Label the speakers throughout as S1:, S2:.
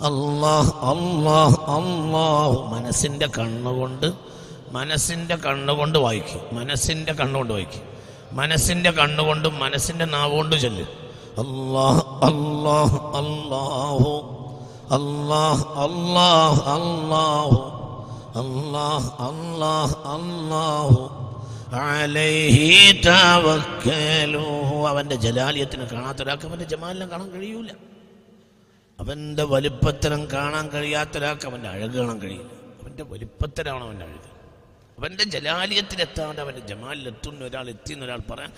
S1: അല്ലാഹ് അള്ളാഹ് അല്ലാഹു. മനസ്സിന്റെ കണ്ണുകൊണ്ട് മനസ്സിന്റെ കണ്ണുകൊണ്ട് വായിക്കും. മനസ്സിന്റെ കണ്ണുകൊണ്ട് വായിക്കും. മനസ്സിന്റെ കണ്ണുകൊണ്ടും മനസ്സിന്റെ നാവുകൊണ്ട് ചൊല്ലും. അള്ളാഹ് അള്ളാഹ് അള്ളാഹു അള്ളാഹ് അള്ളാഹ് അള്ളാഹു അള്ളാഹ് അള്ളാഹ് അള്ളാഹു അവന്റെ ജലാലിയത്തിന് കാണാത്തൊരാൾക്ക് അവന്റെ ജമാലിനെ കാണാൻ കഴിയൂല. അവന്റെ വലിപ്പത്തരം കാണാൻ കഴിയാത്തൊരാൾക്ക് അവന്റെ അഴക് കാണാൻ കഴിയില്ല. അവന്റെ വലിപ്പത്തരമാണ് അവന്റെ അഴക്. അവന്റെ ജലാലിയത്തിലെത്താണ്ട് അവന്റെ ജമാലിലെത്തുന്ന ഒരാൾ എത്തിയെന്ന് ഒരാൾ പറയാൻ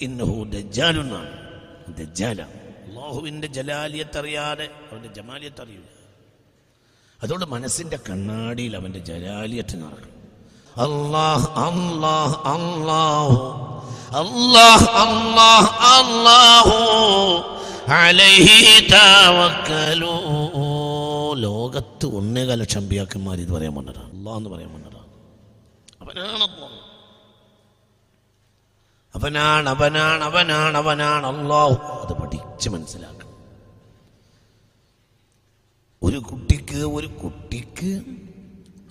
S1: ഇന്നഹു ദജ്ജാലുന്നാണ് ദജ്ജാല. അള്ളാഹുവിന്റെ ജലാലിയത്തറിയാതെ അവന്റെ ജമാലിയത്ത് അറിയില്ല അതുകൊണ്ട് മനസ്സിന്റെ കണ്ണാടിയിൽ അവന്റെ ജലാലിയത്ത് നടക്കണം അള്ളാഹ് അള്ളാഹ് അള്ളാഹു അള്ളാഹ് അള്ളാഹ് തവക്കലു ലോകത്ത് ഒന്നേകാല ലക്ഷം അമ്പിയാക്കന്മാർ ഇത് പറയാൻ വന്നതാണ് അള്ളാഹ് എന്ന് പറയാൻ വന്നതാണ് അവനാണ് അവനാണ് അവനാണ് അവനാണ് അവനാണ്. അള്ളാഹു അത് പഠിച്ച് മനസ്സിലാക്കണം. ഒരു കുട്ടിക്ക് ഒരു കുട്ടിക്ക്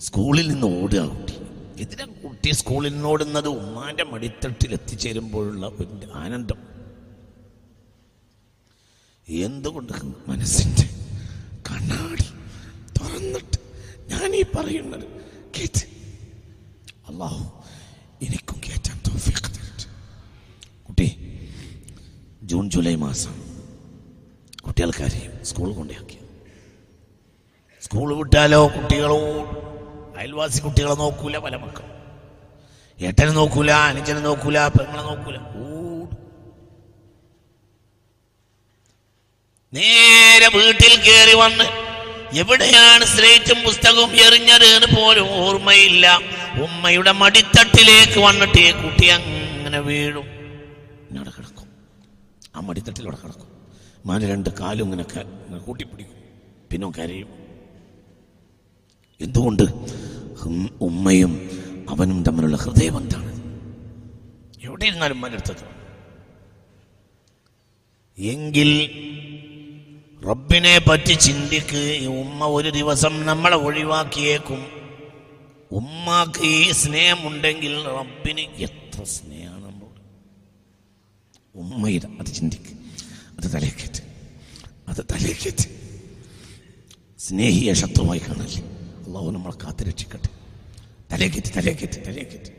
S1: സ്കൂളിൽ നിന്ന് ഓടുക കുട്ടി. ഇതിനെ കുട്ടി സ്കൂളിൽ നിന്ന് ഓടുന്നത് ഉമ്മാന്റെ മടിത്തട്ടിൽ എത്തിച്ചേരുമ്പോഴുള്ള ഒരു ആനന്ദം. എന്തുകൊണ്ട്? മനസ്സിന്റെ കണ്ണാടി തുറന്നിട്ട് ഞാൻ ഈ പറയുന്നത് കേറ്റ് അള്ളാഹു എനിക്കും കേറ്റാൻ കുട്ടി ജൂൺ ജൂലൈ മാസം കുട്ടികൾക്കാരെയും സ്കൂൾ കൊണ്ടാക്കി സ്കൂൾ വിട്ടാലോ കുട്ടികളോ? അയൽവാസി കുട്ടികളെ നോക്കൂല പല മക്കളും. ഏട്ടനെ നോക്കൂല അനുജനെ നോക്കൂല പെങ്ങളെ നോക്കൂല. ഓടും നേരെ വീട്ടിൽ കയറി വന്ന് എവിടെയാണ് സ്ലേറ്റും പുസ്തകവും എറിഞ്ഞത് എന്ന് പോലും ഓർമ്മയില്ല. ഉമ്മയുടെ മടിത്തട്ടിലേക്ക് വന്നിട്ട് ഈ കുട്ടി അങ്ങനെ വീഴും. അവിടെ കിടക്കും. ആ മടിത്തട്ടിൽ അവിടെ കിടക്കും. മാന് രണ്ട് കാലും ഇങ്ങനെ കൂട്ടിപ്പിടിക്കും. പിന്നെ കരയും. എന്തുകൊണ്ട്? ഉമ്മയും അവനും തമ്മിലുള്ള ഹൃദയബന്ധാണ് എവിടെ ഇരുന്നാലും മനെടുത്തത് എങ്കിൽ റബ്ബിനെ പറ്റി ചിന്തിക്ക്. ഉമ്മ ഒരു ദിവസം നമ്മളെ ഒഴിവാക്കിയേക്കും. ഉമ്മാക്ക് ഈ സ്നേഹമുണ്ടെങ്കിൽ റബ്ബിന് എത്ര സ്നേഹമാണ് നമ്മളോട്. ഉമ്മയുടെ അത് ചിന്തിക്ക്. അത് തലേക്കേറ്റ് അത് തലേക്കേറ്റ് സ്നേഹിയ ശത്രുമായി കാണല്ലേ. അള്ളാഹു നമ്മളെ കാത്തു രക്ഷിക്കട്ടെ. തലേക്കേറ്റ് തലേക്കേറ്റ് തലേക്കേറ്റ്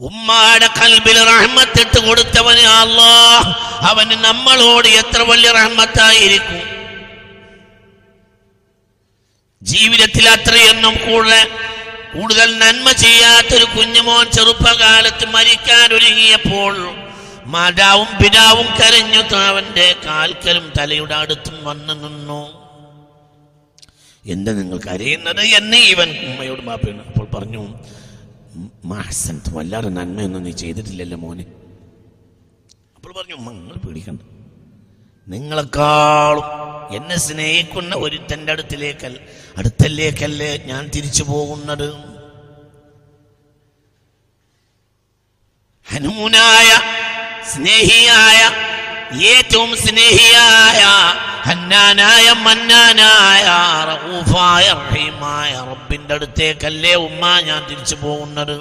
S1: ഉമ്മാടെ കൽബിൽ റഹ്മത്തിട്ട് കൊടുത്തവന് അല്ലാ അവന് നമ്മളോട് എത്ര വലിയ റഹ്മത്തായിരിക്കും? ജീവിതത്തിൽ അത്രയൊന്നും കൂടുതൽ കൂടുതൽ നന്മ ചെയ്യാത്തൊരു കുഞ്ഞുമോൻ ചെറുപ്പകാലത്ത് മരിക്കാൻ ഒരുങ്ങിയപ്പോൾ മാതാവും പിതാവും കരഞ്ഞു താവന്റെ കാൽക്കലും തലയുടെ അടുത്തും വന്നു നിന്നു. എന്താ നിങ്ങൾ കരയുന്നത്? എന്നെ ഇവൻ ഉമ്മയോട് മാപ്പിയാണ് അപ്പോൾ പറഞ്ഞു മാസൻ വല്ലാതെ നന്മയൊന്നും നീ ചെയ്തിട്ടില്ലല്ലോ മോനെ. അപ്പോൾ പറഞ്ഞു നിങ്ങൾ പേടിക്കണ്ട. നിങ്ങളെക്കാളും എന്നെ സ്നേഹിക്കുന്ന ഒരുത്തന്റെ അടുത്തിലേക്കല്ല അടുത്തല്ലേക്കല്ലേ ഞാൻ തിരിച്ചു പോകുന്നത്? ഹനുമൂനായ സ്നേഹിയായ ഏറ്റവും സ്നേഹിയായ ഹന്നാനായ മന്നാനായ റഹൂഫായ റഹീമായ റബ്ബിന്റെ അടുത്തേക്കല്ലേ ഉമ്മ ഞാൻ തിരിച്ചു പോകുന്നത്?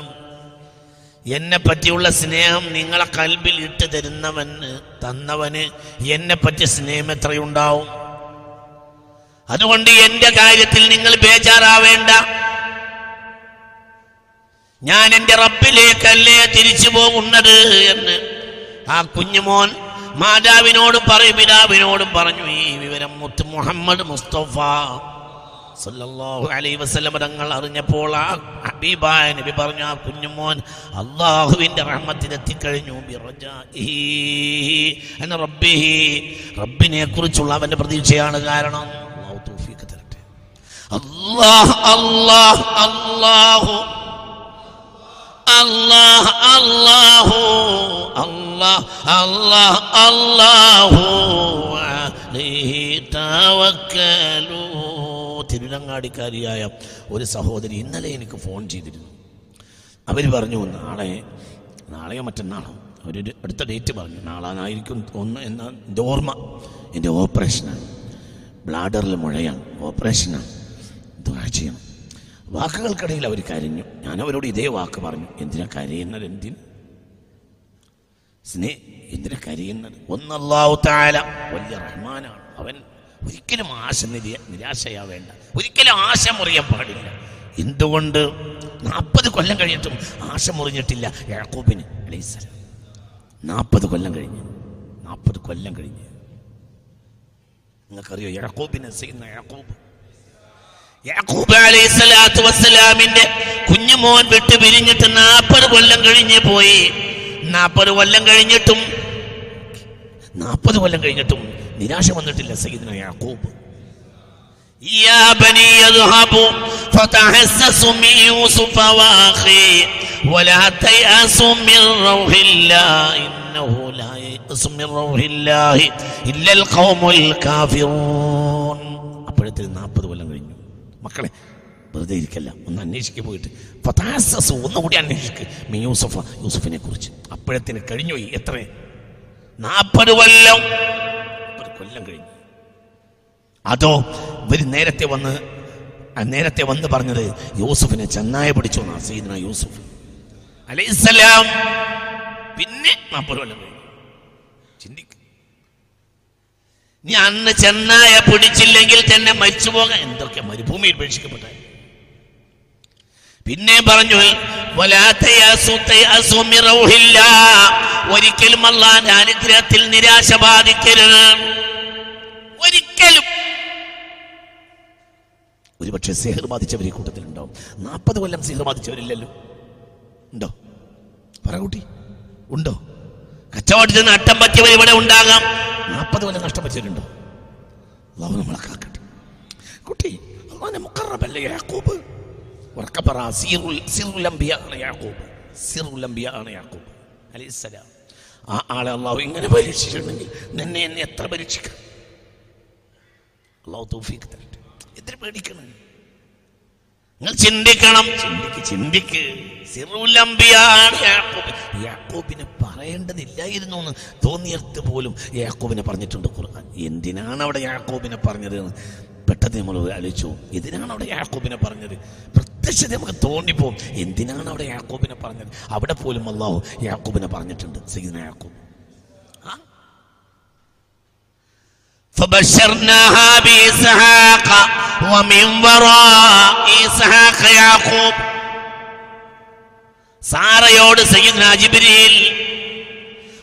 S1: എന്നെ പറ്റിയുള്ള സ്നേഹം നിങ്ങളെ കൽബിൽ ഇട്ട് തരുന്നവന് തന്നവന് എന്നെ പറ്റിയ സ്നേഹം എത്രയുണ്ടാവും? അതുകൊണ്ട് എന്റെ കാര്യത്തിൽ നിങ്ങൾ ബേജാറാവേണ്ട. ഞാൻ എന്റെ റബ്ബിലേക്കല്ലേ തിരിച്ചു പോകുന്നത് എന്ന് ആ കുഞ്ഞുമോൻ മാതാവിനോടും പറയും പിതാവിനോടും പറഞ്ഞു ഈ വിവരം മുത്ത് മുഹമ്മദ് മുസ്തഫ സല്ലല്ലാഹു അലൈഹി വസല്ലം തങ്ങൾ അറിഞ്ഞപ്പോൾ ആ ഹബീബായ നബി പറഞ്ഞു ആ കുഞ്ഞുമോൻ അള്ളാഹുവിന്റെ റഹ്മത്തിൽ എത്തിക്കഴിഞ്ഞു എന്ന റബ്ബിഹി റബ്ബിനെ കുറിച്ചുള്ള അവന്റെ പ്രതീക്ഷയാണ് കാരണം. അള്ളാഹു തൗഫീഖ് തരട്ടെ. അല്ലാഹ് അല്ലാഹ് അല്ലാഹു അല്ലാഹ് അല്ലാഹു അല്ലാഹ് അല്ലാഹു അലൈഹി തവക്കലു. തിരുരങ്ങാടിക്കാരിയായ ഒരു സഹോദരി ഇന്നലെ എനിക്ക് ഫോൺ ചെയ്തിരുന്നു. അവർ പറഞ്ഞു നാളെ നാളെയോ മറ്റന്നാളോ? അവരൊരു അടുത്ത ഡേറ്റ് പറഞ്ഞു. നാളാനായിരിക്കും ഒന്ന് എന്ന എന്റെ ഓർമ്മ എന്റെ ഓപ്പറേഷനാണ്. ബ്ലാഡറിൽ മുഴയാണ്. ഓപ്പറേഷനാണ്. ദുആ ചെയ്യണം വാക്കുകൾക്കിടയിൽ അവർ കരഞ്ഞു. ഞാൻ അവരോട് ഇതേ വാക്ക് പറഞ്ഞു. എന്തിനാ കരയുന്നത്? എന്തിന്? സ്നേ എന്തിനാ കരയുന്നത്? ഒന്നല്ലാവു താല വലിയ റഹ്മാനാണ്. അവൻ ഒരിക്കലും ആശ നിര നിരാശയാവേണ്ട. ഒരിക്കലും ആശ മുറിയാൻ പാടില്ല. എന്തുകൊണ്ട്? നാൽപ്പത് കൊല്ലം കഴിഞ്ഞിട്ടും ആശ മുറിഞ്ഞിട്ടില്ല യാക്കൂബിന് അലൈസലാം നാൽപ്പത് കൊല്ലം കഴിഞ്ഞ്. നാൽപ്പത് കൊല്ലം കഴിഞ്ഞ്. നിങ്ങൾക്കറിയോ യാക്കൂബിനെ ചെയ്യുന്ന യാക്കൂബ് യാക്കൂബ് അലൈഹി സ്വലാത്തു വസ്സലാമിന്റെ കുഞ്ഞുമോൻ വിട്ട് പിരിഞ്ഞിട്ട് നാൽപ്പത് കൊല്ലം കഴിഞ്ഞ് പോയി നാൽപ്പത് കൊല്ലം കഴിഞ്ഞിട്ടും നാൽപ്പത് കൊല്ലം കഴിഞ്ഞിട്ടും നിരാശ വന്നിട്ടില്ല സയ്യിദ്ന യാക്കൂബ് يا بني اذهبوا فتحسسوا من يوسف واخيه ولا تيأسوا من روح الله إنه لا ييأس من روح الله إلا القوم الكافرون അപ്പോഴത്തേക്ക് നാൽപ്പത് കൊല്ലം കഴിഞ്ഞു മക്കളെ. വെറുതെ ഇരിക്കല്ല. ഒന്ന് അന്വേഷിക്കുക പോയിട്ട്. ഫതാസസ് ഒന്നുകൂടി അന്വേഷിക്കുക മീ യൂസഫ യൂസഫിനെ കുറിച്ച്. അപ്പോഴത്തിന് കഴിഞ്ഞു എത്ര? നാൽപ്പത് കൊല്ലം. ഒരു കൊല്ലം കഴിഞ്ഞു. അതോ ഇവർ നേരത്തെ വന്ന് നേരത്തെ വന്ന് പറഞ്ഞത് യൂസഫിനെ ചെന്നായ പിടിച്ചു സീദന യൂസുഫ്. അലൈസലാം പിന്നെ നാൽപ്പത് കൊല്ലം കഴിഞ്ഞു. ചിന്തിക്ക നീ അന്ന് ചെന്നായ പിടിച്ചില്ലെങ്കിൽ തന്നെ മരിച്ചു പോകാൻ. എന്തൊക്കെ മരുഭൂമിയിൽ പരീക്ഷിക്കപ്പെട്ട പിന്നെ പറഞ്ഞു. ഒരിക്കലും അള്ളാന്റെ അനുഗ്രഹത്തിൽ നിരാശ ബാധിക്കരുത്. ഒരിക്കലും. ഒരുപക്ഷെ സിഹർ ബാധിച്ചവർ ഈ കൂട്ടത്തിലുണ്ടാവും. നാൽപ്പത് കൊല്ലം സിഹർ ബാധിച്ചവരില്ലല്ലോ. ഉണ്ടോ? പറ കൂട്ടി. ഉണ്ടോ? കച്ചവടത്തിൽ നിന്ന് അട്ടം പറ്റിയവർ ഇവിടെ ഉണ്ടാകാം. നാൽപ്പത് കൊല്ലം കഷ്ടപ്പെട്ടിട്ടുണ്ട് അള്ളാഹു നമ്മളെ കാക്കട്ടെ. കുട്ടി അള്ളാഹിനെ മുക്കറബല്ലേ യാക്കൂബ്? ഉറക്കെ പറ സീറുൽ സിറുൽ അംബിയ ആണ് യാക്കൂബ്. സിറുൽ യാക്കൂബ്. അലൈഹിസ്സലാം. ആ ആളെ അള്ളാഹു ഇങ്ങനെ പരീക്ഷിച്ചിട്ടുണ്ടെങ്കിൽ നിന്നെ എന്നെ എത്ര പരീക്ഷിക്കാം? അള്ളാഹു തൗഫീഖ് തരട്ടെ. എത്ര പേടിക്കണം. നിങ്ങൾ ചിന്തിക്കണം. ചിന്തിക്ക് ചിന്തിക്ക്. യാക്കോബിനെ പറയേണ്ടതില്ലായിരുന്നു എന്ന് തോന്നിയടുത്ത് പോലും യാക്കോബിനെ പറഞ്ഞിട്ടുണ്ട് ഖുർആൻ. എന്തിനാണ് അവിടെ യാക്കോബിനെ പറഞ്ഞത് എന്ന് പെട്ടെന്ന് നമ്മൾ ആലോചിച്ചു. എന്തിനാണ് അവിടെ യാക്കോബിനെ പറഞ്ഞത്? പ്രത്യക്ഷത നമുക്ക് തോന്നിപ്പോവും. എന്തിനാണ് അവിടെ യാക്കോബിനെ പറഞ്ഞത്? അവിടെ പോലും അള്ളാഹു യാക്കോബിനെ പറഞ്ഞിട്ടുണ്ട്. സീന യാക്കോബ്. فبشرناها بإسحاق ومن وراء إسحاق يعقوب സാറയോട് സയ്യിദ്ന ജിബ്രീൽ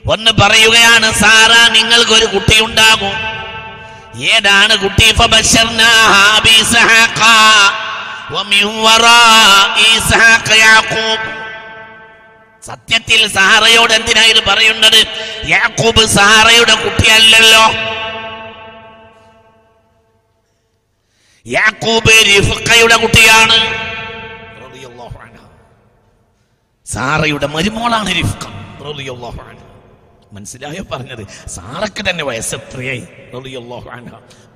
S1: ഒന്ന് പറയുകയാണ് സാറ നിങ്ങൾക്കൊരു കുട്ടി ഉണ്ടാകും ഏതാണ് കുട്ടി فبشرناها بإسحاق ومن وراء إسحاق يعقوب സത്യത്തിൽ സാറയോട് എന്തിനാ ഇത് പറയുന്നത് യാക്കൂബ് സാറയുടെ കുട്ടിയല്ലല്ലോ യാക്കൂബ് റിഫ്ഖയുടെ കുട്ടിയാണ്. സാറയുടെ മരുമോളാണ് അൻഹ. മനസ്സിലായോ പറഞ്ഞത് സാറക്ക് തന്നെ വയസ്സ് എത്രയായി.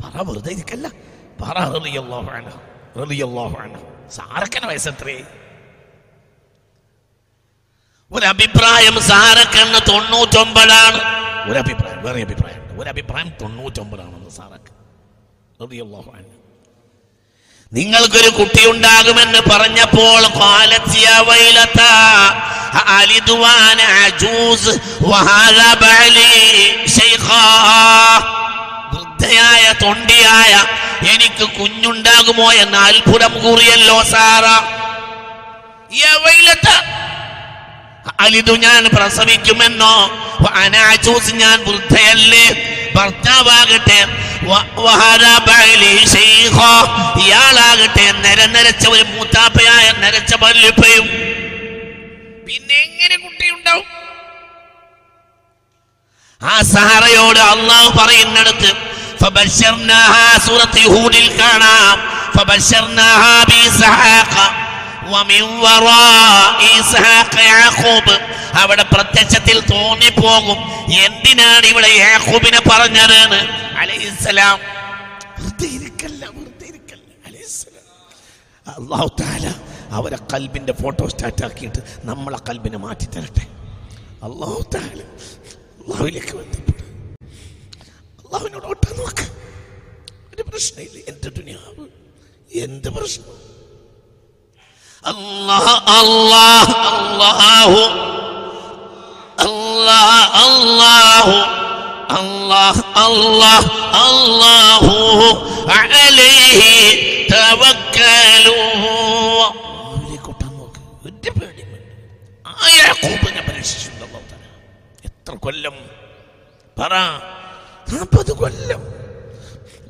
S1: പറ വെറുതെ ഇരിക്കല്ല പറ റളിയല്ലാഹു അൻഹ. റളിയല്ലാഹു അൻഹ. സാറക്കന് വയസ്സ് എത്രയായി ഒരഭിപ്രായം സാറക്കന്ന് തൊണ്ണൂറ്റൊമ്പതാണ് ഒരഭിപ്രായം വേറെ അഭിപ്രായം ഒരഭിപ്രായം തൊണ്ണൂറ്റൊമ്പതാണെന്ന് സാറക്ക് അൻഹ. നിങ്ങൾക്കൊരു കുട്ടി ഉണ്ടാകുമെന്ന് പറഞ്ഞപ്പോൾ വൃദ്ധയായ തൊണ്ടിയായ എനിക്ക് കുഞ്ഞുണ്ടാകുമോ എന്ന് അത്ഭുതം കൂറിയല്ലോ സാറ. അലിതു ഞാൻ പ്രസവിക്കുമെന്നോ? അനാചൂസ് ഞാൻ വൃദ്ധയല്ലേ? ഭർത്താവാകട്ടെ ഇയാളാകട്ടെ നിരനിരച്ച ഒരു മൂത്താപ്പയായ നരച്ച പല്ലുപ്പയും പിന്നെ എങ്ങനെ കുട്ടിയുണ്ടാവും? ആ സഹറയോട് അള്ളാഹു പറയുന്നിടത്ത് ഫബശർനാഹ സൂറത്തിൽ ഹൂഡിൽ കാണാം. ഫബശർനാഹ ബി സഹാഖ. അവിടെ പ്രത്യക്ഷത്തിൽ തോന്നിപ്പോകും. എന്തിനാണ് ഇവിടെ യാഹൂബിനെ പറഞ്ഞത് അലൈഹിസ്സലാം. അള്ളാഹു താല അവരെ കൽബിന്റെ ഫോട്ടോ സ്റ്റാർട്ട് ആക്കിയിട്ട് നമ്മളെ കൽബിനെ മാറ്റി തരട്ടെ. അള്ളാഹു താല അള്ളാഹുവിലേക്ക് ബന്ധപ്പെടും അള്ളാഹുവിനോട് ഒട്ടാൻ നോക്ക്. ഒരു പ്രശ്നമില്ല. എന്റെ ദുനിയാവ് എന്ത് പ്രശ്നം? അല്ലാഹ് അല്ലാഹ് അല്ലാഹു അല്ലാഹ് അല്ലാഹു അല്ലാഹ് അല്ലാഹ് അല്ലാഹു അലൈഹി തവക്കലു കൂട്ടാൻ നോക്ക് ഒരു പേടിയും വേണ്ട. ആ യാക്കൂബിനെ പരീക്ഷിച്ചിട്ടുണ്ട് അല്ലാഹു തആല. എത്ര കൊല്ലം? പറ. നാൽപ്പത് കൊല്ലം.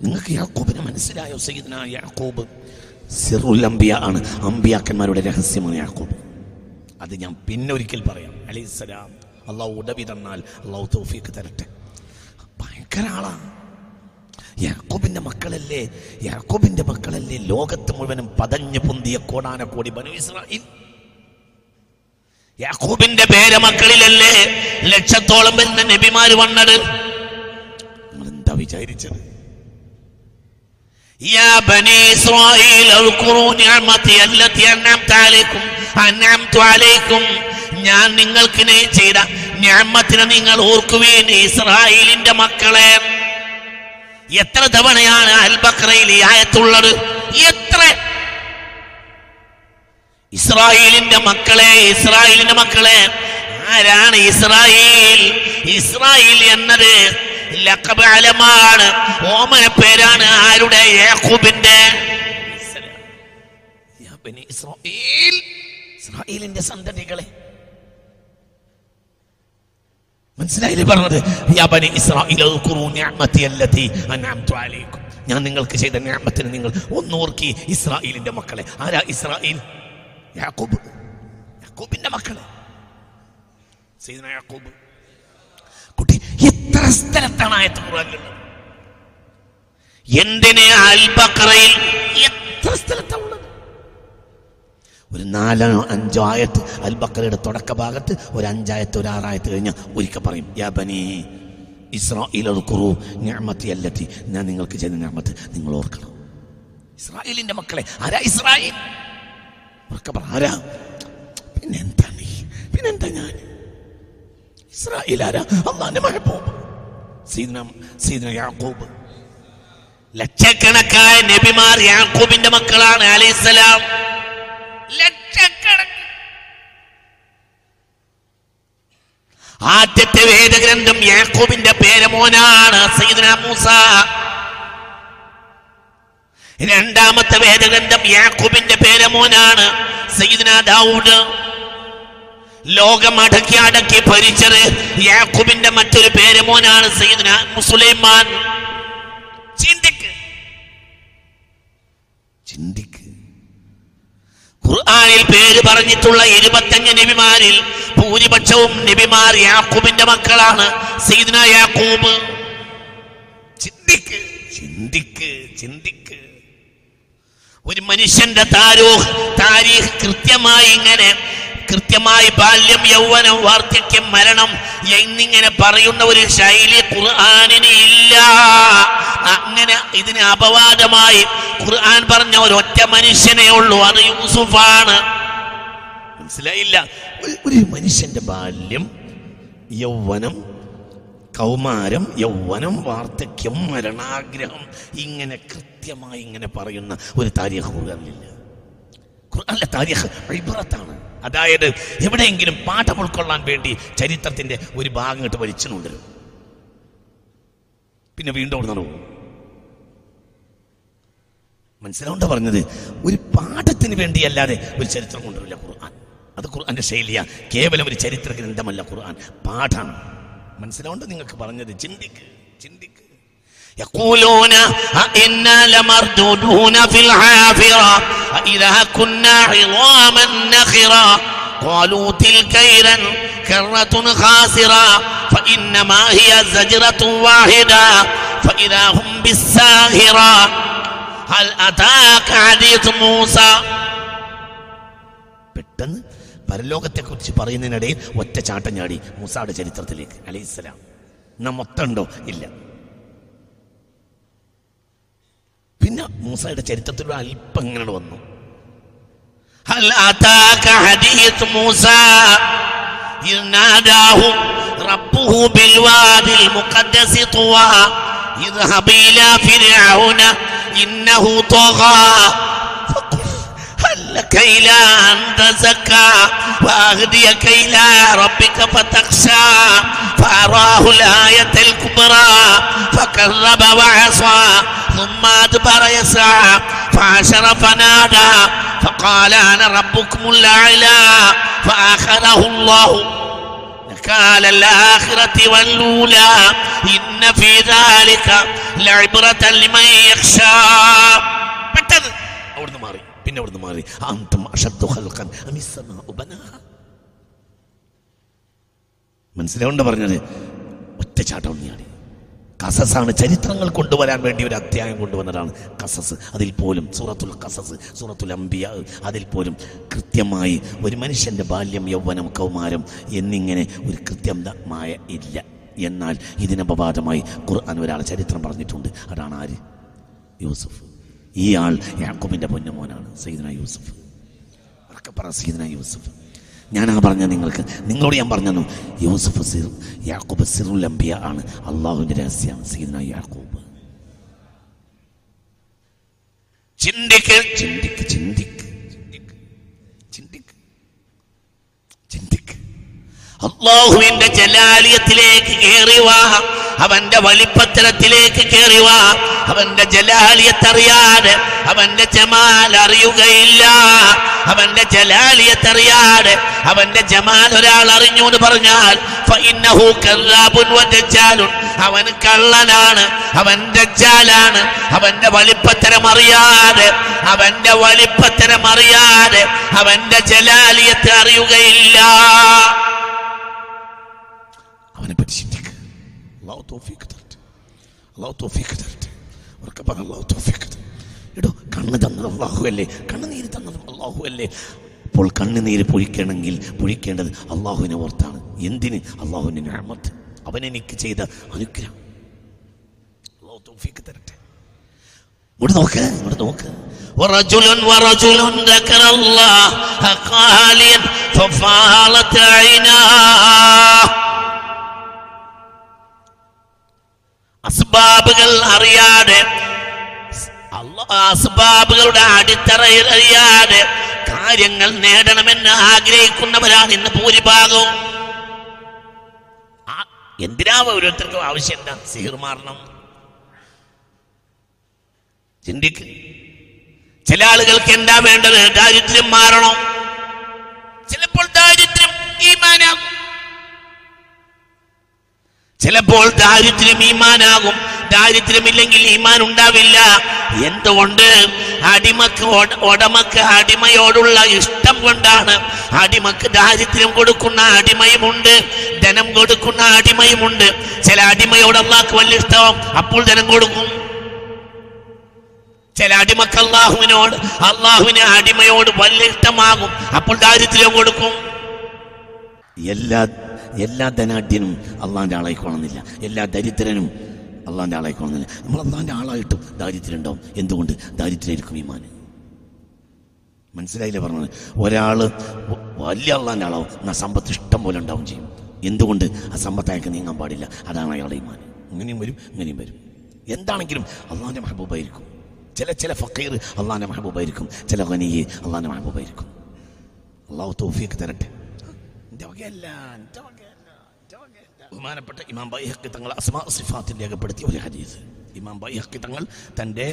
S1: നിങ്ങൾക്ക് യാക്കൂബിനെ മനസ്സിലായോ? സയ്യിദ്ന യാക്കൂബ്. സിറുൽ അമ്പിയ ആണ്. അമ്പിയാക്കന്മാരുടെ രഹസ്യമാണ് യാക്കൂബ് അത് ഞാൻ പിന്നെ ഒരിക്കൽ പറയാം. അലൈഹിസ്സലാം അള്ളാഹു ഉടവി തന്നാൽ അള്ളാഹു തൗഫീക്ക് തരട്ടെ. ഭയങ്കര ആളാണ് യാക്കോബിന്റെ മക്കളല്ലേ? യാക്കോബിന്റെ മക്കളല്ലേ? ലോകത്ത് മുഴുവനും പതഞ്ഞു പൊന്തിയ കോടാന കോടി ബനു ഇസ്രായേൽ. യാക്കൂബിന്റെ പേരമക്കളിലല്ലേ ലക്ഷത്തോളം വരുന്ന നബിമാര് വന്നത്? നിങ്ങൾ എന്താ വിചാരിച്ചത്? يا بني إسرائيل اذكروا نعمتي التي أنعمت عليكم أنعمت عليكم ഞാൻ നിങ്ങൾക്ക് നെ- ചെയ്ത ഞാമത്തിനെ നിങ്ങൾ ഓർക്കുവീൻ ഇസ്രായേലിന്റെ മക്കളെ എത്ര തവണയാണ് അൽബക്രയിൽ ഈ ആയത്തുള്ളത് എത്ര ഇസ്രായേലിന്റെ മക്കളെ ഇസ്രായേലിന്റെ മക്കളെ ആരാണ് ഇസ്രായേൽ ഇസ്രായേൽ എന്നത് ലഖബ് അലമാണ്. ഓമന പേരാണ് ആരുടെ? യാക്കൂബിന്റെ ഇസ്രായേലിന്റെ സന്തതികളെ. മനസ്സിലായില്ലേ പറഞ്ഞത്? യാബനി അലൈക്കും. ഞാൻ നിങ്ങൾക്ക് ചെയ്ത ഞാമത്തിന് നിങ്ങൾ ഒന്നോർക്കി ഇസ്രായേലിന്റെ മക്കളെ. ആരാ ഇസ്രായേൽ? യാക്കൂബ് യാക്കൂബിന്റെ മക്കളെ. യാക്കൂബ് എത്ര സ്ഥലത്താണ് ആയത്ത് ഖുർആനിലുള്ളത് എന്തിനെ അൽബക്കറയിൽ എത്ര സ്ഥലത്താണ് ഉള്ളത്? ഒരു നാലോ അഞ്ചോ ആയത്ത് അൽബക്കറയുടെ തുടക്ക ഭാഗത്ത് ഒരു അഞ്ചായത്ത് ഒരു ആറായത്ത് കഴിഞ്ഞാൽ ഒരിക്കൽ പറയും യാ ബനി ഇസ്രായേൽ കുറു നിഅമത്തി അല്ലത്തി. ഞാൻ നിങ്ങൾക്ക് ചെയ്ത ഞാമത്ത് നിങ്ങൾ ഓർക്കണം. ഇസ്രായേലിന്റെ മക്കളെ ആരാ ഇസ്രായേൽ? ആരാ? പിന്നെന്താ നീ? പിന്നെന്താ ഞാൻ? ഇസ്രായേൽ ആരാ അള്ളാന്റെ മഹബൂബ് സീദന യാക്കൂബ്. ലക്ഷക്കണക്കായ നബിമാർ യാക്കൂബിന്റെ മക്കളാണ് അലൈഹിസ്സലാം. ലക്ഷക്കണക്ക്. ആദ്യത്തെ വേദഗ്രന്ഥം യാക്കൂബിന്റെ പേരമോനാണ് സൈദന മൂസ. രണ്ടാമത്തെ വേദഗ്രന്ഥം യാക്കൂബിന്റെ പേരമോനാണ് സൈദന ദാവൂദ്. ലോകം അടക്കി അടക്കി ഭരിച്ചത് യാക്കൂബിന്റെ മറ്റൊരു സയ്യിദ്ന സുലൈമാൻ ചിന്തിക്ക്. ചിന്തിക്ക്. ഖുർആനിൽ പേര് പറഞ്ഞിട്ടുള്ള ഇരുപത്തഞ്ച് നബിമാരിൽ ഭൂരിപക്ഷവും നബിമാർ യാക്കൂബിന്റെ മക്കളാണ് സയ്യിദ്ന യാക്കൂബ്. ചിന്തിക്ക്. ചിന്തിക്ക് ചിന്തിക്ക്. ഒരു മനുഷ്യന്റെ താരൂഹ് താരീഖ് കൃത്യമായി ഇങ്ങനെ കൃത്യമായി ബാല്യം യൗവനം വാർദ്ധക്യം മരണം എന്നിങ്ങനെ പറയുന്ന ഒരു ശൈലി ഖുർആാനിന് ഇല്ല. അങ്ങനെ ഇതിന് അപവാദമായി ഖുർആൻ പറഞ്ഞ ഒരൊറ്റ മനുഷ്യനെ ഉള്ളൂ. അത് യൂസുഫാണ്. മനസ്സിലായില്ല? ഒരു- മനുഷ്യന്റെ ബാല്യം യൗവനം കൗമാരം യൗവനം വാർദ്ധക്യം മരണാഗ്രഹം ഇങ്ങനെ കൃത്യമായി ഇങ്ങനെ പറയുന്ന ഒരു താരീഖ് ഖുർആനിലില്ല. ഖുർആനിലെ താരീഖ് ഇബ്രത്താണ് അതായത് എവിടെയെങ്കിലും പാഠം ഉൾക്കൊള്ളാൻ വേണ്ടി ചരിത്രത്തിന്റെ ഒരു ഭാഗം ഇട്ട് വലിച്ചു കൊണ്ടുവരും പിന്നെ വീണ്ടും അവിടെ നടക്കും മനസ്സിലാവുണ്ട പറഞ്ഞത്? ഒരു പാഠത്തിന് വേണ്ടിയല്ലാതെ ഒരു ചരിത്രം കൊണ്ടുവരില്ല ഖുർആൻ. അത് ഖുർആന്റെ ശൈലിയ. കേവലം ഒരു ചരിത്ര ഗ്രന്ഥമല്ല ഖുർആൻ. പാഠാണ്. മനസ്സിലാവുണ്ട് നിങ്ങൾക്ക് പറഞ്ഞത്? ചിന്തിക്ക് ചിന്തിക്ക്. يقولون أئنا لمردودون في الحافرة أإذا كنا عظاما نخرا قالوا تلك إذا كرة خاسرة فإنما هي زجرة واحدة فإذا هم بالساهرة هل أتاك حديث موسى പെട്ടെന്ന് പരലോകത്തെ കുറിച്ച് പറയുന്നതിനിടയിൽ ഒറ്റ ചാട്ടം ചാടി മൂസായുടെ ചരിത്രത്തിലേക്ക് അലൈഹിസ്സലാം എന്നാ മൊത്തം ഉണ്ടോ ഇല്ല പിന്നെ മൂസയുടെ ചരിത്രത്തിൽ അല്പം ഇങ്ങനെ വന്നു. هل لك إلى أن تزكى وأهديك إلى ربك فتخشى فأراه الآية الكبرى فكذب وعصى ثم أدبر يسعى فعشر فنادى فقال أنا ربكم الأعلى فأخذه الله نكال الآخرة والأولى إن في ذلك لعبرة لمن يخشى പെട്ടെന്ന് അവിടുന്ന് മാറി പിന്നെ അവിടുന്ന് മാറി. അന്തും അഷദ്ദു ഖൽഖൻ അമിസ്സമാഉ ബനാഹ മനസ്സിലാവുണ്ട് പറഞ്ഞത്? ഒറ്റച്ചാട്ടം ഒന്നിയാണ് കസസാണ് ചരിത്രങ്ങൾ കൊണ്ടുവരാൻ വേണ്ടി ഒരു അധ്യായം കൊണ്ടുവന്നതാണ് കസസ്. അതിൽ പോലും സൂറത്തുൽ കസസ് സൂറത്തുൽ അംബിയ അതിൽ പോലും കൃത്യമായി ഒരു മനുഷ്യന്റെ ബാല്യം യൗവനം കൗമാരം എന്നിങ്ങനെ ഒരു കൃത്യമായ ഇല്ല. എന്നാൽ ഇതിനപവാദമായി ഖുർആൻ ഒരാളെ ചരിത്രം പറഞ്ഞിട്ടുണ്ട്. അതാണ് ആര്? യൂസുഫ്. ഈ ആൾ യാക്കൂബിന്റെ പൊന്നുമോനാണ്. സൈദന യൂസഫ്. പറ സീദന യൂസുഫ്. ഞാനാ പറഞ്ഞ നിങ്ങൾക്ക് നിങ്ങളോട് ഞാൻ പറഞ്ഞു യൂസഫ് സിർ യാക്കൂബ് സിറുൽ അംബിയ ആണ് അള്ളാഹുവിന്റെ രഹസ്യമാണ് സീദന യാക്കൂബ്. ചിന്തിക്ക് ചിന്തിക്ക് ചിന്തിക്ക് ചിന്തിക്ക് ചിന്തിക്ക് അള്ളാഹുവിന്റെ ജലാലിയത്തിലേക്ക് കയറി വാ. അവന്റെ വലിപ്പത്തരത്തിലേക്ക് കയറി വാ. അവന്റെ ജലാലിയത്ത് അറിയാതെ അവന്റെ ജമാൽ അറിയുകയില്ല. അവന്റെ ജലാലിയത്ത് അറിയാതെ അവന്റെ ജമാൽ ഒരാൾ അറിഞ്ഞു എന്ന് പറഞ്ഞാൽ. അവൻ കള്ളനാണ് അവൻ ദജ്ജാലാണ്. അവന്റെ വലിപ്പത്തരം അറിയാതെ അവന്റെ വലിപ്പത്തരം അറിയാതെ അവന്റെ ജലാലിയത്തെ അറിയുകയില്ല. അള്ളാഹു തോഫീക്ക് തരട്ടെ അള്ളാഹു തോഫീക്ക് തരട്ടെ ഉറക്കെ പറ അള്ളാഹു തോഫീക്ക് തരട്ടെ എടോ കണ്ണ് തന്നത് അള്ളാഹു അല്ലേ കണ്ണുനീര് തന്നത് അള്ളാഹു അല്ലേ അപ്പോൾ കണ്ണുനീര് പൊഴിക്കണമെങ്കിൽ പൊഴിക്കേണ്ടത് അള്ളാഹുവിനെ ഓർത്താണ് എന്തിന് അള്ളാഹുവിൻ്റെ ഞാമത്ത് അവൻ എനിക്ക് ചെയ്ത അനുഗ്രഹം അള്ളാഹു തോഫീക്ക് തരട്ടെ ഇങ്ങോട്ട് നോക്ക് ഇങ്ങോട്ട് നോക്ക് ورجل ورجل ذكر الله خاليا ففاضت عيناه അസ്ബാബുകൾ അറിയാതെ അസ്ബാബുകളുടെ അടിത്തറയിൽ അറിയാതെ കാര്യങ്ങൾ നേടണമെന്ന് ആഗ്രഹിക്കുന്നവരാണ് ഇന്ന് ഭൂരിഭാഗവും. എന്തിനാ ഓരോരുത്തർക്കും ആവശ്യമില്ല എന്താ സിഹിർ മാറണം? ചിന്തിക്ക്. ചില ആളുകൾക്ക് എന്താ വേണ്ടത്? ദാരിദ്ര്യം മാറണം. ചിലപ്പോൾ ദാരിദ്ര്യം ഈമാനാകും. ചിലപ്പോൾ ദാരിദ്ര്യം ഈമാനാകും. ദാരിദ്ര്യമില്ലെങ്കിൽ ഈമാൻ ഉണ്ടാവില്ല. എന്തുകൊണ്ട്? അടിമക്ക് ഉടമക്ക് അടിമയോടുള്ള ഇഷ്ടം കൊണ്ടാണ്. അടിമക്ക് ദാരിദ്ര്യം കൊടുക്കുന്ന അടിമയുമുണ്ട്. ധനം കൊടുക്കുന്ന അടിമയുമുണ്ട്. ചില അടിമയോട് അള്ളാഹ്ക്ക് വലിയ ഇഷ്ടവും അപ്പോൾ ധനം കൊടുക്കും. ചില അടിമക്ക് അള്ളാഹുവിനോട് അള്ളാഹുവിന് അടിമയോട് വലിയ ഇഷ്ടമാകും അപ്പോൾ ദാരിദ്ര്യം കൊടുക്കും. എല്ലാ എല്ലാ ധനാഢ്യനും അള്ളാഹിന്റെ ആളായിക്കോണമെന്നില്ല എല്ലാ ദരിദ്രനും അള്ളാഹിന്റെ ആളായിക്കോണമെന്നില്ല നമ്മൾ അള്ളാന്റെ ആളായിട്ടും ദാരിദ്ര്യം ഉണ്ടാവും എന്തുകൊണ്ട്? ദാരിദ്ര്യമായിരിക്കും ഈമാൻ. മനസ്സിലായില്ലേ പറഞ്ഞത്? ഒരാൾ വലിയ അള്ളാന്റെ ആളാവും എന്നാൽ സമ്പത്ത് ഇഷ്ടം പോലെ ഉണ്ടാവും ചെയ്യും. എന്തുകൊണ്ട്? ആ സമ്പത്തായൊക്കെ നീങ്ങാൻ പാടില്ല. അതാണ് അയാളുടെ ഈമാൻ. ഇങ്ങനെയും വരും ഇങ്ങനെയും വരും. എന്താണെങ്കിലും അള്ളാന്റെ മഹബൂബായിരിക്കും. ചില ചില ഫക്കീർ അള്ളാന്റെ മഹബൂബായിരിക്കും. ചില ഖനിയെ അള്ളാന്റെ മഹബൂബായിരിക്കും. അള്ളാഹു തോഫിയൊക്കെ തരട്ടെ. എന്റെ വകയല്ല, എന്റെ വകയല്ല. ബഹുമാനപ്പെട്ട ഇമാം ബൈഹക്കി തങ്ങൾ അസ്മാ സിഫാത്തിൽ രേഖപ്പെടുത്തിയ ഒരു ഹദീസ് ഇമാം ബൈഹക്കി തങ്ങൾ തൻ്റെ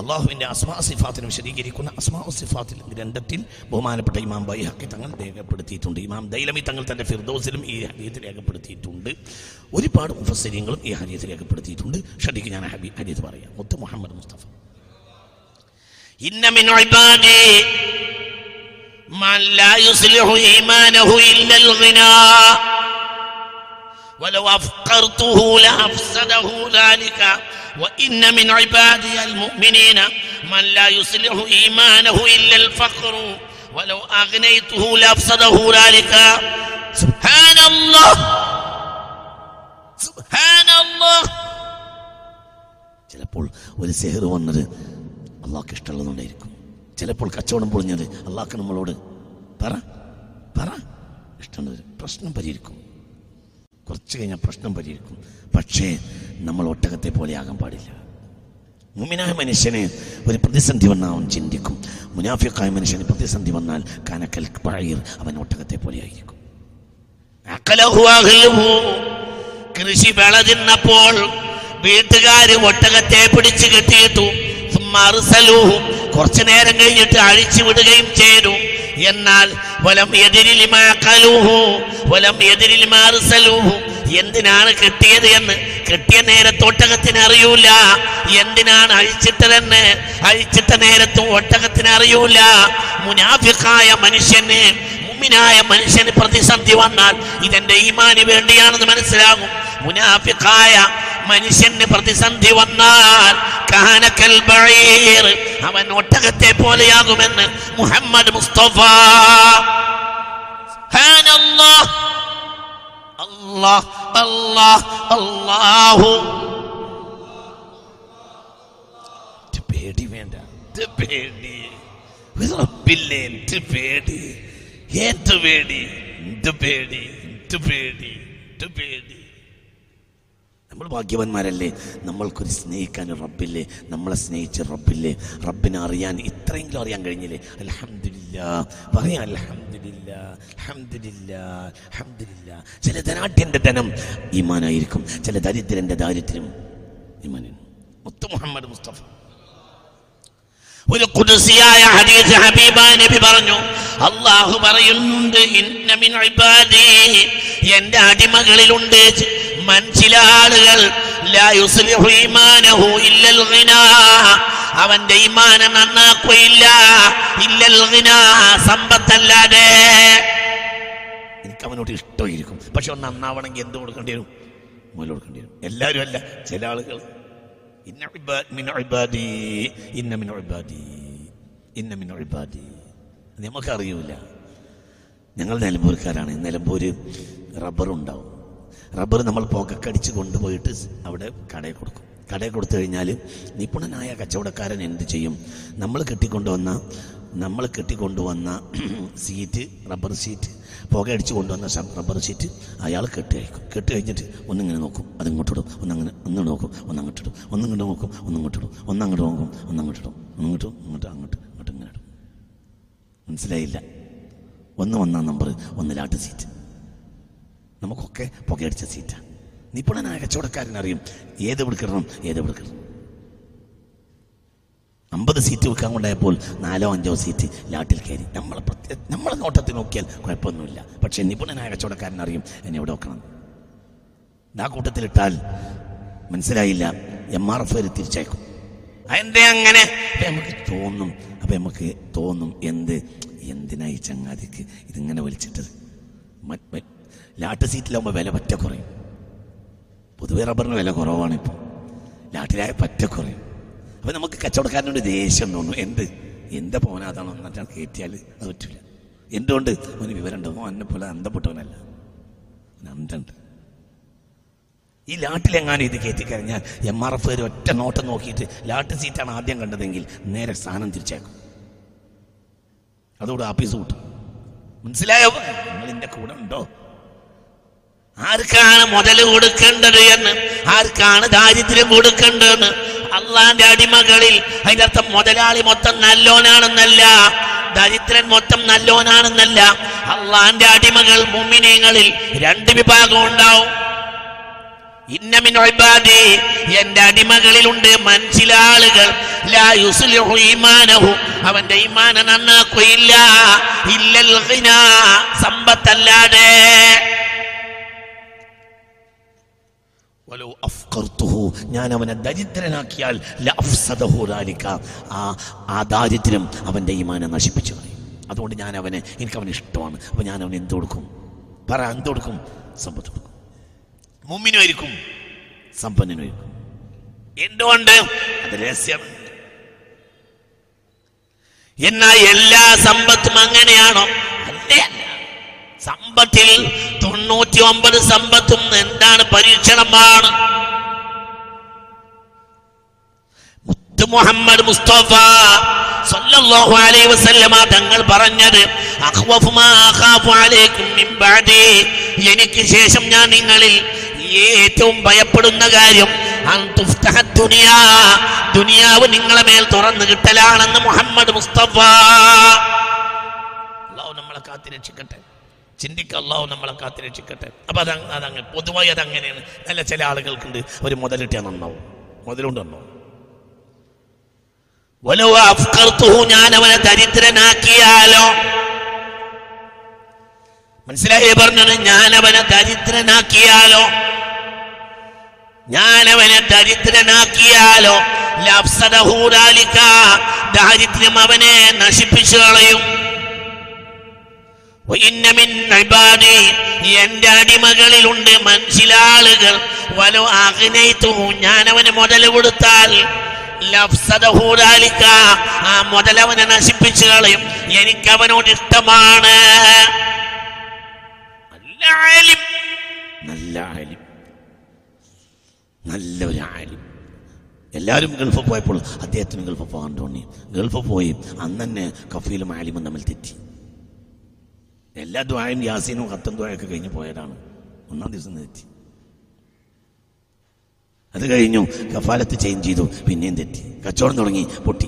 S1: അള്ളാഹുവിൻ്റെ അസ്മാ സിഫാത്തിനെ വിശദീകരിക്കുന്ന അസ്മാ സിഫാത്തിൽ ഗ്രന്ഥത്തിൽ ബഹുമാനപ്പെട്ട ഇമാം ബൈഹക്കി തങ്ങൾ രേഖപ്പെടുത്തിയിട്ടുണ്ട് ഇമാം ദൈലമി തങ്ങൾ തൻ്റെ ഫിർദോസിലും ഈ ഹദീത്ത് രേഖപ്പെടുത്തിയിട്ടുണ്ട് ഒരുപാട് മുഫസ്സരിയങ്ങളും ഈ ഹദീത്ത് രേഖപ്പെടുത്തിയിട്ടുണ്ട് ഷഡിക്ക് ഞാൻ ഹബി ഹദീത്ത് പറയാം മുത്ത് മുഹമ്മദ് മുസ്തഫ ഇന്ന മിൻ ഇബാദി من لا يصلح إيمانه إلا الغنى ولو أفقرته لأفسده ذلك وإن من عبادي المؤمنين من لا يصلح إيمانه إلا الفقر ولو أغنيته لأفسده ذلك سبحان الله سبحان الله ചിലപ്പോൾ ഒരു സെഹർ വന്നത് അള്ളാഹ്ക്ക് ഇഷ്ടമുള്ളതുകൊണ്ടായിരിക്കും ചിലപ്പോൾ കച്ചവടം പൊളിഞ്ഞത് അള്ളാഹ്ക്ക് നമ്മളോട് പറ പറ ഇഷ്ടമുള്ളത് പ്രശ്നം പരിഹരിക്കും കുറച്ച് കഴിഞ്ഞാൽ പ്രശ്നം പരിഹരിക്കും. പക്ഷേ നമ്മൾ ഒട്ടകത്തെ പോലെ ആകാൻ പാടില്ല. മുമിനായ മനുഷ്യന് ഒരു പ്രതിസന്ധി വന്നാൽ അവൻ ചിന്തിക്കും. മുനാഫിക്കായ മനുഷ്യന് പ്രതിസന്ധി വന്നാൽ കനക്കൽ പഴയർ അവൻ ഒട്ടകത്തെ പോലെ ആയിരിക്കും. അക്കലഹു അഹ്ലുഹു. കൃഷി വിള തിന്നപ്പോൾ വീട്ടുകാർ ഒട്ടകത്തെ പിടിച്ചു കെട്ടിയിട്ടു. കുറച്ചു നേരം കഴിഞ്ഞിട്ട് അഴിച്ചു വിടുകയും ചെയ്തു. എന്നാൽ എന്തിനാണ് കിട്ടിയത് എന്ന് കിട്ടിയ നേരത്ത് ഒട്ടകത്തിന് അറിയൂല. എന്തിനാണ് അഴിച്ചിട്ടതെന്ന് അഴിച്ചിട്ട നേരത്തും ഒട്ടകത്തിന് അറിയൂല. മുനാഫിക്കായ മനുഷ്യന് മുമ്മിനായ മനുഷ്യന് പ്രതിസന്ധി വന്നാൽ ഇതെന്റെ ഈമാന് വേണ്ടിയാണെന്ന് മനസ്സിലാകും. മുനാഫിക്കായ മനുഷ്യന് പ്രതിസന്ധി വന്നാൽ കാനക്കൽ അവൻ ഒട്ടകത്തെ പോലെയാകുമെന്ന് മുഹമ്മദ് മുസ്തഫ. അല്ലാഹ് അല്ലാഹ് അല്ലാഹു. പേടി വേണ്ട പേടി. പേടി. നമ്മൾ ഭാഗ്യവാന്മാരല്ലേ? നമ്മൾക്കൊരു സ്നേഹിക്കാൻ റബ്ബില്ലേ? നമ്മളെ സ്നേഹിച്ച റബ്ബില്ലേ? റബ്ബിനെ അറിയാൻ ഇത്രയെങ്കിലും അറിയാൻ കഴിഞ്ഞില്ലേ? അലഹമില്ല പറയാം അലഹമില്ല അൽഹംദുലില്ല. ചില ധനാഢ്യന്റെ ധനം ഈമാനായിരിക്കും. ചില ദരിദ്രന്റെ ദാരിദ്ര്യം ഈമാനാണ് മുത്തു മുഹമ്മദ് മുസ്തഫ. ഒരു കുദസിയായ ഹദീസ് ഹബീബ നബി പറഞ്ഞു അള്ളാഹു പറയുന്നുണ്ട് എന്റെ അടിമകളിലുണ്ട് മനസ്സിലാളുകൾ അവന്റെ ഈമാനം നന്നാക്കുകയില്ല ഇല്ലൽ സമ്പത്തല്ലാതെ. എനിക്ക് അവനോട് ഇഷ്ടമായിരിക്കും പക്ഷെ നന്നാവണമെങ്കിൽ എന്ത് കൊടുക്കേണ്ടി വരും? മുതൽ കൊടുക്കേണ്ടി വരും. എല്ലാവരും അല്ല ചില ആളുകൾ നമുക്കറിയൂല. ഞങ്ങൾ നിലമ്പൂർക്കാരാണ്. നിലമ്പൂർ റബ്ബർ ഉണ്ടാവും റബ്ബർ നമ്മൾ പുകക്കടിച്ച് കൊണ്ടുപോയിട്ട് അവിടെ കടയിൽ കൊടുക്കും. കടയിൽ കൊടുത്തു കഴിഞ്ഞാൽ നിപുണനായ കച്ചവടക്കാരൻ എന്ത് ചെയ്യും? നമ്മൾ കെട്ടിക്കൊണ്ടുവന്ന നമ്മൾ കെട്ടിക്കൊണ്ടുവന്ന സീറ്റ് റബ്ബർ സീറ്റ് പുകയടിച്ച് കൊണ്ടുവന്ന റബ്ബർ ഷീറ്റ് അയാൾ കെട്ടി അയക്കും കെട്ടി കഴിഞ്ഞിട്ട് ഒന്നിങ്ങനെ നോക്കും. അതിങ്ങോട്ട് ഇടും. ഒന്നങ്ങനെ ഒന്ന് നോക്കും. ഒന്നങ്ങോട്ട് ഇടും. ഒന്നിങ്ങോട്ട് നോക്കും. ഒന്നിങ്ങോട്ട് ഇടും. ഒന്നങ്ങോട്ട് നോക്കും. ഒന്നങ്ങോട്ട് ഇടും. ഒന്നിങ്ങോട്ട് ഇങ്ങോട്ട് അങ്ങോട്ട് ഇങ്ങോട്ട് ഇങ്ങനെ ഇടും. മനസ്സിലായില്ല. ഒന്ന് ഒന്നാം നമ്പർ ഒന്നിലാട്ട് സീറ്റ് നമുക്കൊക്കെ പുകയടിച്ച സീറ്റാണ് നിപുണനായ കച്ചവടക്കാരനറിയും. ഏത് എടുക്കണം ഏത് എടുക്കണം അമ്പത് സീറ്റ് വെക്കാൻ കൊണ്ടായപ്പോൾ നാലോ അഞ്ചോ സീറ്റ് ലാട്ടിൽ കയറി. പ്രത്യേക നമ്മളെ നോട്ടത്തിൽ നോക്കിയാൽ കുഴപ്പമൊന്നുമില്ല. പക്ഷെ നിപുണനായ കച്ചവടക്കാരൻ അറിയും എന്നെ എവിടെ വെക്കണം. ആ കൂട്ടത്തിലിട്ടാൽ മനസ്സിലായില്ല എം ആർ എഫ് വരെ തിരിച്ചയക്കും. അതെന്തേ അങ്ങനെ? അപ്പം നമുക്ക് തോന്നും അപ്പം നമുക്ക് തോന്നും എന്ത്? എന്തിനായി ചങ്ങാതിക്ക് ഇതിങ്ങനെ വലിച്ചിട്ടത്? ലാട്ട് സീറ്റിലാകുമ്പോൾ വില പറ്റ കുറയും. പൊതുവെ റബ്ബറിന് വില കുറവാണ് ഇപ്പോൾ ലാട്ടിലായ പറ്റ കുറയും. അപ്പൊ നമുക്ക് കച്ചവടക്കാരനോട് ദേഷ്യം തോന്നുന്നു എന്ത്? എന്താ പോനാതാണോ എന്നിട്ട് കയറ്റിയാൽ അത് പറ്റില്ല എന്തുകൊണ്ട്? അവന് വിവരമുണ്ട്. ഓ എന്നെ പോലെ അന്തപ്പെട്ടവനല്ല അവന് അന്തണ്ട് ഈ ലാട്ടിലെങ്ങാനും ഇത് കയറ്റി കഴിഞ്ഞാൽ എം ആർ എഫ് ഒരു ഒറ്റ നോട്ടം നോക്കിയിട്ട് ലാട്ട് സീറ്റാണ് ആദ്യം കണ്ടതെങ്കിൽ നേരെ സ്ഥാനം തിരിച്ചേക്കും. അതോട് ആപ്പീസ് കൂട്ടും മനസ്സിലായോ? നിങ്ങൾ എന്റെ കൂടെ ഉണ്ടോ? ആർക്കാണ് മുതൽ കൊടുക്കേണ്ടത് എന്ന്? ആർക്കാണ് ദാരിദ്ര്യം കൊടുക്കേണ്ടതെന്ന് അള്ളാന്റെ അടിമകളിൽ. അതിന്റെ അർത്ഥം മുതലാളി മൊത്തം നല്ലോനാണെന്നല്ല. ദരിദ്രൻ മൊത്തം നല്ലോനാണെന്നല്ല. അള്ളാന്റെ അടിമകൾ മുമ്മിനങ്ങളിൽ രണ്ട് വിഭാഗം ഉണ്ടാവും. എന്റെ അടിമകളിലുണ്ട് മനസ്സിലാളുകൾ അവന്റെ ഈമാന നന്നാക്കുകയില്ല. ഇല്ലൽ സമ്പത്തല്ലാതെ. ഞാൻ അവനെ ദരിദ്രനാക്കിയാൽ ആ ആ ദാരിദ്ര്യം അവന്റെ ഈമാനെ നശിപ്പിച്ചു കളയും. അതുകൊണ്ട് ഞാൻ അവനെ എനിക്ക് അവന് ഇഷ്ടമാണ്. അപ്പൊ ഞാൻ അവന് എന്ത് കൊടുക്കും? പറ എന്ത് കൊടുക്കും? സമ്പത്ത് കൊടുക്കും. മുമ്മിനുമായിരിക്കും. സമ്പന്നനുമായിരിക്കും എന്തുകൊണ്ട്? അത് രഹസ്യം എന്നാൽ എല്ലാ സമ്പത്തും അങ്ങനെയാണോ? അല്ല സമ്പത്തിൽ തൊണ്ണൂറ്റി ഒമ്പത് സമ്പത്തും എന്താണ് പരീക്ഷണമാണ്? മുഹമ്മദ് മുസ്തഫ സല്ലല്ലാഹു അലൈഹി വസല്ലമ തങ്ങൾ പറഞ്ഞത് അഖ്വഫു മാ അലൈക്കും മിൻ ബഅദി. എനിക്ക് ശേഷം ഞാൻ നിങ്ങളിൽ ഏറ്റവും ഭയപ്പെടുന്ന കാര്യം ദുനിയാവ് നിങ്ങളെ മേൽ തുറന്നു കിട്ടലാണെന്ന് മുഹമ്മദ് മുസ്തഫ ചിന്തിക്കുക അള്ളാഹു നമ്മളെ കാത്തിരക്ഷിക്കട്ടെ അപ്പൊ അത് അതങ്ങനെ പൊതുവായി അതങ്ങനെയാണ് നല്ല ചില ആളുകൾക്കുണ്ട്. ഒരു മുതലിട്ടിയാൽ നന്നാവും. മുതലുണ്ട് നന്നാവും. ഞാൻ അവനെ ദരിദ്രനാക്കിയാലോ? മനസ്സിലായി പറഞ്ഞത്? ഞാൻ അവനെ ദരിദ്രനാക്കിയാലോ? ഞാൻ അവനെ ദരിദ്രനാക്കിയാലോ ദാരിദ്ര്യം അവനെ നശിപ്പിച്ചു കളയും. എന്റെ അടിമകളിലുണ്ട് മനസ്സിലാളുകൾ. വലോ ആഗ്നയിത്തുഹു ഞാൻ അവന് മുതൽ കൊടുത്താൽ ആ മുതലവനെ നശിപ്പിച്ചു കളയും. എനിക്ക് അവനോട് ഇഷ്ടമാണ്. നല്ല ആലിം. നല്ല ആലിം. നല്ലൊരു ആലിം. എല്ലാവരും ഗൾഫ് പോയപ്പോൾ അദ്ദേഹത്തിന് ഗൾഫ് പോകാൻ തോന്നി. ഗൾഫ് പോയി. അന്ന് കഫീലും ആലിമും തമ്മിൽ തെറ്റി. എല്ലാ ദ്വായും യാസീനും ഹത്തം ദ്വായൊക്കെ കഴിഞ്ഞ് പോയതാണ്. ഒന്നാം ദിവസം തെറ്റി. അത് കഴിഞ്ഞു കഫാലത്ത് ചേഞ്ച് ചെയ്തു. പിന്നെയും തെറ്റി. കച്ചവടം തുടങ്ങി പൊട്ടി.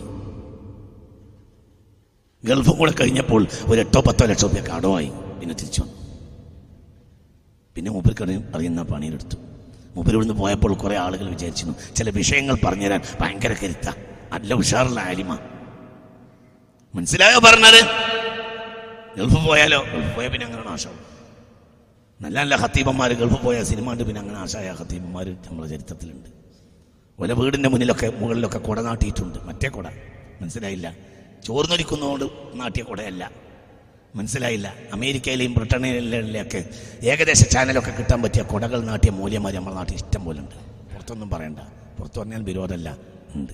S1: ഗൾഫും കൂടെ കഴിഞ്ഞപ്പോൾ ഒരു എട്ടോ പത്തോ ലക്ഷം രൂപ കടമായി. പിന്നെ തിരിച്ചു വന്നു. പിന്നെ മൂപ്പർക്ക് അറിയുന്ന പണിയിലെടുത്തു മൂപ്പരിവിടുന്ന് പോയപ്പോൾ കുറേ ആളുകൾ വിചാരിച്ചിരുന്നു ചില വിഷയങ്ങൾ പറഞ്ഞുതരാൻ ഭയങ്കര കരുത്ത. നല്ല ഉഷാറുള്ള ആലിമ. മനസ്സിലായോ പറഞ്ഞത്? ഗൾഫ് പോയാലോ? ഗൾഫ് പോയാൽ പിന്നെ അങ്ങനെ നാശം നല്ല നല്ല ഹത്തീബന്മാർ ഗൾഫ് പോയ സിനിമ ഉണ്ട് പിന്നെ അങ്ങനെ ആശായ ഹത്തീബന്മാർ നമ്മുടെ ചരിത്രത്തിലുണ്ട്. ഒല വീടിന്റെ മുന്നിലൊക്കെ മുകളിലൊക്കെ കുട നാട്ടിയിട്ടുണ്ട്. മറ്റേ കുട. മനസ്സിലായില്ല? ചോർന്നൊലിക്കുന്നതുകൊണ്ട് നാട്ടിയ കുടയല്ല. മനസ്സിലായില്ല? അമേരിക്കയിലെയും ബ്രിട്ടനിലൊക്കെ ഏകദേശ ചാനലൊക്കെ കിട്ടാൻ പറ്റിയ കുടകൾ നാട്ടിയ മൂല്യന്മാർ നമ്മുടെ നാട്ടിൽ ഇഷ്ടം പോലെ ഉണ്ട്. പുറത്തൊന്നും പറയണ്ട. പുറത്തു പറഞ്ഞാൽ വിരോധമല്ല. ഉണ്ട്.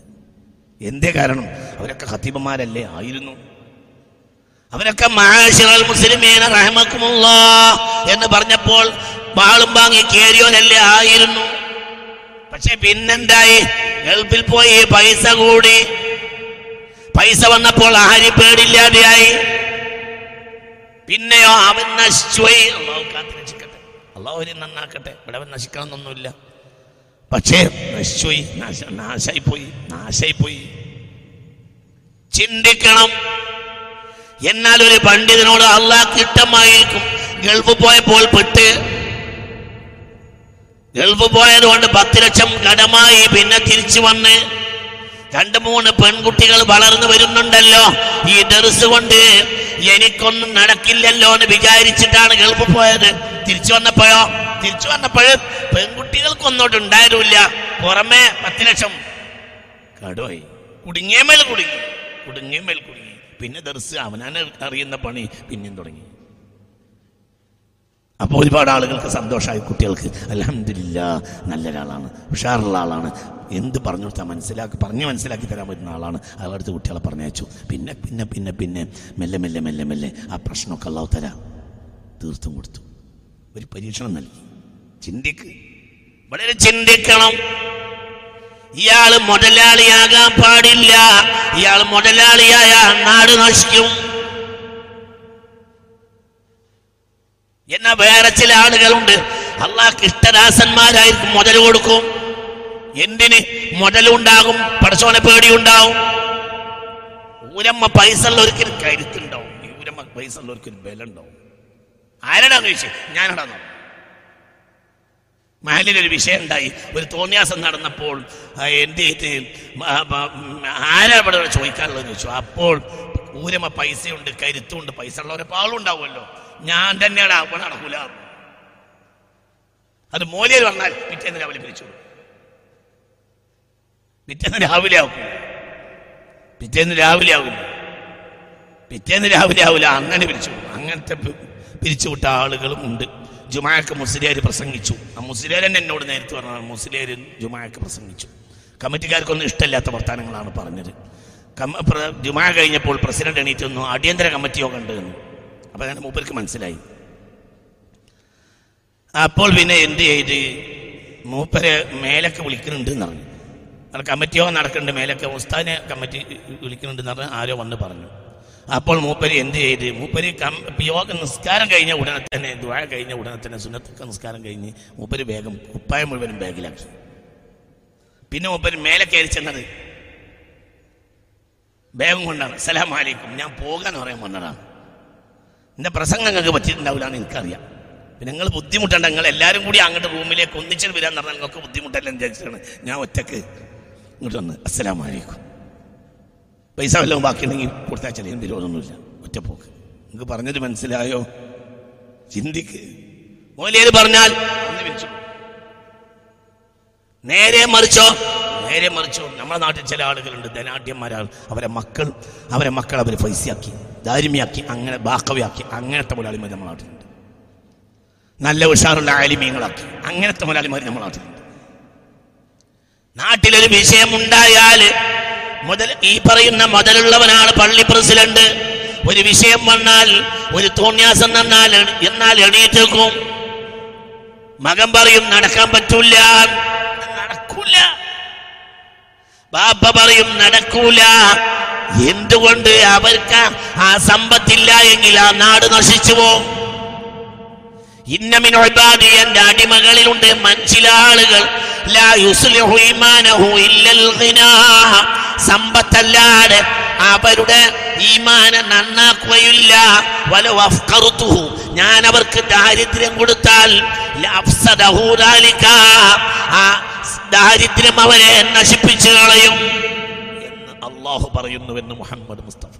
S1: എന്തേ കാരണം? അവരൊക്കെ ഹത്തീബന്മാരല്ലേ ആയിരുന്നു. അവരൊക്കെ മാഷിറൽ മുസ്ലിമീന എന്ന് പറഞ്ഞപ്പോൾ വാളും വാങ്ങി കേറിയോനല്ലേ ആയിരുന്നു. പക്ഷെ പിന്നെന്തായി? ഗൾഫിൽ പോയി പൈസ കൂടി. പൈസ വന്നപ്പോൾ ആരും പേടില്ലാതെയായി. പിന്നെയോ അവൻ നശിച്ചുപോയി. അള്ളാഹു കാത്തിരക്ഷിക്കട്ടെ അള്ളാഹു അവരെ നന്നാക്കട്ടെ. ഇവിടെ അവൻ നശിക്കണമെന്നൊന്നുമില്ല. പക്ഷേ നശിച്ചുപോയി. പോയി നാശായി പോയി ചിന്തിക്കണം. എന്നാൽ ഒരു പണ്ഡിതനോട് അള്ളാഹ് ഇഷ്ടമായിരിക്കും ഗൾഫ് പോയപ്പോൾ പെട്ട്. ഗൾഫ് പോയതുകൊണ്ട് പത്ത് ലക്ഷം കടമായി പിന്നെ തിരിച്ചു വന്ന്. രണ്ട് മൂന്ന് പെൺകുട്ടികൾ വളർന്നു വരുന്നുണ്ടല്ലോ. ഈ ദർസ് കൊണ്ട് എനിക്കൊന്നും നടക്കില്ലല്ലോ എന്ന് വിചാരിച്ചിട്ടാണ് ഗൾഫ് പോയത്. തിരിച്ചു വന്നപ്പോഴോ? തിരിച്ചു വന്നപ്പോഴ് പെൺകുട്ടികൾക്കൊന്നോട്ട് ഉണ്ടായിരുന്നില്ല. പുറമെ പത്ത് ലക്ഷം കടുവായി കുടുങ്ങിയമേൽ കുടുങ്ങി. കുടുങ്ങിയ മേൽ കുടുങ്ങി. പിന്നെ ദർസ് അവനെ അറിയുന്ന പണി പിന്നെയും തുടങ്ങി. അപ്പോൾ ഒരുപാട് ആളുകൾക്ക് സന്തോഷമായി കുട്ടികൾക്ക്. അലഹമില്ല നല്ലൊരാളാണ് ഉഷാറുള്ള ആളാണ്. എന്ത് പറഞ്ഞു കൊടുത്താൽ മനസ്സിലാക്കി പറഞ്ഞ് മനസ്സിലാക്കി തരാൻ പറ്റുന്ന ആളാണ്. അയാളടുത്ത് കുട്ടികളെ പറഞ്ഞയച്ചു. പിന്നെ പിന്നെ പിന്നെ പിന്നെ മെല്ലെ മെല്ലെ മെല്ലെ മെല്ലെ ആ പ്രശ്നമൊക്കെ അള്ളാഹു തരാം. തീർത്തും കൊടുത്തു. ഒരു പരീക്ഷണം നൽകി. ചിന്തിക്ക്. വളരെ ചിന്തിക്കണം. ഇയാൾ മുതലാളിയാകാൻ പാടില്ല. ഇയാൾ മുതലാളിയായ നാട് നശിക്കും. എന്നാ വേറെ ചില ആളുകളുണ്ട്. അള്ളാഹ് ഇഷ്ടദാസന്മാരായിരിക്കും മുതൽ കൊടുക്കും. എന്തിന്? മുതലുണ്ടാകും പടച്ചോനെ പേടിയുണ്ടാവും. ഊരമ്മ പൈസ ഉള്ളവർക്കൊരു കരുത്തുണ്ടാവും. ഊരമ്മ പൈസ ഉള്ളവർക്കൊരു ബലുണ്ടാവും ആരടാന്ന് ചോദിച്ചു ഞാനടാന്നോ മാലിലൊരു വിഷയം ഉണ്ടായി ഒരു തോന്നിയാസം നടന്നപ്പോൾ എന്ത് ചെയ്ത് ആരാ ഇവിടെ ചോദിക്കാനുള്ളതെന്ന് ചോദിച്ചു. അപ്പോൾ ഊരമ പൈസയുണ്ട് കരുത്തുണ്ട് പൈസ ഉള്ളവരെ പാളുണ്ടാവുമല്ലോ ഞാൻ തന്നെയാണ് അവിടെ നടക്കൂല. അത് മോലിയർ വന്നാൽ പിറ്റേന്ന് രാവിലെ പിരിച്ചു. പിറ്റേന്ന് രാവിലെ ആക്കും. പിറ്റേന്ന് രാവിലെ ആകില്ല പിറ്റേന്ന് രാവിലെ ആവില്ല അങ്ങനെ പിരിച്ചു. അങ്ങനത്തെ പിരിച്ചുവിട്ട ആളുകളും ഉണ്ട്. ജുമാക്ക് മുസ്ലിയാർ പ്രസംഗിച്ചു. ആ മുസ്ലിയാർ തന്നെ എന്നോട് നേരത്തെ പറഞ്ഞതാണ് മുസ്ലിയാരൻ ജുമാക്ക് പ്രസംഗിച്ചു. കമ്മിറ്റിക്കാർക്കൊന്നും ഇഷ്ടമില്ലാത്ത വർത്തമാനങ്ങളാണ് പറഞ്ഞത്. ജുമാ കഴിഞ്ഞപ്പോൾ പ്രസിഡന്റ് എണീറ്റ് വന്നു അടിയന്തര കമ്മിറ്റി യോഗം ഉണ്ട് എന്ന്. അപ്പൊ അങ്ങനെ മൂപ്പർക്ക് മനസ്സിലായി. അപ്പോൾ പിന്നെ എന്ത് ചെയ്ത്? മൂപ്പര് മേലൊക്കെ വിളിക്കുന്നുണ്ട് എന്ന് പറഞ്ഞു. കമ്മിറ്റി യോഗം നടക്കുന്നുണ്ട് മേലൊക്കെ ഉസ്താദിനെ കമ്മിറ്റി വിളിക്കുന്നുണ്ട് എന്ന് പറഞ്ഞ് ആരോ വന്ന് പറഞ്ഞു. അപ്പോൾ മൂപ്പരി എന്ത് ചെയ്ത്? മൂപ്പരി യോഗ നിസ്കാരം കഴിഞ്ഞ ഉടനെ തന്നെ ദ്വാര കഴിഞ്ഞ ഉടനെ തന്നെ സുന്നത്തൊക്കെ നിസ്കാരം കഴിഞ്ഞ് മൂപ്പര് വേഗം കുപ്പായം മുഴുവനും ബാഗിലാക്കി. പിന്നെ മൂപ്പരി മേലെ കയറി ചെന്നത് വേഗം കൊണ്ടാണ്. സലാം അലൈക്കും ഞാൻ പോകാന്ന് പറയാൻ വന്നതാണ്. എന്റെ പ്രസംഗം നിങ്ങൾക്ക് പറ്റിയിട്ടുണ്ടാവില്ല എനിക്കറിയാം. പിന്നെ നിങ്ങൾ ബുദ്ധിമുട്ടണ്ട നിങ്ങൾ എല്ലാവരും കൂടി അങ്ങോട്ട് റൂമിലേക്ക് ഒന്നിച്ചിട്ട് വരാൻ പറഞ്ഞാൽ നിങ്ങൾക്ക് ബുദ്ധിമുട്ടല്ല വിചാരിച്ചിട്ടാണ് ഞാൻ ഒറ്റയ്ക്ക് ഇങ്ങോട്ട് വന്ന് അസ്സലാം വലൈക്കും പൈസ വല്ലതും ബാക്കിയുണ്ടെങ്കിൽ കൊടുത്താൽ ചെറിയ വിരോധമൊന്നുമില്ല ഒറ്റപ്പോക്ക്. നിങ്ങൾക്ക് പറഞ്ഞത് മനസ്സിലായോ? ചിന്തിക്ക്. മോലേര് പറഞ്ഞാൽ നേരെ മറിച്ചോ? നേരെ മറിച്ചോ. നമ്മുടെ നാട്ടിൽ ചില ആളുകളുണ്ട്. ധനാഢ്യന്മാരാണ്. അവരെ മക്കൾ അവരെ മക്കൾ അവരെ പൈസയാക്കി ദാരിമ്യാക്കി അങ്ങനെ ബാക്കവയാക്കി അങ്ങനത്തെ മുതലാളിമാർ നമ്മുടെ നാട്ടിലുണ്ട്. നല്ല ഉഷാറുള്ള ആലിമീങ്ങളാക്കി അങ്ങനത്തെ മുതലാളിമാർ നമ്മുടെ നാട്ടിലുണ്ട്. നാട്ടിലൊരു വിഷയമുണ്ടായാൽ മുതൽ ഈ പറയുന്ന മുതലുള്ളവനാണ് പള്ളി പ്രസിഡന്റ്. ഒരു വിഷയം വന്നാൽ ഒരു തോന്യാസം തന്നാൽ എന്നാൽ എണീറ്റേക്കും. മകൻ പറയും നടക്കാൻ പറ്റൂല. നടക്കൂല. ബാപ്പ പറയും നടക്കൂല. എന്തുകൊണ്ട്? അവർക്ക് ആ സമ്പത്തില്ല എങ്കിൽ ആ നാട് നശിച്ചു പോകും എന്റെ അടിമകളിലുണ്ട് മനസ്സിലാളുകൾ സമ്പത്തല്ലാതെ അവരുടെ ഈമാന നന്നാക്കുകയില്ല. വല വഫ്കറുത്തുഹു ഞാൻ അവർക്ക് ദാരിദ്ര്യം കൊടുത്താൽ ആ ദാരിദ്ര്യം അവരെ നശിപ്പിച്ചു കളയും. എന്ന് അള്ളാഹു പറയുന്നുവെന്ന് മുഹമ്മദ് മുസ്തഫ.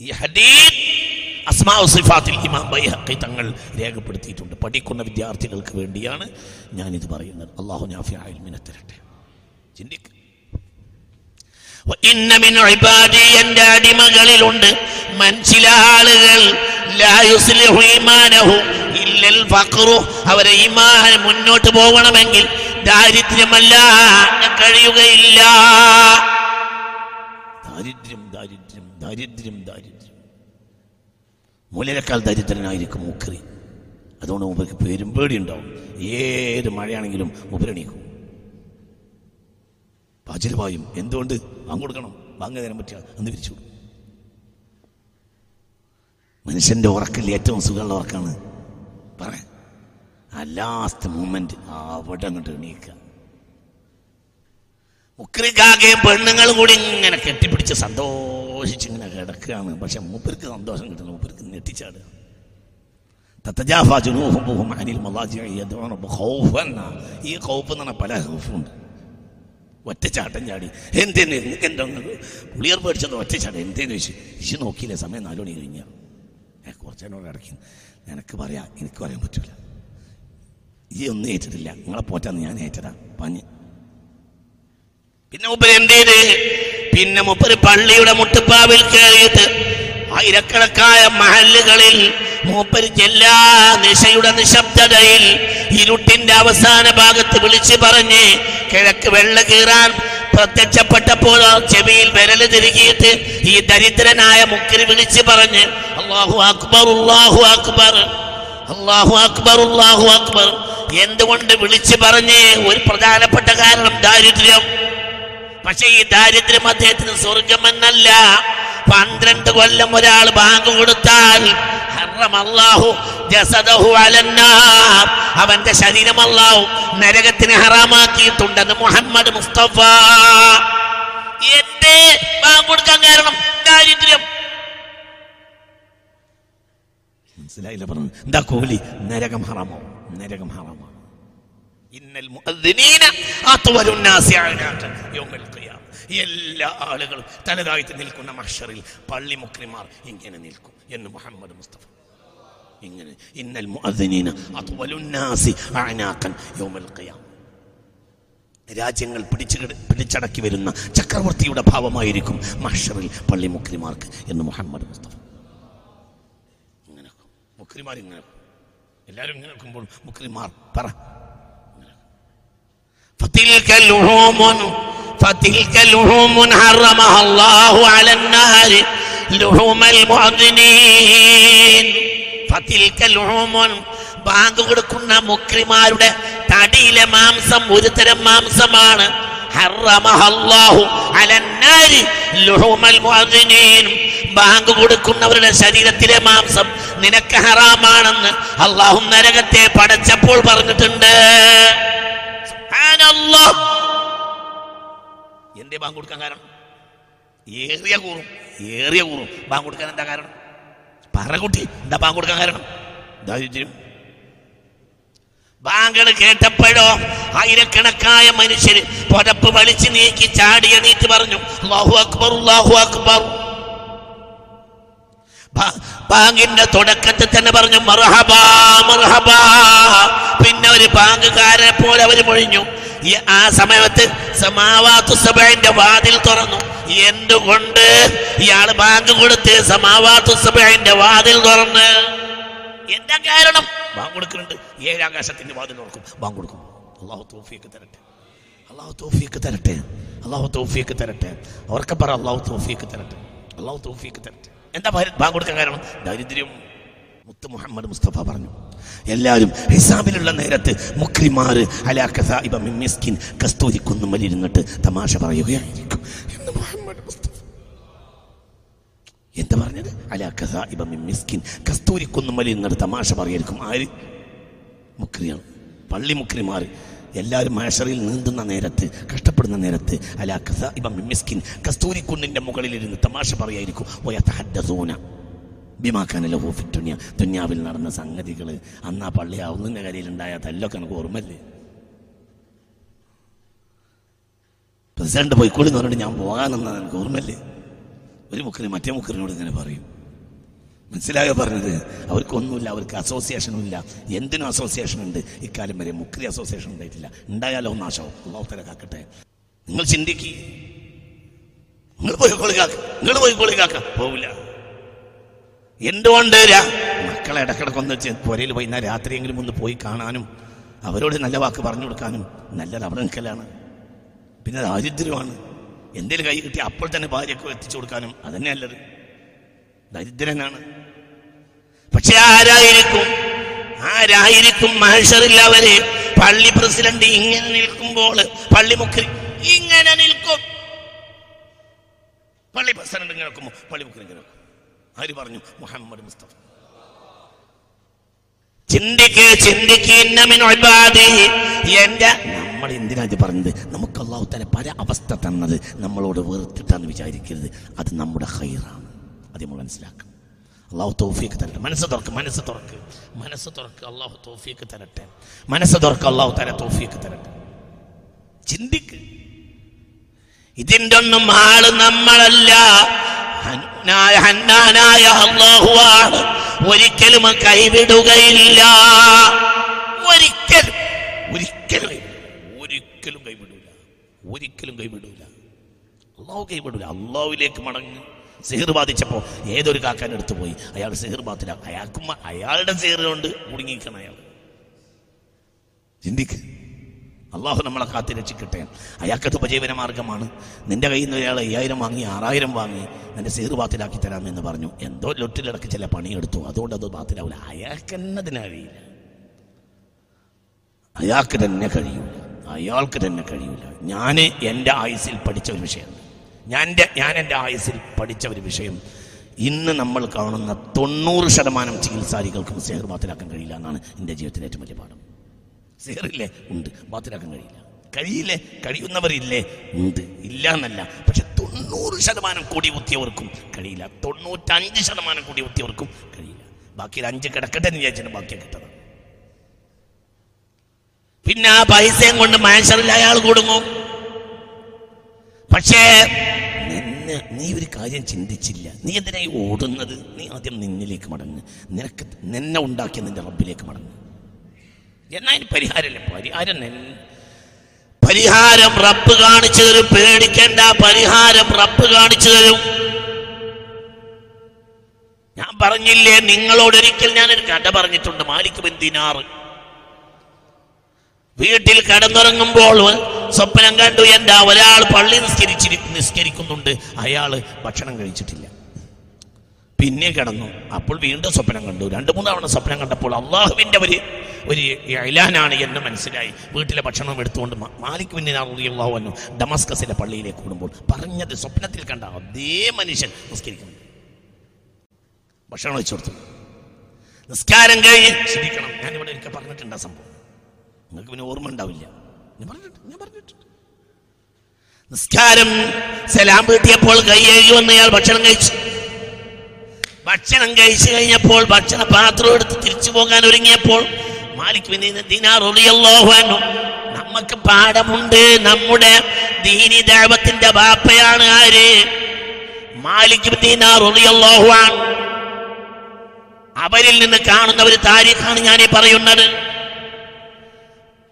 S1: ഈ ഹദീസ് അസ്മാ സിഫാത്തിൽ ഇമാം ബൈഹഖി തങ്ങൾ രേഖപ്പെടുത്തിയിട്ടുണ്ട്. പഠിക്കുന്ന വിദ്യാർത്ഥികൾക്ക് വേണ്ടിയാണ് ഞാനിത് പറയുന്നത്. അള്ളാഹു നാഫി ഇൽമിനെ തരട്ടെ. ചിന്തിക്ക്. ഇന്ന മിൻ ഇബാദി എന്റെ അടിമകളിലുണ്ട്. മനുഷ്യല ആളുകൾ അവരെ ഈമാൻ മുന്നോട്ട് പോകണമെങ്കിൽ ദാരിദ്ര്യമല്ല കഴിയുകയില്ല. ദാരിദ്ര്യം ദാരിദ്ര്യം ദാരിദ്ര്യം ദാരിദ്ര്യം. മൂലനേക്കാൾ ദരിദ്രനായിരിക്കും മുക്കറി. അതുകൊണ്ട് മൂപ്പർക്ക് പേരും പേടി ഉണ്ടാവും ഏത് മഴയാണെങ്കിലും മൂപ്പരണീക്കും പാച്ചിൽ പായും എന്തുകൊണ്ട്? വാങ്ങൊടുക്കണം കൊടുക്കണം. വാങ്ങ തരാൻ പറ്റിയ അന്ന് വിരിച്ചു മനുഷ്യന്റെ ഉറക്കിൽ ഏറ്റവും സുഖമുള്ള ഉറക്കാണ്. പറ. ആ ലാസ്റ്റ് മൂമെന്റ് അവിടെ അങ്ങോട്ട് എണീക്കുക മുക്രിക്കാകെ പെണ്ണുങ്ങൾ കൂടി ഇങ്ങനെ കെട്ടിപ്പിടിച്ച് സന്തോഷിച്ച് ഇങ്ങനെ കിടക്കുകയാണ്. പക്ഷെ മൂപ്പർക്ക് സന്തോഷം കിട്ടുന്നു. മൂപ്പർക്ക് ജുനൂഹും അനിൽ ഈ ഖൗഫ് എന്ന് പല ഹൗഫുണ്ട് ഒറ്റച്ചാട്ടം ചാടി. എന്തേന്ന് നിങ്ങൾക്ക് എന്താ പുളിയർ പേടിച്ചത് ഒറ്റച്ചാട്ടം. എന്തേന്ന് ചോദിച്ചു? ഇശു നോക്കിയില്ലേ? സമയം നാലു മണി കഴിഞ്ഞാൽ ഞാൻ കുറച്ചേനോട് ഇടയ്ക്കും നിനക്ക് പറയാം. എനിക്ക് പറയാൻ പറ്റില്ല ഈ ഒന്നും ഏറ്റിട്ടില്ല. നിങ്ങളെ പോറ്റാന്ന് ഞാൻ ഏറ്റതാ. പഞ്ഞ്. പിന്നെ മുപ്പര് എന്ത് പിന്നെ മുപ്പര് പള്ളിയുടെ മുട്ടുപ്പാവിൽ കയറിയിട്ട് ആയിരക്കണക്കായ മഹല്ലുകളിൽ മൂപ്പര് എല്ലാ നിശയുടെ നിശബ്ദതയിൽ ഇരുട്ടിന്റെ അവസാന ഭാഗത്ത് വിളിച്ചു പറഞ്ഞ് കിഴക്ക് വെള്ള കീറാൻ പ്രത്യക്ഷപ്പെട്ടപ്പോൾ ചെവിയിൽ വിരൽ തിരികിയിട്ട് ഈ ദരിദ്രനായ മുക്കിൽ വിളിച്ചു പറഞ്ഞ് അള്ളാഹു അക്ബർ ഉള്ളാഹു അക്ബർ അള്ളാഹു അക്ബർ ഉള്ളാഹു അക്ബർ. എന്തുകൊണ്ട് വിളിച്ചു പറഞ്ഞ് ഒരു പ്രധാനപ്പെട്ട കാരണം ദാരിദ്ര്യം? പക്ഷെ ഈ ദാരിദ്ര്യം അദ്ദേഹത്തിന് സ്വർഗമെന്നല്ല. പന്ത്രണ്ട് കൊല്ലം ഒരാൾ ബാങ്ക് കൊടുത്താൽ. അവന്റെ ശരീരം അല്ലാഹു നരകത്തിന് ഹറാമാക്കിയിട്ടുണ്ടെന്ന് മുഹമ്മദ് മുസ്തഫ. എന്റെ ബാങ്ക് കൊടുക്കാൻ കാരണം? ദാരിദ്ര്യം. മനസ്സിലായില്ല പറഞ്ഞു. എന്താ കോഹ്ലി? നരകം ഹറാമോ? നരകം ഹറാമോ? ഇന്നൽ മുഅദ്ദിനീന അത്വലു നാസി അനാഖൻ യൗമൽ എല്ലാ ആളുകളും തലതാഴ്ത്തി നിൽക്കുന്ന മഹ്ഷറിൽ പള്ളി മുക്രിമാർ ഇങ്ങനെ നിൽക്കും എന്ന് മുഹമ്മദ് മുസ്തഫ ഇങ്ങനെ ഇന്നൽ മുഅദ്ദിനീന അത്വലു നാസി അനാഖൻ യൗമൽ ഖിയാമ രാജ്യങ്ങൾ പിടിച്ചു പിടിച്ചടക്കി വരുന്ന ചക്രവർത്തിയുടെ ഭാവമായിരിക്കും മഹ്ഷറിൽ പള്ളി മുക്രിമാർക്ക് എന്ന് മുഹമ്മദ് മുസ്തഫ ഇങ്ങനെ മുക്രിമാർ ഇങ്ങനെ എല്ലാവരും ഇങ്ങനെ വെക്കുമ്പോൾ മുക്രിമാർ പറ فتلك لحوم فتلك لحوم حرمها الله على النار لحوم المؤذنين فتلك لحوم ബാങ്ക് കൊടുക്കുന്ന മുക്രിമാരുടെ തടിയിലെ മാംസം ഒരു തരം മാംസമാണ് ഹറമഹല്ലാഹു അലന്നാരി ജസദി ലുഹൂമൽ മുഅദ്ദിനീൻ ബാങ്ക് കൊടുക്കുന്നവരുടെ ശരീരത്തിലെ മാംസം നിനക്ക് ഹറാമാണെന്ന് അള്ളാഹു നരകത്തെ പടച്ചപ്പോൾ പറഞ്ഞിട്ടുണ്ട് സുബ്ഹാനല്ലാഹ്. എന്തേ ബാങ്ക് കൊടുക്കാൻ കാരണം? ഏറിയ കൂറും ഏറിയ കൂറും. ബാങ്ക് കൊടുക്കാൻ എന്താ കാരണം? പറ കുട്ടി എന്താ ബാങ്ക് കൊടുക്കാൻ കാരണം? ദാരിദ്ര്യം ബാങ്കൾ കേട്ടപ്പോഴോ ആയിരക്കണക്കായ മനുഷ്യർ പുതപ്പ് വലിച്ചു നീക്കി ചാടി എണീറ്റ് പറഞ്ഞു അല്ലാഹു അക്ബർ അല്ലാഹു അക്ബർ. ബാങ്കിന്റെ തുടക്കത്തിൽ തന്നെ പറഞ്ഞു മർഹബാ മർഹബാ. പിന്നെ ഒരു ബാങ്കുകാരെ പോലെ അവർ മൊഴിഞ്ഞു. ആ സമയത്ത് സമാവാത്തു സഭയുടെ വാതിൽ തുറന്നു. എന്തുകൊണ്ട് ഇയാൾ ബാങ്ക് കൊടുത്ത് സമാവാത്തു സഭയുടെ വാതിൽ തുറന്ന്? എന്താ കാരണം? ബാങ്ക് കൊടുക്കുന്നുണ്ട്. ഏഴാകാശത്തിന്റെ വാതിൽ തുറക്കും. ബാങ്ക് കൊടുക്കും. അള്ളാഹു തോഫിയൊക്കെ തരട്ടെ. അള്ളാഹു തോഫിയൊക്കെ തരട്ടെ. അള്ളാഹു തോഫിയൊക്കെ തരട്ടെ. അവർക്ക് പറ അള്ളാഹു തോഫിയൊക്കെ തരട്ടെ. അള്ളാഹു തോഫിയൊക്കെ തരട്ടെ. എന്താ ബാങ്ക് കൊടുക്കാൻ കാരണം? ദാരിദ്ര്യം. മുത്ത് മുഹമ്മദ് മുസ്തഫ പറഞ്ഞു. എല്ലാവരും ഹിസാബിലുള്ള നേരത്ത് മുക്രിമാർ അലാഖിൻ കസ്തൂരി മിസ്കിൻ കസ്തൂരി കുന്നുമലിരുന്നിട്ട് തമാശ പറയുകയായിരിക്കും. എന്ന് മുഹമ്മദ് എന്താ പറഞ്ഞത്? അലാഖ കസ്തൂരി കുന്നുമലിൽ നിന്നിട്ട് തമാശ പറയായിരിക്കും ആര്? മുക്രിയാണ്. പള്ളി മുക്രിമാർ. എല്ലാവരും മാഷറിൽ നീന്തുന്ന നേരത്ത് കഷ്ടപ്പെടുന്ന നേരത്ത് അലാക്കസ കസ്തൂരി മിസ്കിൻ മുകളിൽ മുകളിലിരുന്ന് തമാശ പറയായിരിക്കും ഒയത്തഹദ്ദസൂന ബിമാക്കാൻ ലഹൂഫി ദുനിയ ദുന്യാവിൽ നടന്ന സംഗതികൾ അന്ന് ആ പള്ളി ആവുന്നതിന്റെ കരയിലുണ്ടായ തല്ലൊക്കെ എനിക്ക് ഓർമ്മല്ലേ പ്രസിഡന്റ് പോയിക്കോളി എന്ന് പറഞ്ഞിട്ട് ഞാൻ പോകാനെന്നാണ് എനിക്ക് ഓർമ്മല്ലേ ഒരു മുക്കിന് മറ്റേ മുക്കറിനോട് ഇങ്ങനെ പറയും. മനസ്സിലായോ പറഞ്ഞത്? അവർക്കൊന്നുമില്ല അവർക്ക് അസോസിയേഷനും ഇല്ല. എന്തിനും അസോസിയേഷൻ ഉണ്ട്. ഇക്കാലം വരെ മുക്രി അസോസിയേഷൻ ഉണ്ടായിട്ടില്ല. ഉണ്ടായാലോ നാശവും അള്ളാഹുത്തല കാക്കട്ടെ. നിങ്ങൾ ചിന്തിക്കുക നിങ്ങൾ പോയി കൊളികാക്ക നിങ്ങൾ പോയി കൊളികാക്ക പോവില്ല. എന്തുകൊണ്ട് മക്കളെ ഇടക്കിടക്ക് ഒന്ന് ചെ- പുരയിൽ എന്നാൽ രാത്രിയെങ്കിലും ഒന്ന് പോയി കാണാനും അവരോട് നല്ല വാക്ക് പറഞ്ഞു കൊടുക്കാനും നല്ല അവിടെ പിന്നെ ദാരിദ്ര്യമാണ്. എന്തെങ്കിലും കൈ കിട്ടി അപ്പോൾ തന്നെ ഭാര്യക്ക് എത്തിച്ചു കൊടുക്കാനും അതന്നെ നല്ലത്. ദരിദ്രനാണ് പക്ഷെ ആരായിരിക്കും ആരായിരിക്കും മഹേശ്വറില്ലവരെ പള്ളി പ്രസിഡന്റ് ഇങ്ങനെ നിൽക്കുമ്പോൾ പള്ളി മുഖ്യ ഇങ്ങനെ നിൽക്കും. പള്ളി പ്രസിഡന്റ് ഇങ്ങനെ നിൽക്കുമ്പോൾ പള്ളി മുഖ്യ ഇങ്ങനെ നിൽക്കും. ആര് പറഞ്ഞു? മുഹമ്മദ് മുസ്തഫ. നമ്മൾ എന്തിനാ ഇത് പറഞ്ഞത്? നമുക്ക് അള്ളാഹു തന്നെ പല അവസ്ഥ തന്നത് നമ്മളോട് വെറുത്തിട്ടാന്ന് വിചാരിക്കരുത്. അത് നമ്മുടെ ഹൈറാണ് അത് നമ്മൾ മനസ്സിലാക്കണം. അള്ളാഹു തോഫിക്ക് തരട്ടെ. മനസ്സ് തുറക്ക് മനസ്സ് തുറക്ക്. മനസ്സ് തുറക്ക് അള്ളാഹു തോഫിക്ക് തരട്ടെ. മനസ്സ് തുറക്ക് അള്ളാഹു തല തോഫിക്ക് തരട്ടെ. ചിന്തിക്ക്. ഇതിന്റെ ഒന്നും ആൾ നമ്മളല്ല. ഹന്നാനായ അള്ളാഹുവാണ് ഒരിക്കലും കൈവിടുകയില്ല. ഒരിക്കലും ഒരിക്കലും ഒരിക്കലും കൈവിടൂല. ഒരിക്കലും കൈവിടൂല. അള്ളാഹു കൈവിടൂല. അള്ളാഹുവിലേക്ക് മടങ്ങി സിഹിർ ബാധിച്ചപ്പോ ഏതൊരു കാക്കാൻ എടുത്തു പോയി? അയാൾ സിഹിർ ബാധില്ല അയാൾക്കും അയാളുടെ സിഹിർ കൊണ്ട് കുടുങ്ങിക്കണം അയാൾ. ചിന്തിക്ക്. അള്ളാഹു നമ്മളെ കാത്തി രക്ഷിക്കട്ടെ. അയാൾക്കത് ഉപജീവന മാർഗമാണ്. നിന്റെ കയ്യിൽ നിന്ന് ഒരാൾ അയ്യായിരം വാങ്ങി ആറായിരം വാങ്ങി നിന്റെ സീറ് ബാത്തിലാക്കി തരാമെന്ന് പറഞ്ഞു. എന്തോ ലൊട്ടിലിടക്ക് ചില പണിയെടുത്തു. അതുകൊണ്ട് അത് ബാത്തിലാവില്ല അയാൾക്ക് തന്നെ അതിന് കഴിയില്ല അയാൾക്ക് തന്നെ കഴിയൂല. അയാൾക്ക് തന്നെ കഴിയൂല. ഞാൻ എന്റെ ആയുസിൽ പഠിച്ച ഒരു വിഷയമാണ് ഞാൻ എന്റെ ഞാൻ എന്റെ ആയുസിൽ പഠിച്ച ഒരു വിഷയം. ഇന്ന് നമ്മൾ കാണുന്ന തൊണ്ണൂറ് ശതമാനം ചികിത്സാരികൾക്കും സെഹർ ബാത്തിലാക്കാൻ കഴിയില്ല എന്നാണ് എന്റെ ജീവിതത്തിലെ ഏറ്റവും വലിയ പാഠം. സിഹറില്ലേ ഉണ്ട്. ബാത്തിലാക്കാൻ കഴിയില്ല. കഴിയില്ലേ? കഴിയുന്നവരില്ലേ? ഉണ്ട്. ഇല്ല എന്നല്ല പക്ഷെ തൊണ്ണൂറ് ശതമാനം കൂടി കുത്തിയവർക്കും കഴിയില്ല. തൊണ്ണൂറ്റഞ്ച് ശതമാനം കൂടി കുത്തിയവർക്കും കഴിയില്ല. ബാക്കി അഞ്ച് കിടക്കട്ടെ എന്ന് വിചാരിച്ചിട്ട് ബാക്കി കിട്ടണം പിന്നെ ആ പൈസയും കൊണ്ട് മാൻഷറിൽ അയാൾ കൊടുങ്ങും. പക്ഷേ നിന്നെ നീ ഒരു കാര്യം ചിന്തിച്ചില്ല. നീ എന്തിനായി ഓടുന്നത്? നീ ആദ്യം നിന്നിലേക്ക് മടങ്ങ്. നിനക്ക് നിന്നെ ഉണ്ടാക്കിയ നിന്റെ റബ്ബിലേക്ക് മടങ്ങ്. എന്നാ ഇനി പരിഹാരമില്ല. പരിഹാരം പരിഹാരം റബ്ബ് കാണിച്ചു തരും. പേടിക്കേണ്ട പരിഹാരം റബ്ബ് കാണിച്ചു തരും. ഞാൻ പറഞ്ഞില്ലേ നിങ്ങളോട് ഒരിക്കൽ ഞാൻ ഒരു കഥ പറഞ്ഞിട്ടുണ്ട്. മാലിക് ബിൻ വീട്ടിൽ കടന്നുറങ്ങുമ്പോൾ സ്വപ്നം കണ്ടു. എന്താ? ഒരാൾ പള്ളി നിസ്കരിച്ചിരി നിസ്കരിക്കുന്നുണ്ട്. അയാൾ ഭക്ഷണം കഴിച്ചിട്ടില്ല. പിന്നെ കിടന്നു. അപ്പോൾ വീണ്ടും സ്വപ്നം കണ്ടു. രണ്ട് മൂന്ന് തവണ സ്വപ്നം കണ്ടപ്പോൾ അള്ളാഹുവിന്റെ ഒരു ഒരു ഇലാനാണ് എന്ന് മനസ്സിലായി. വീട്ടിലെ ഭക്ഷണം എടുത്തുകൊണ്ട് മാലിക് പിന്നെ അള്ളാഹു വന്നു ഡമസ്കസിലെ പള്ളിയിലേക്ക് കൂടുമ്പോൾ പറഞ്ഞത് സ്വപ്നത്തിൽ കണ്ട അതേ മനുഷ്യൻ നിസ്കരിക്കുന്നു. ഭക്ഷണം വെച്ചു കൊടുത്തു. നിസ്കാരം കഴിഞ്ഞ് ശ്രദ്ധിക്കണം ഞാനിവിടെ ഒരിക്കൽ പറഞ്ഞിട്ടുണ്ട് ആ സംഭവം. നിങ്ങൾക്ക് പിന്നെ ഓർമ്മ ഉണ്ടാവില്ല. ഞാൻ പറഞ്ഞിട്ടുണ്ട് ഞാൻ പറഞ്ഞിട്ടുണ്ട്. നിസ്കാരം സലാം വീട്ടിയപ്പോൾ കൈ എഴുതി വന്ന് അയാൾ ഭക്ഷണം കഴിച്ചു. ഭക്ഷണം കഴിച്ചു കഴിഞ്ഞപ്പോൾ ഭക്ഷണ പാത്രം എടുത്ത് തിരിച്ചു പോകാൻ ഒരുങ്ങിയപ്പോൾ മാലിക് നമുക്ക് പാഠമുണ്ട് നമ്മുടെ ദീനി ദേവത്തിന്റെ ബാപ്പയാണ് ആര്? മാലിക് അവരിൽ നിന്ന് കാണുന്ന ഒരു താരീഖാണ് ഞാൻ ഈ പറയുന്നത്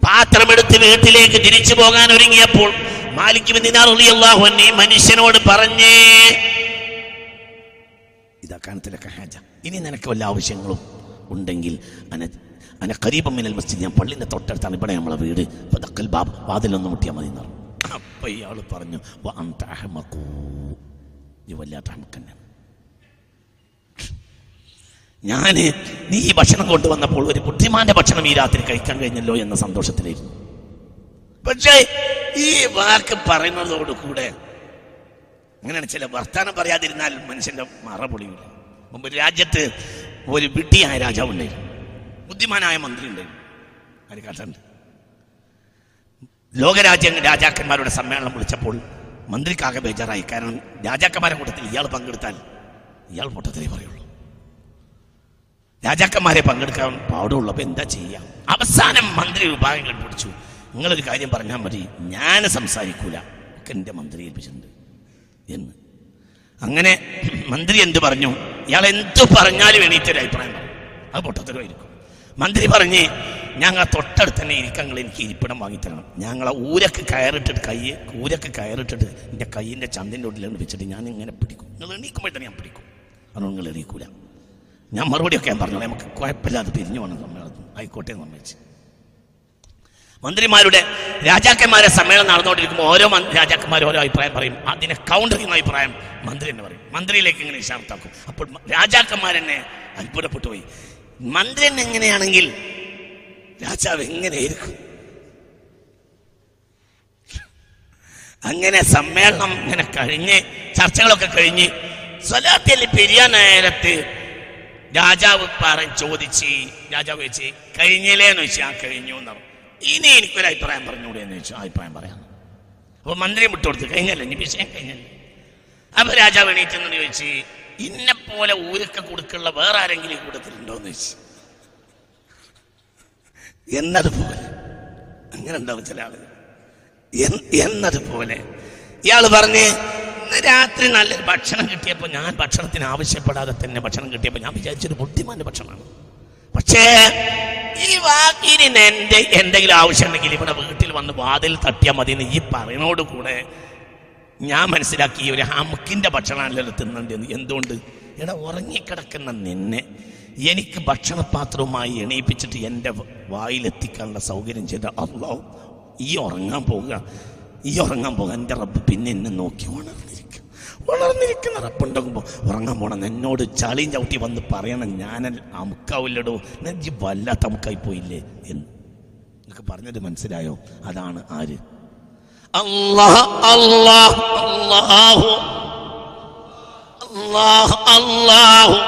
S1: പാത്രമെടുത്ത് വീട്ടിലേക്ക് തിരിച്ചു പോകാൻ ഒരുങ്ങിയപ്പോൾ മാലിക് ബിൻ ദീനാർ റളിയല്ലാഹു അൻഹു ഈ മനുഷ്യനോട് പറഞ്ഞേ ഇതാ കാണത്തിലൊക്കെ ഹാജ. ഇനി നിനക്ക് വല്ല ആവശ്യങ്ങളും ഉണ്ടെങ്കിൽ അന അന കരീബം മിനൽ മസ്ജിദ് ഞാൻ പള്ളിന്റെ തൊട്ടടുത്താണ്. ഇവിടെ നമ്മളെ വീട്. പതക്കൽ ബാബ് വാതിലൊന്ന് മുട്ടിയാൽ മതി എന്ന് അപ്പൊ ഇയാൾ പറഞ്ഞു. നീ വല്ലാത്ത അഹ്മക്കന്നെ. ഞാൻ നീ ഈ ഭക്ഷണം കൊണ്ടുവന്നപ്പോൾ ഒരു ബുദ്ധിമാന്റെ ഭക്ഷണം ഈ രാത്രി കഴിക്കാൻ കഴിഞ്ഞല്ലോ എന്ന സന്തോഷത്തിലായിരുന്നു. പക്ഷേ ഈ വാക്ക് പറയുന്നതോട് കൂടെ അങ്ങനെയാണ് ചില വർത്താനം പറയാതിരുന്നാൽ മനുഷ്യന്റെ മറ പൊളിയില്ല മുമ്പ് രാജ്യത്ത് ഒരു വിട്ടിയായ രാജാവ് ഉണ്ടായിരുന്നു. ബുദ്ധിമാനായ മന്ത്രി ഉണ്ടായിരുന്നു. കഥണ്ട് ലോകരാജ്യ രാജാക്കന്മാരുടെ സമ്മേളനം വിളിച്ചപ്പോൾ മന്ത്രിക്കാകെ ബേജാറായി. കാരണം രാജാക്കന്മാരെ കൂട്ടത്തിൽ ഇയാൾ പങ്കെടുത്താൽ ഇയാൾ പൊട്ടത്തിലേ പറയുള്ളൂ. രാജാക്കന്മാരെ പങ്കെടുക്കാൻ പാടുള്ളപ്പോൾ എന്താ ചെയ്യാം? അവസാനം മന്ത്രി വിഭാഗം കണ്ടുപിടിച്ചു. നിങ്ങളൊരു കാര്യം പറഞ്ഞാൽ മതി. ഞാൻ സംസാരിക്കൂല. ഒക്കെ മന്ത്രി ഏൽപ്പിച്ചിട്ടുണ്ട്. എന്ന്. അങ്ങനെ മന്ത്രി എന്ത് പറഞ്ഞു? ഇയാൾ എന്ത് പറഞ്ഞാലും എണീറ്റൊരു അഭിപ്രായം പറഞ്ഞു അത് പൊട്ടത്തരമായിരിക്കും മന്ത്രി പറഞ്ഞ് ഞങ്ങൾ തൊട്ടടുത്ത് തന്നെ ഇരിക്കങ്ങൾ എനിക്ക് ഇരിപ്പിടം വാങ്ങിത്തരണം. ഞങ്ങളെ ഊരക്ക് കയറിട്ടിട്ട് കൈ ഊരക്ക് കയറിട്ടിട്ട് എന്റെ കൈയിന്റെ ചന്തിന്റെ ഉള്ളിലാണ് വെച്ചിട്ട് ഞാൻ ഇങ്ങനെ പിടിക്കും. നിങ്ങൾ എണീക്കുമ്പോൾ തന്നെ ഞാൻ പിടിക്കും. അതുകൊണ്ട് നിങ്ങൾ എണീക്കൂല. ഞാൻ മറുപടിയൊക്കെ ഞാൻ പറഞ്ഞു നമുക്ക് കുഴപ്പമില്ലാതെ പിരിഞ്ഞു വേണം സമ്മേളനം ആയിക്കോട്ടെ എന്ന് മന്ത്രിമാരുടെ രാജാക്കന്മാരെ സമ്മേളനം നടന്നുകൊണ്ടിരിക്കുമ്പോൾ ഓരോ രാജാക്കന്മാർ ഓരോ അഭിപ്രായം പറയും. അതിനെ ചെയ്യുന്ന അഭിപ്രായം മന്ത്രി എന്ന് പറയും. മന്ത്രിയിലേക്ക് ഇങ്ങനെ ഇഷാർത്താക്കും. അപ്പോൾ രാജാക്കന്മാരെന്നെ അത്ഭുതപ്പെട്ടു പോയി. മന്ത്രി എങ്ങനെയാണെങ്കിൽ രാജാവ് എങ്ങനെയായിരിക്കും? അങ്ങനെ സമ്മേളനം ഇങ്ങനെ കഴിഞ്ഞ് ചർച്ചകളൊക്കെ കഴിഞ്ഞ് സ്വലാത്തിൽ പെരിയ നേരത്ത് രാജാവ് പറ ചോദിച്ച് രാജാവ് ചോദിച്ച് കഴിഞ്ഞില്ലേന്ന് വെച്ച് ആ കഴിഞ്ഞു എന്ന് പറഞ്ഞു ഇനി എനിക്കൊരു അഭിപ്രായം പറഞ്ഞുകൂടെ എന്ന് ചോദിച്ചു അഭിപ്രായം പറയാം. അപ്പൊ മന്ത്രി വിട്ടുകൊടുത്ത് കഴിഞ്ഞല്ലോ? ഇനി വിഷയം കഴിഞ്ഞല്ലോ? അപ്പൊ രാജാവ് എണീറ്റെന്ന് ചോദിച്ചു ഇന്നെ പോലെ ഊരക്ക കൊടുക്കുള്ള വേറെ ആരെങ്കിലും ഈ എന്ന് ചോദിച്ചു. എന്നതുപോലെ അങ്ങനെ ഉണ്ടാവും ചില ആളുകൾ. എന്നതുപോലെ ഇയാൾ പറഞ്ഞ് രാത്രി നല്ലൊരു ഭക്ഷണം കിട്ടിയപ്പോൾ ഞാൻ ഭക്ഷണത്തിന് ആവശ്യപ്പെടാതെ തന്നെ ഭക്ഷണം കിട്ടിയപ്പോൾ ഞാൻ വിചാരിച്ചൊരു ബുദ്ധിമാന്റെ ഭക്ഷണമാണ്. പക്ഷേ ഈ വാക്കിന് എന്റെ എന്തെങ്കിലും ആവശ്യമുണ്ടെങ്കിൽ ഇവിടെ വീട്ടിൽ വന്ന് വാതിൽ തട്ടിയാൽ മതി എന്ന് ഈ പറയണോട് കൂടെ ഞാൻ മനസ്സിലാക്കി ഒരു ഹമുക്കിന്റെ ഭക്ഷണമല്ലല്ലോ തിന്നണ്ടെന്ന് എന്തുകൊണ്ട്? എടാ ഉറങ്ങിക്കിടക്കുന്ന നിന്നെ. എനിക്ക് ഭക്ഷണപാത്രവുമായി എണീപ്പിച്ചിട്ട് എന്റെ വായിലെത്തിക്കാനുള്ള സൗകര്യം ചെയ്ത അള്ളോ ഈ ഉറങ്ങാൻ പോവുക. ഈ ഉറങ്ങാൻ പോകുക എന്റെ റബ്ബ് പിന്നെ എന്നെ നോക്കി ഉണർന്നിരിക്കും ഉണർന്നിരിക്കുന്ന റബ്ബുണ്ടാകുമ്പോൾ ഉറങ്ങാൻ പോണം എന്നോട് ചളിയും ചവിട്ടി വന്ന് പറയണം ഞാൻ അമുക്കാവില്ലടോ നെഞ്ചി വല്ലാത്ത അമുക്കായി പോയില്ലേ എന്ന്. നിങ്ങൾക്ക് പറഞ്ഞത് മനസ്സിലായോ? അതാണ് ആര്? അല്ലാഹ് അല്ലാഹ് അല്ലാഹു. അല്ലാഹ് അല്ലാഹു.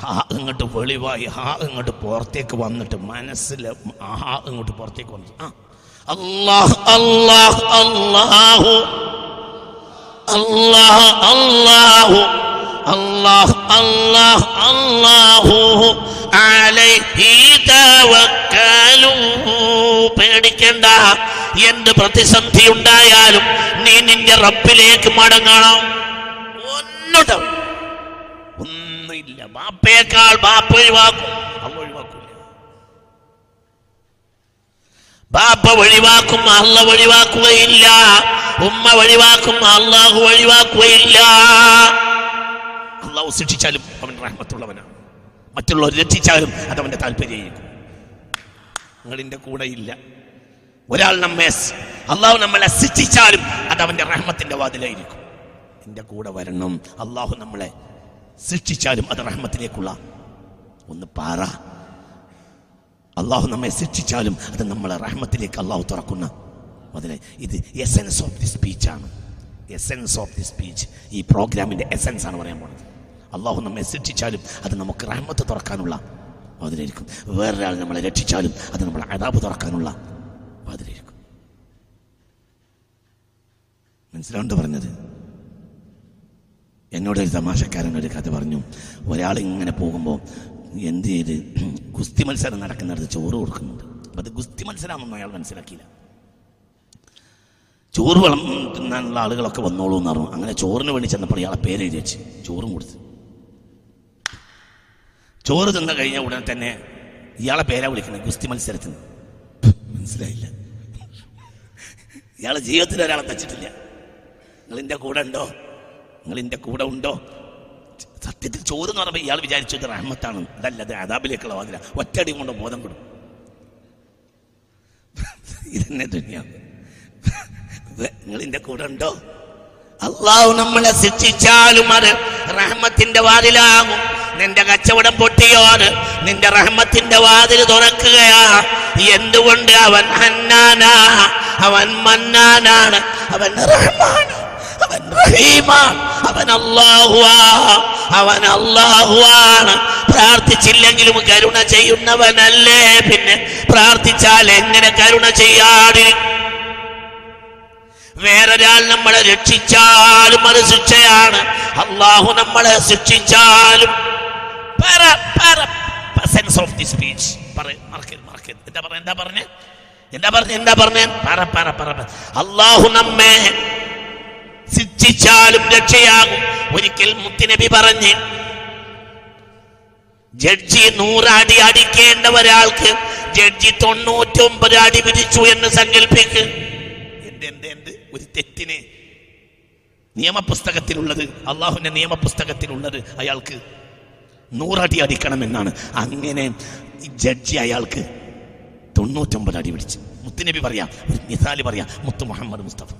S1: ഹാ ഇങ്ങോട്ട് വെളിവായി. ആ ഇങ്ങോട്ട് പുറത്തേക്ക് വന്നിട്ട് മനസ്സിൽ ആ ഇങ്ങോട്ട് പുറത്തേക്ക് വന്നിട്ട്. ആ അല്ലാഹ് അല്ലാഹ് അല്ലാഹു. അല്ലാഹ് അല്ലാഹു. അല്ലാഹ് അലൈഹി തവക്കലു. പേടിക്കണ്ട. എന്ത് പ്രതിസന്ധി ഉണ്ടായാലും നീ നിന്റെ റബ്ബിലേക്ക് മടങ്ങണം. ഒന്നും ഒന്നുമില്ല. ബാപ്പയേക്കാൾ ബാപ്പ ഒഴിവാക്കും. ബാപ്പ ഒഴിവാക്കും അള്ള ഒഴിവാക്കുകയില്ല ഉമ്മ ഒഴിവാക്കും അള്ളാഹു ഒഴിവാക്കുകയില്ല അള്ളാഹു ശിക്ഷിച്ചാലും അവൻ റഹ്മത്തുള്ളവനാണ്. മറ്റുള്ളവർ രക്ഷിച്ചാലും അത് അവന്റെ താല്പര്യമായിരിക്കും. നിങ്ങളിന്റെ കൂടെ ഇല്ല. ഒരാൾ നമ്മെ അള്ളാഹു നമ്മളെ ശിക്ഷിച്ചാലും അത് അവന്റെ റഹ്മത്തിന്റെ വാതിലായിരിക്കും. എന്റെ കൂടെ വരണം. അള്ളാഹു നമ്മളെ ശിക്ഷിച്ചാലും അത് റഹ്മത്തിലേക്കുള്ള. ഒന്ന് പാറ. അള്ളാഹു നമ്മെ ശിക്ഷിച്ചാലും അത് നമ്മളെ റഹ്മത്തിലേക്ക് അള്ളാഹു തുറക്കുന്ന. അതിനെ ഇത് എസെൻസ് ഓഫ് ദി സ്പീച്ചാണ് എസെൻസ് ഓഫ് ദി സ്പീച്ച് ഈ പ്രോഗ്രാമിന്റെ എസെൻസ് ആണ് പറയാൻ പോകുന്നത് അള്ളാഹു നമ്മെ ശിക്ഷിച്ചാലും അത് നമുക്ക് റഹ്മത്ത് തുറക്കാനുള്ള. അതിലായിരിക്കും വേറൊരാൾ നമ്മളെ രക്ഷിച്ചാലും അത് നമ്മളെ അതാബ് തുറക്കാനുള്ള. അതിലായിരിക്കും മനസ്സിലാണ്ട് പറഞ്ഞത്? എന്നോട് ഒരു തമാശക്കാരൻ ഒരു കഥ പറഞ്ഞു. ഒരാൾ ഇങ്ങനെ പോകുമ്പോൾ എന്ത് ചെയ്ത്? ഗുസ്തി മത്സരം നടക്കുന്നിടത്ത് ചോറ് കൊടുക്കുന്നുണ്ട്. അപ്പം അത് ഗുസ്തി മത്സരമാണെന്നൊന്നും അയാൾ മനസ്സിലാക്കിയില്ല. ചോറ് വളം തിന്നാനുള്ള ആളുകളൊക്കെ വന്നോളൂ എന്ന് പറഞ്ഞു. അങ്ങനെ ചോറിന് വേണ്ടി ചെന്നപ്പോൾ ഇയാളെ പേര് വെച്ച്. ചോറും കൊടുത്ത്. ചോറ് തിന്ന കഴിഞ്ഞ ഉടനെ തന്നെ ഇയാളെ പേരാ വിളിക്കുന്നത് ഗുസ്തി മത്സരത്തിന്. മനസ്സിലായില്ല. ഇയാളെ ജീവിതത്തിൽ ഒരാളെ തച്ചിട്ടില്ല. നിങ്ങളിന്റെ കൂടെ ഉണ്ടോ? നിങ്ങളിന്റെ കൂടെ ഉണ്ടോ? സത്യത്തിൽ ചോദ്യം എന്ന് പറയുമ്പോൾ ഇയാൾ വിചാരിച്ചു റഹ്മത്താണ്. അതല്ല അത് അതാബിലേക്കുള്ള വാതില. ഒറ്റടി കൊണ്ട് ബോധം കൊടുക്കും. ഇതെന്നെ നിങ്ങൾ ഇന്റെ കൂടെ ഉണ്ടോ? അള്ളാഹു നമ്മളെ ശിക്ഷിച്ചാലും അത് റഹ്മത്തിന്റെ വാതിലാകും. നിന്റെ കച്ചവടം പൊട്ടിയോട് നിന്റെ റഹ്മത്തിന്റെ വാതിൽ തുറക്കുകയാ. എന്തുകൊണ്ട് അവൻ ഹന്നാനാ? അവൻ മന്നാനാണ്. അവൻ റഹ്മാണ് അവൻ അവൻ അവൻ പ്രാർത്ഥിച്ചില്ലെങ്കിലും കരുണ ചെയ്യുന്നവനല്ലേ പിന്നെ പ്രാർത്ഥിച്ചാൽ എങ്ങനെ കരുണ ചെയ്യാതിരിക്കും വേറൊരാൾ നമ്മളെ രക്ഷിച്ചാലും അത് ശിക്ഷയാണ്. അള്ളാഹു നമ്മളെ ശിക്ഷിച്ചാലും. സെൻസ് ഓഫ് ദി സ്പീച്ച് എന്താ പറഞ്ഞ എന്താ പറഞ്ഞ? എന്താ പറഞ്ഞ എന്താ പറ പറ പറ. അള്ളാഹു നമ്മെ ശിക്ഷിച്ചാലും രക്ഷയാകും. ഒരിക്കൽ മുത്തുനബി പറഞ്ഞ് ജഡ്ജി നൂറടി അടിക്കേണ്ട ഒരാൾക്ക് ജഡ്ജി തൊണ്ണൂറ്റൊമ്പത് അടി വിധിച്ചു എന്ന് സങ്കല്പിക്ക് എന്ത് എന്ത് എന്ത്? ഒരു തെറ്റിനെ നിയമപുസ്തകത്തിലുള്ളത് അള്ളാഹുവിന്റെ നിയമപുസ്തകത്തിലുള്ളത് അയാൾക്ക് നൂറടി അടിക്കണമെന്നാണ്. അങ്ങനെ ജഡ്ജി അയാൾക്ക് തൊണ്ണൂറ്റൊമ്പത് അടി പിടിച്ച് മുത്തുനബി പറയാം ഒരു നിസാലി പറയാം മുത്തു മുഹമ്മദ് മുസ്തഫ.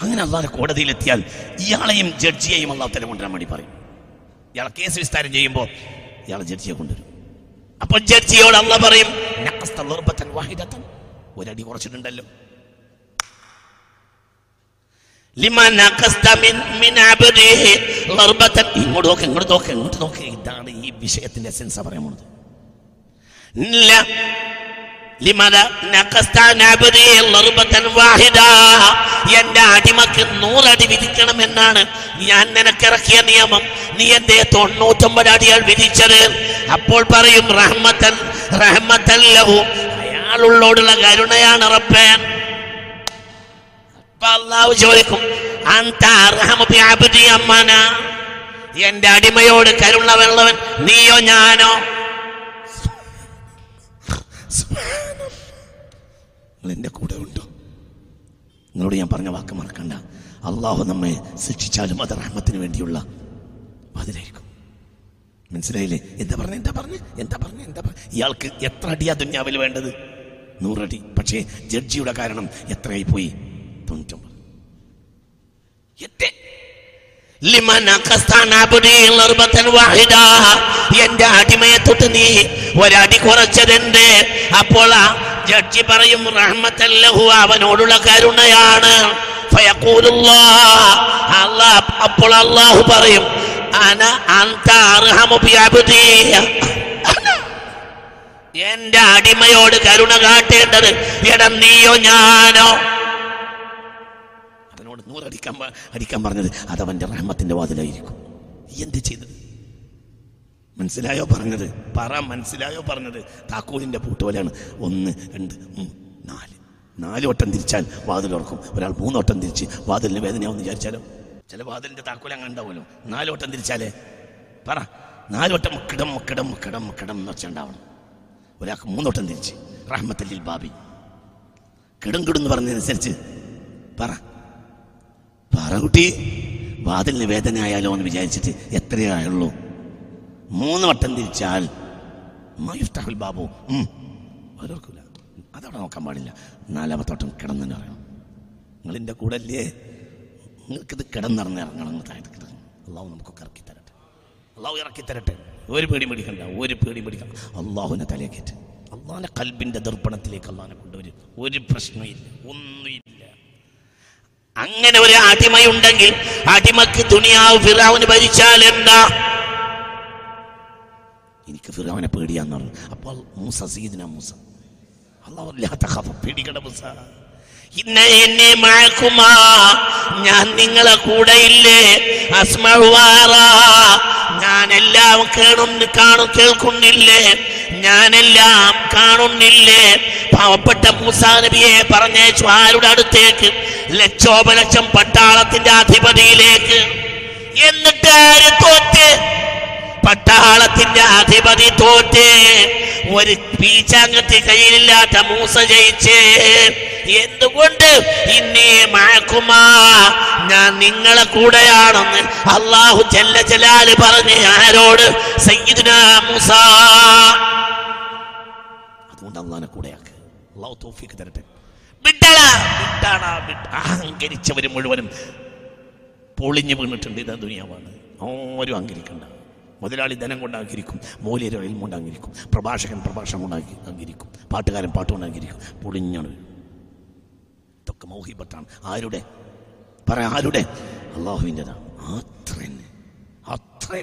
S1: അങ്ങനെ അള്ളാഹ് കോടതിയിലെത്തിയാൽ ഇയാളെയും ജഡ്ജിയെയും അള്ളാഹ് തല കൊണ്ടുവരാൻ വേണ്ടി പറയും. ഇയാളെ കേസ് വിസ്താരം ചെയ്യുമ്പോൾ ഇയാളെ ജഡ്ജിയെ കൊണ്ടുവരും. അപ്പോൾ ജഡ്ജിയോട് അള്ള പറയും. ഒരടി കുറച്ചിട്ടുണ്ടല്ലോ. ഇങ്ങോട്ട് നോക്ക് ഇങ്ങോട്ട് നോക്ക് ഇങ്ങോട്ട് നോക്ക്. ഇതാണ് ഈ വിഷയത്തിന്റെ എസൻസ് പറയാൻ പോകുന്നത് ഇല്ല نقصت അബ്ദിഹി ളുർബത്തൻ വാഹിദ. എന്റെ അടിമക്ക് നൂറടി വിധിക്കണമെന്നാണ് ഞാൻ നിനക്കിറക്കിയ നിയമം. നീ എന്റെ തൊണ്ണൂറ്റൊമ്പത് അടികൾ വിധിച്ചത്? അപ്പോൾ പറയും റഹ്മത്തൻ ലഹു. അയാളുള്ളോടുള്ള കരുണയാണ് റബ്ബേൻ അപ്പൊ അള്ളാഹു ചോദിക്കും എന്റെ അടിമയോട് കരുണ വെള്ളവൻ നീയോ ഞാനോ? നിങ്ങൾ എന്റെ കൂടെ ഉണ്ടോ. നിങ്ങളോട് ഞാൻ പറഞ്ഞ വാക്ക് മറക്കണ്ട. അള്ളാഹു നമ്മെ ശിക്ഷിച്ചാലും അത് റഹ്മത്തിന് വേണ്ടിയുള്ള അതിലായിരിക്കും മനസ്സിലായില്ലേ? എന്താ പറഞ്ഞു എന്താ പറഞ്ഞു എന്താ പറഞ്ഞു എന്താ പറഞ്ഞ? ഇയാൾക്ക് എത്ര അടിയാ ദുന്യാവിൽ വേണ്ടത്? നൂറടി. പക്ഷേ ജഡ്ജിയുടെ കാരണം എത്രയായി പോയി? തൊണ്ണൂറ്റൊമ്പത്. എന്റെ അടിമയെ തൊട്ട് നീ ഒരടി കുറച്ചതെന്റെ അപ്പോൾ ജഡ്ജി പറയും റഹ്മത്തല്ലഹു അവനോടുള്ള കരുണയാണ്. അപ്പോൾ അള്ളാഹു പറയും അന. എന്റെ അടിമയോട് കരുണ കാട്ടേണ്ടത് എടാ നീയോ ഞാനോ? അവനോട് നൂറടിക്കാൻ അടിക്കാൻ പറഞ്ഞത് അതവന്റെ റഹ്മത്തിന്റെ വാതിലായിരിക്കും. എന്ത് ചെയ്തത്? മനസ്സിലായോ പറഞ്ഞത്? പറ മനസ്സിലായോ പറഞ്ഞത്? താക്കോലിന്റെ പൂട്ട് പോലെയാണ് ഒന്ന് രണ്ട് നാല്. നാല് വട്ടം തിരിച്ചാൽ വാതിൽ ഉറക്കും ഒരാൾ മൂന്ന് വട്ടം തിരിച്ച് വാതിലിന് വേദനയാവും വിചാരിച്ചാലോ? ചില വാതിലിന്റെ താക്കോൽ അങ്ങനെ ഉണ്ടാവുമല്ലോ. നാല് വട്ടം തിരിച്ചാലേ? പറ. നാല് വട്ടം കിടം കിടം കിടം കിടം എന്ന് വെച്ചുണ്ടാവണം. ഒരാൾക്ക് മൂന്ന് വട്ടം തിരിച്ച്. റഹ്മത്തല്ലിൽ ബാബി. കിടും കിടും എന്ന് പറഞ്ഞതനുസരിച്ച് പറ. പറ കുട്ടി. വാതിലിന് വേദന ആയാലോ എന്ന് വിചാരിച്ചിട്ട് എത്രയായുള്ളൂ മൂന്ന് വട്ടം തിരിച്ചാൽ ബാബു. ഓരോർക്കില്ല ഓരോർക്കൂല അതവിടെ നോക്കാൻ പാടില്ല. നാലാമത്തെ വട്ടം കിടന്നു പറയണം. പറയണം നിങ്ങളിന്റെ കൂടെ അല്ലേ നിങ്ങൾക്കിത് കിടന്നിറങ്ങി ഇറങ്ങണം താഴെ കിടന്നു. അള്ളാഹു നമുക്കൊക്കെ ഇറക്കി തരട്ടെ. അള്ളാഹു ഇറക്കി തരട്ടെ. ഒരു പേടി പിടിക്കണ്ട. ഒരു പേടി പിടിക്കണം അള്ളാഹുവിനെ തലയേക്കേറ്റ് അള്ളാഹിന്റെ കൽബിന്റെ ദർപ്പണത്തിലേക്ക് അള്ളാഹിനെ കൊണ്ടുവരും. ഒരു പ്രശ്നമില്ല ഒന്നുമില്ല. അങ്ങനെ ഒരു അടിമയുണ്ടെങ്കിൽ അടിമക്ക് തുണിയാവ് ഫിറാവിന് ഭരിച്ചാൽ എന്താ? എനിക്ക് ഫിറാവിനെ പേടിയാന്ന് പറഞ്ഞു. അപ്പോൾ മൂസ സീദിന മൂസ. മൂസ. എന്നെ ഞാൻ നിങ്ങളെ കൂടെ ഇല്ലേ? എല്ലാം കേടും കാണും കേൾക്കുന്നില്ലേ? ഞാനെല്ലാം കാണുന്നില്ലേ? പാവപ്പെട്ട മൂസാ നബിയെ പറഞ്ഞേച്ചു ആരുടെ അടുത്തേക്ക്? ലക്ഷോപലക്ഷം പട്ടാളത്തിന്റെ അധിപതിയിലേക്ക്. എന്നിട്ട് ആര് തോറ്റ്? പട്ടാളത്തിന്റെ അധിപതി തോറ്റ്. ഒരു പീച്ചാങ്കത്തി കയ്യിലില്ലാത്ത മൂസ ജയിച്ച്. എന്തുകൊണ്ട്? ഇന്നേ മഴക്കുമാ ഞാൻ നിങ്ങളെ കൂടെയാണെന്ന് അള്ളാഹു ചെല്ല ചെലാൽ പറഞ്ഞ് ആരോട്? സയ്യിദുനാ മൂസ. അതുകൊണ്ട് അള്ളാഹിനെ കൂടെയാക്ക്. അള്ളാഹു തോഫിക്ക് തരട്ടെ. വിട്ടാണ മുഴുവനും പൊളിഞ്ഞു വീണിട്ടുണ്ട്. ഇതാ ദുനിയാവാണ്. ആരും അഹങ്കരിക്കണ്ട. മുതലാളി ധനം കൊണ്ട് അഹങ്കരിക്കും മൂല്യർ കൊണ്ട് അഹങ്കരിക്കും പ്രഭാഷകൻ പ്രഭാഷണം കൊണ്ട് അംഗീകരിക്കും പാട്ടുകാരൻ പാട്ട് കൊണ്ട് അഹങ്കരിക്കും പൊളിഞ്ഞാണ്. ഇതൊക്കെ മൗഹിബത്താണ്. ആരുടെ? പറ ആരുടെ? അള്ളാഹുവിന്റെതാണ് അത്ര തന്നെ അത്ര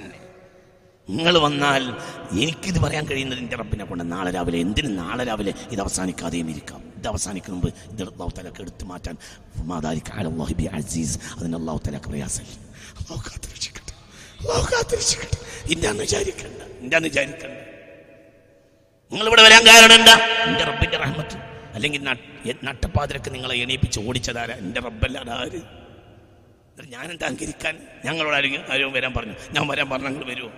S1: നിങ്ങൾ വന്നാൽ എനിക്കിത് പറയാൻ കഴിയുന്നത് എന്റെ റബ്ബിനെ കൊണ്ട്. നാളെ രാവിലെ എന്തിന് നാളെ രാവിലെ ഇത് അവസാനിക്കാതെയും ഇരിക്കാം. ഇത് അവസാനിക്കുന്ന മുമ്പ് ഇത് അള്ളാഹു തലക്ക് എടുത്തു മാറ്റാൻ. മാതാരിക്ക് ബി അസീസ്. അതിന് അള്ളാഹു തലക്ക് പ്രയാസമില്ല. അള്ളാഹു കാത്തു അള്ളാഹു കാത്തിരക്ഷിക്കട്ടെ ഇന്നാന്ന് വിചാരിക്കണ്ട ഇന്നാന്ന് വിചാരിക്കണ്ട. നിങ്ങൾ ഇവിടെ വരാൻ കാരണം എന്താ? എന്റെ റബ്ബിന്റെ റഹ്മത്ത്. അല്ലെങ്കിൽ നട്ട്- നട്ടപ്പാതിരക്ക് നിങ്ങളെ എണീപ്പിച്ച് ഓടിച്ചതാരാ? എന്റെ റബ്ബല്ലാതെ ആര്? ഞാനെന്താ അങ്കരിക്കാൻ ഞങ്ങളോട് ആരെങ്കിലും ആരും വരാൻ പറഞ്ഞു? ഞാൻ വരാൻ പറഞ്ഞു നിങ്ങൾ വരുമോ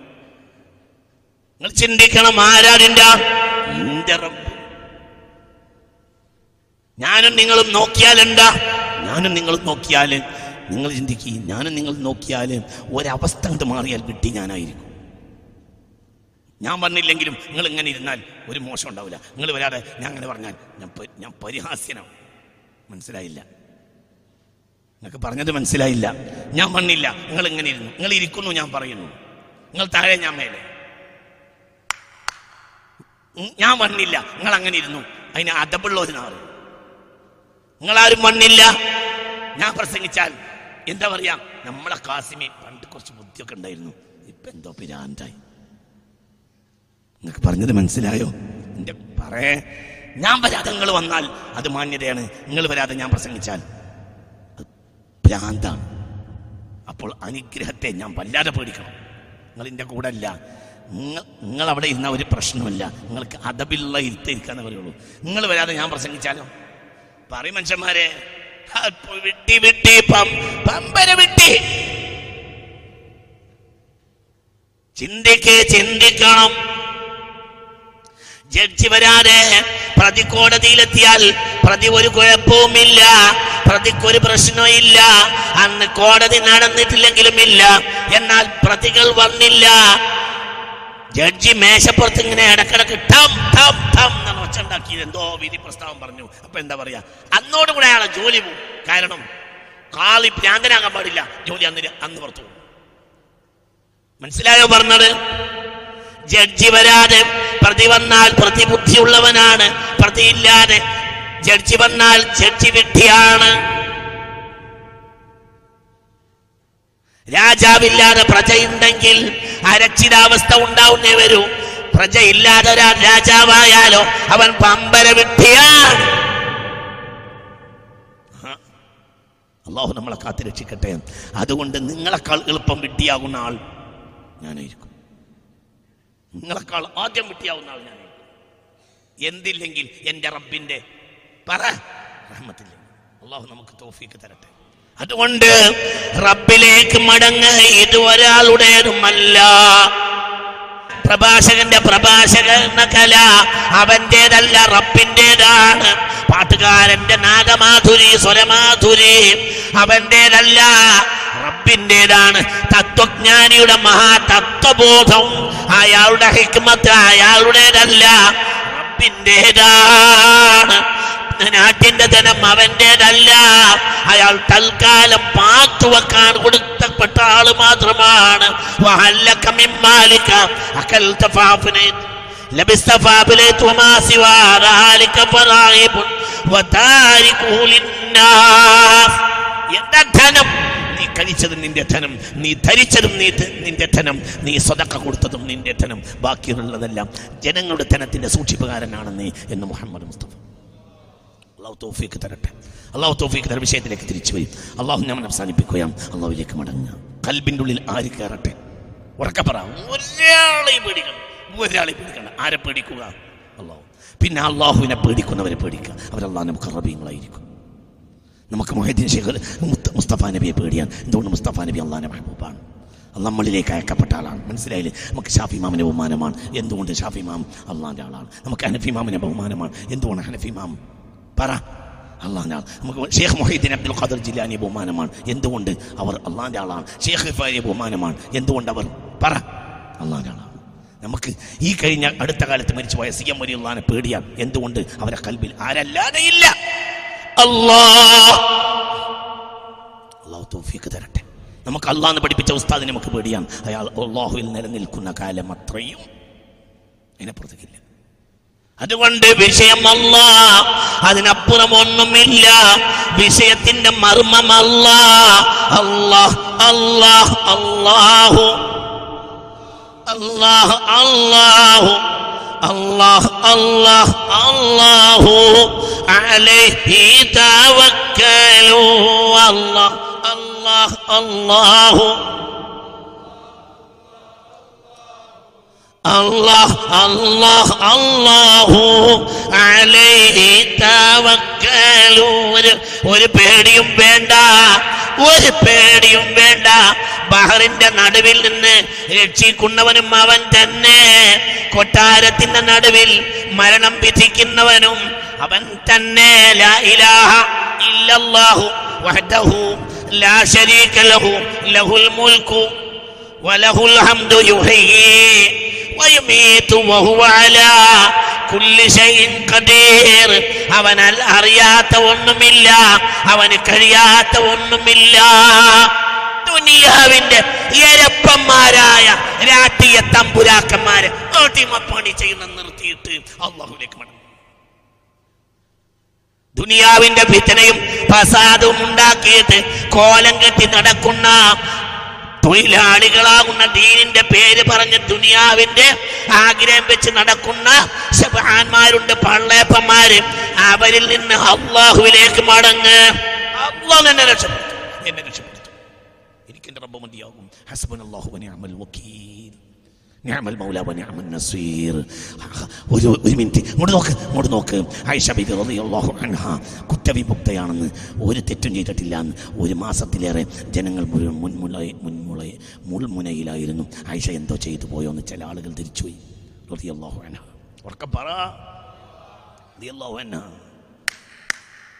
S1: നിങ്ങൾ ചിന്തിക്കണം ആരാടിന്റെ എന്റെ റബ്ബ്. ഞാനും നിങ്ങളും നോക്കിയാൽ എന്താ? ഞാനും നിങ്ങളും നോക്കിയാൽ നിങ്ങൾ ചിന്തിക്കുക ഞാനും നിങ്ങൾ നോക്കിയാൽ ഒരവസ്ഥ അങ്ങോട്ട് മാറിയാൽ വിട്ടി ഞാനായിരിക്കും. ഞാൻ വന്നില്ലെങ്കിലും നിങ്ങൾ ഇങ്ങനെ ഇരുന്നാൽ ഒരു മോശം ഉണ്ടാവില്ല. നിങ്ങൾ വരാതെ ഞാൻ അങ്ങനെ പറഞ്ഞാൽ ഞാൻ ഞാൻ പരിഹാസ്യനാവും. മനസ്സിലായില്ല. നിങ്ങൾക്ക് പറഞ്ഞത് മനസ്സിലായില്ല. ഞാൻ വന്നില്ല നിങ്ങൾ ഇങ്ങനെ ഇരുന്നു. നിങ്ങൾ ഇരിക്കുന്നു ഞാൻ പറയുന്നു. നിങ്ങൾ താഴെ ഞാൻ മേലെ. ഞാൻ വന്നില്ല നിങ്ങൾ അങ്ങനെ ഇരുന്നു. അതിന് അതപ്പുള്ള ഒരു നാറ്. നിങ്ങളാരും വന്നില്ല ഞാൻ പ്രസംഗിച്ചാൽ എന്താ പറയാ? നമ്മളെ കാസിമി പണ്ട് കുറച്ച് ബുദ്ധിയൊക്കെ ഉണ്ടായിരുന്നു. ഇപ്പൊ എന്തോ പിരാന്തായി. നിങ്ങൾക്ക് പറഞ്ഞത് മനസ്സിലായോ? എന്റെ പറയേ ഞാൻ വരാതെ നിങ്ങൾ വന്നാൽ അത് മാന്യതയാണ്. നിങ്ങൾ വരാതെ ഞാൻ പ്രസംഗിച്ചാൽ ഭ്രാന്താണ്. അപ്പോൾ അനുഗ്രഹത്തെ ഞാൻ വല്ലാതെ പേടിക്കണം. നിങ്ങൾ എന്റെ കൂടെ അല്ല. നിങ്ങൾ നിങ്ങൾ അവിടെ ഇരുന്ന ഒരു പ്രശ്നമല്ല. നിങ്ങൾക്ക് അതബിള്ള ഇരുത്തിരിക്കാന്ന് പറയുള്ളൂ. നിങ്ങൾ വരാതെ ഞാൻ പ്രസംഗിച്ചാലോ? പറയും മനുഷ്യന്മാരെ. വിട്ടി വിട്ടി പമ്പര വിട്ടി. ചിന്തിക്ക് ചിന്തിക്കണം. ജഡ്ജി വരാതെ പ്രതി കോടതിയിലെത്തിയാൽ പ്രതി ഒരു കുഴപ്പവുമില്ല ഇല്ല ഒരു പ്രശ്നവും അന്ന് കോടതി നടന്നിട്ടില്ലെങ്കിലും ഇല്ല എന്നാൽ പ്രതികൾ വന്നില്ല. ജഡ്ജി മേശപ്പുറത്ത് ഇങ്ങനെ ഇടക്കിടക്ക് ടം ടം ടം എന്നാണ് ഒച്ച ഉണ്ടാക്കിയത് എന്തോ വിധി പ്രസ്താവം പറഞ്ഞു. അപ്പൊ എന്താ പറയാ? അന്നോടുകൂടെ അയാളെ ജോലി പോകും. കാരണം കാളി ഭ്രാന്തനാകാൻ പാടില്ല. ജോലി അന്ന് അന്ന് പുറത്തു മനസ്സിലായോ പറഞ്ഞത്? ജഡ്ജി വരാതെ പ്രതി വന്നാൽ പ്രതിബുദ്ധിയുള്ളവനാണ്. പ്രതിയില്ലാതെ ജഡ്ജി വന്നാൽ ജഡ്ജി വിഡ്ഢിയാണ്. രാജാവില്ലാതെ പ്രജയുണ്ടെങ്കിൽ അരക്ഷിതാവസ്ഥ ഉണ്ടാവുന്നേ വരൂ. പ്രജയില്ലാതെ ഒരാൾ രാജാവായാലോ അവൻ പമ്പര വിട്ടിയാണ്. അള്ളാഹു നമ്മളെ കാത്തിരക്ഷിക്കട്ടെ അതുകൊണ്ട് നിങ്ങളെക്കാൾ എളുപ്പം വിട്ടിയാകുന്ന ആൾ ഞാനായിരിക്കും. നിങ്ങളെക്കാൾ ആദ്യം വിട്ടിയാവുന്ന ആൾ ഞാനായിരിക്കും. എന്തില്ലെങ്കിൽ എന്റെ റബ്ബിന്റെ പറ. അള്ളാഹു നമുക്ക് തോഫിക്ക് തരട്ടെ. അതുകൊണ്ട് റബ്ബിലേക്ക് മടങ്ങ് ഇത് ഒരാളുടേതുമല്ല. പ്രഭാഷകന്റെ പ്രഭാഷകന കല അവന്റേതല്ല റബ്ബിന്റെതാണ് പാട്ടുകാരന്റെ നാഗമാധുരി സ്വരമാധുരി അവന്റേതല്ല റബ്ബിന്റെതാണ് തത്വജ്ഞാനിയുടെ മഹാതത്വബോധം അയാളുടെ ഹിക്മത്ത് അയാളുടേതല്ല റബ്ബിന്റെതാണ് നാട്ടിന്റെ ധനം അവന്റേതല്ല. അയാൾ തൽക്കാലം പാത്തു വെക്കാൻ കൊടുത്തപ്പെട്ട ആൾ മാത്രമാണ്. എന്റെ ധനം? നീ കഴിച്ചതും നിന്റെ ധനം. നീ ധരിച്ചതും നീ നിന്റെ ധനം. നീ സ്വതക്ക കൊടുത്തതും നിന്റെ ധനം. ബാക്കിയുള്ളതെല്ലാം ജനങ്ങളുടെ ധനത്തിന്റെ സൂക്ഷിപ്പുകാരനാണ് നീ എന്ന് മുഹമ്മദ് മുസ്തഫ അള്ളാഹു തോഫിക്ക് തരട്ടെ. അള്ളാഹു തോഫിക്ക് തര വിഷയത്തിലേക്ക് തിരിച്ചു വരും. അള്ളാഹു ഞാൻ അവസാനിപ്പിക്കുകയാണ്. അള്ളാഹുലേക്ക് മടങ്ങുക. കൽബിന്റെ ഉള്ളിൽ ആര് കയറട്ടെ ഉറക്കെ പറ. ഒരാളെ പേടിക്കണം. ഒരാളെ പേടിക്കണം ആരെ പേടിക്കുക? അള്ളാഹു പിന്നെ അള്ളാഹുവിനെ പേടിക്കുന്നവരെ പേടിക്കുക. അവരല്ലാ നമുക്ക് റബീങ്ങളായിരിക്കും. നമുക്ക് മൊഹദ്ദീൻ ശേഖർ മുസ്ത- മുസ്തഫ നബിയെ പേടിയാൻ എന്തുകൊണ്ട് മുസ്തഫ നബി അള്ളാഹിന്റെ മഹബൂബാണ്? നമ്മളിലേക്ക് അയക്കപ്പെട്ട ആളാണ്. മനസ്സിലായില്ലേ? നമുക്ക് ഷാഫി മാമിന്റെ ബഹുമാനമാണ്. എന്തുകൊണ്ട് ഷാഫി മാം അള്ളാന്റെ ആളാണ്? നമുക്ക് ഹനഫി മാമിന്റെ ബഹുമാനമാണ്. എന്തുകൊണ്ട് ഹനഫി ഇമാം പറ. അള്ളാഹിന്റെ ആൾ. നമുക്ക് ഷേഖ് മൊഹീദ്ദീൻ അബ്ദുൽ ഖാദർ ജില്ലാനി ബഹുമാനമാണ് എന്തുകൊണ്ട് അവർ അള്ളാഹിന്റെ ആളാണ്? ഷേഖ് ഹിഫാരി ബഹുമാനമാണ് എന്തുകൊണ്ട് അവർ? പറ. അള്ളാഹിന്റെ ആളാണ്. നമുക്ക് ഈ കഴിഞ്ഞ അടുത്ത കാലത്ത് മരിച്ചു പോയ സി എം വലിയുള്ളഹാനെ പേടിയാണ്. എന്തുകൊണ്ട്? അവരെ കൽബിൽ ആരല്ലാതെ ഇല്ല. അള്ളാഹു. തോഫിക്ക് തരട്ടെ. നമുക്ക് അള്ളാന്ന് പഠിപ്പിച്ച ഉസ്താദിനെ നമുക്ക് പേടിയാണ്. അയാൾ അള്ളാഹുവിൽ നിലനിൽക്കുന്ന കാലം അത്രയും. അതിനപ്പുറത്തേക്കില്ല. അതുകൊണ്ട് വിഷയം അല്ല അതിനപ്പുറം ഒന്നുമില്ല. വിഷയത്തിന്റെ മർമ്മമല്ല. അല്ലാഹ് അല്ലാഹ് അല്ലാഹു. അല്ലാഹ് അല്ലാഹു. അല്ലാഹ് അല്ലാഹ് അല്ലാഹു. അലൈഹി തവക്കലു. അല്ലാഹ് അല്ലാഹ് അല്ലാഹു. അല്ലാഹ് അല്ലാഹ് അല്ലാഹു അലൈഹി തവക്കലു ഒരു ഒരു പേടിയും വേണ്ട ഒരു പേടിയും വേണ്ട ബഹറിന്റെ നടുവിൽ നിന്ന് രക്ഷിക്കുന്നവനും അവൻ തന്നെ കൊട്ടാരത്തിന്റെ നടുവിൽ മരണം വിധിക്കുന്നവനും അവൻ തന്നെ ലാ ഇലാഹ ഇല്ലല്ലാഹു വഹ്ദഹു ലാ ശരീക ലഹു ലഹുൽ മുൽക്കു وله الحمد يحيي അവൻ അറിയാത്ത ഒന്നുമില്ല. അവന് കഴിയാത്ത ഒന്നുമില്ല. ദുനിയാവിന്റെ എരപ്പന്മാരായ രാട്ടിയ തമ്പുരാക്കന്മാരെ അടിമപ്പണി ചെയ്യുന്ന നിർത്തിയിട്ട് അള്ളാഹുലേക്ക് മടങ്ങും. ദുനിയാവിന്റെ ഭിത്തനയും ഫസാദും ഉണ്ടാക്കിയിട്ട് കോലം കെട്ടി നടക്കുന്ന തൊഴിലാളികളാകുന്ന ദീനിന്റെ പേര് പറഞ്ഞ് ദുനിയാവിന്റെ ആഗ്രഹം വെച്ച് നടക്കുന്ന ശബാന്മാരുണ്ട് പള്ളേപ്പന്മാര്. അവരിൽ നിന്ന് അള്ളാഹുവിലേക്ക് മടങ്ങ്. അള്ളാഹ് എന്നെ രക്ഷപ്പെടുത്തും. എന്നെ രക്ഷപ്പെടുത്തും. എനിക്ക് എന്റെ റബ്ബ് മതിയാകും. ഹസ്ബൻ അള്ളാഹുബനെ അമൽ വക്കീൽ. വ നസീർ ഒരു ഒരു മിനിറ്റ്. ഇങ്ങോട്ട് നോക്ക്. ഇങ്ങോട്ട് നോക്ക്. ബിബി റളിയല്ലാഹു കുറ്റവിമുക്തയാണെന്ന് ഒരു തെറ്റും ചെയ്തിട്ടില്ല എന്ന്. ഒരു മാസത്തിലേറെ ജനങ്ങൾ മുഴുവൻ മുൻമുള മുൻമുള മുൾമുനയിലായിരുന്നു. ആയിഷ എന്തോ ചെയ്തു പോയോ എന്ന് ചില ആളുകൾ തിരിച്ചുപോയി. റളിയല്ലാഹു റളിയല്ലാഹു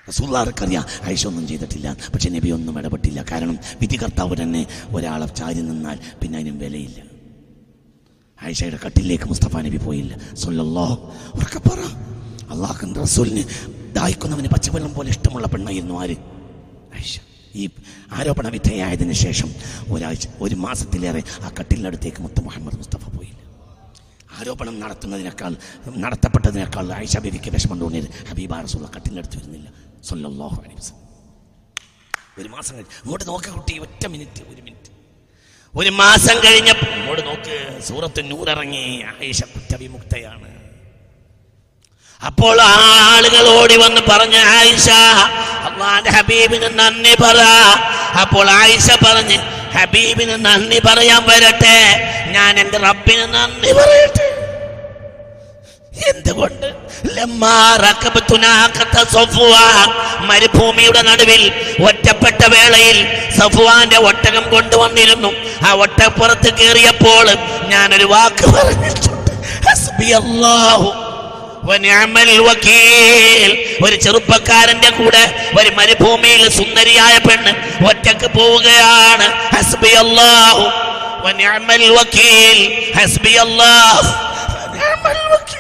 S1: റസൂള്ളാർക്കറിയാം ആയിഷ ഒന്നും ചെയ്തിട്ടില്ല. പക്ഷെ നബി ഒന്നും ഇടപെട്ടില്ല. കാരണം വിധികർത്താവ് തന്നെ ഒരാളെ ചാരി നിന്നാൽ പിന്നെ അതിനും വിലയില്ല. ആയിഷയുടെ കട്ടിലേക്ക് മുസ്തഫ നബി പോയില്ല. സൊല്ലല്ലോ പറ. അള്ളാഹുന്റെ റസൂലിന് ദാഹിക്കുന്നവന് പച്ചവെള്ളം പോലെ ഇഷ്ടമുള്ള പെണ്ണായിരുന്നു ആര്? ആയിഷ. ഈ ആരോപണ വിധേയായതിനു ശേഷം ഒരാഴ്ച ഒരു മാസത്തിലേറെ ആ കട്ടിലിനടുത്തേക്ക് മുത്ത മുഹമ്മദ് മുസ്തഫ പോയില്ല. ആരോപണം നടത്തുന്നതിനേക്കാൾ നടത്തപ്പെട്ടതിനേക്കാൾ ആയിഷ ബിബിക്ക് വിഷമം തോന്നിയത് ഹബീബ റസൂള്ള കട്ടിലിനടുത്ത് വരുന്നില്ല. വസല്ലം. ഒരു മാസം കഴിഞ്ഞ് ഇങ്ങോട്ട് നോക്കി കുട്ടി ഒറ്റ മിനിറ്റ് ഒരു മിനിറ്റ്. ഒരു മാസം കഴിഞ്ഞപ്പോൾ ഇങ്ങോട്ട് നോക്ക് സൂറത്ത് നൂറിറങ്ങി ആയിഷ കുറ്റവിമുക്തയാണ്. അപ്പോൾ ആളുകൾ ഓടി വന്ന് പറഞ്ഞു ആയിഷ ഹബീബിന് നന്ദി പറ. അപ്പോൾ ആയിഷ പറഞ്ഞ് ഹബീബിന് നന്ദി പറയാൻ വരട്ടെ ഞാൻ എന്റെ റബ്ബിന് നന്ദി പറയട്ടെ. എന്തുകൊണ്ട്. മരുഭൂമിയുടെ നടുവിൽ ഒറ്റപ്പെട്ട വേളയിൽ സഫുവാന്റെ ഒട്ടകം കൊണ്ടുവന്നിരുന്നു ആ ഒട്ടപ്പുറത്ത് കയറിയപ്പോൾ ഞാനൊരു വാക്ക് വക്കീൽ. ഒരു ചെറുപ്പക്കാരന്റെ കൂടെ ഒരു മരുഭൂമിയിൽ സുന്ദരിയായ പെണ്ണ് ഒറ്റയ്ക്ക് പോവുകയാണ് ഹസ്ബി അള്ളാഹു വക്കീൽ ഹസ്ബി അള്ളാഹു വക്കീൽ.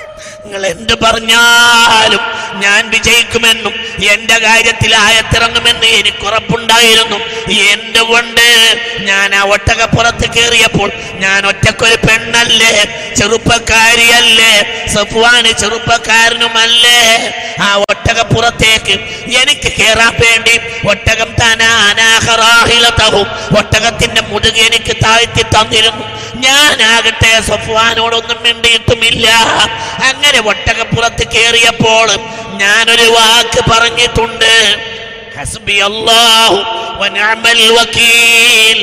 S1: നിങ്ങൾ എന്ത് പറഞ്ഞാലും ഞാൻ വിജയിക്കുമെന്നും എന്റെ കാര്യത്തിൽ ആയത്തിറങ്ങുമെന്ന് എനിക്ക് ഉറപ്പുണ്ടായിരുന്നു. എന്തുകൊണ്ട്? ഞാൻ ആ ഒട്ടകപ്പുറത്ത് കയറിയപ്പോൾ ഞാൻ ഒറ്റക്കൊരു പെണ്ണല്ലേ? ചെറുപ്പക്കാരിയല്ലേ? സഫ്വാന് ചെറുപ്പക്കാരനുമല്ലേ? ആ ഒട്ടകപ്പുറത്തേക്ക് എനിക്ക് കയറാൻ വേണ്ടി ഒട്ടകം താനാഹറാഹിലതവും ഒട്ടകത്തിന്റെ മുതുക് എനിക്ക് താഴ്ത്തി തന്നിരുന്നു. ഞാനാകട്ടെ സഫ്വാനോടൊന്നും മിണ്ടിയിട്ടുമില്ല. അങ്ങനെ ഒട്ടകപ്പുറത്ത് കയറിയപ്പോൾ ഞാനൊരു വാക്ക് പറഞ്ഞിട്ടുണ്ട്. ഹസ്ബി അല്ലാഹു വനഅമൽ വക്കീൽ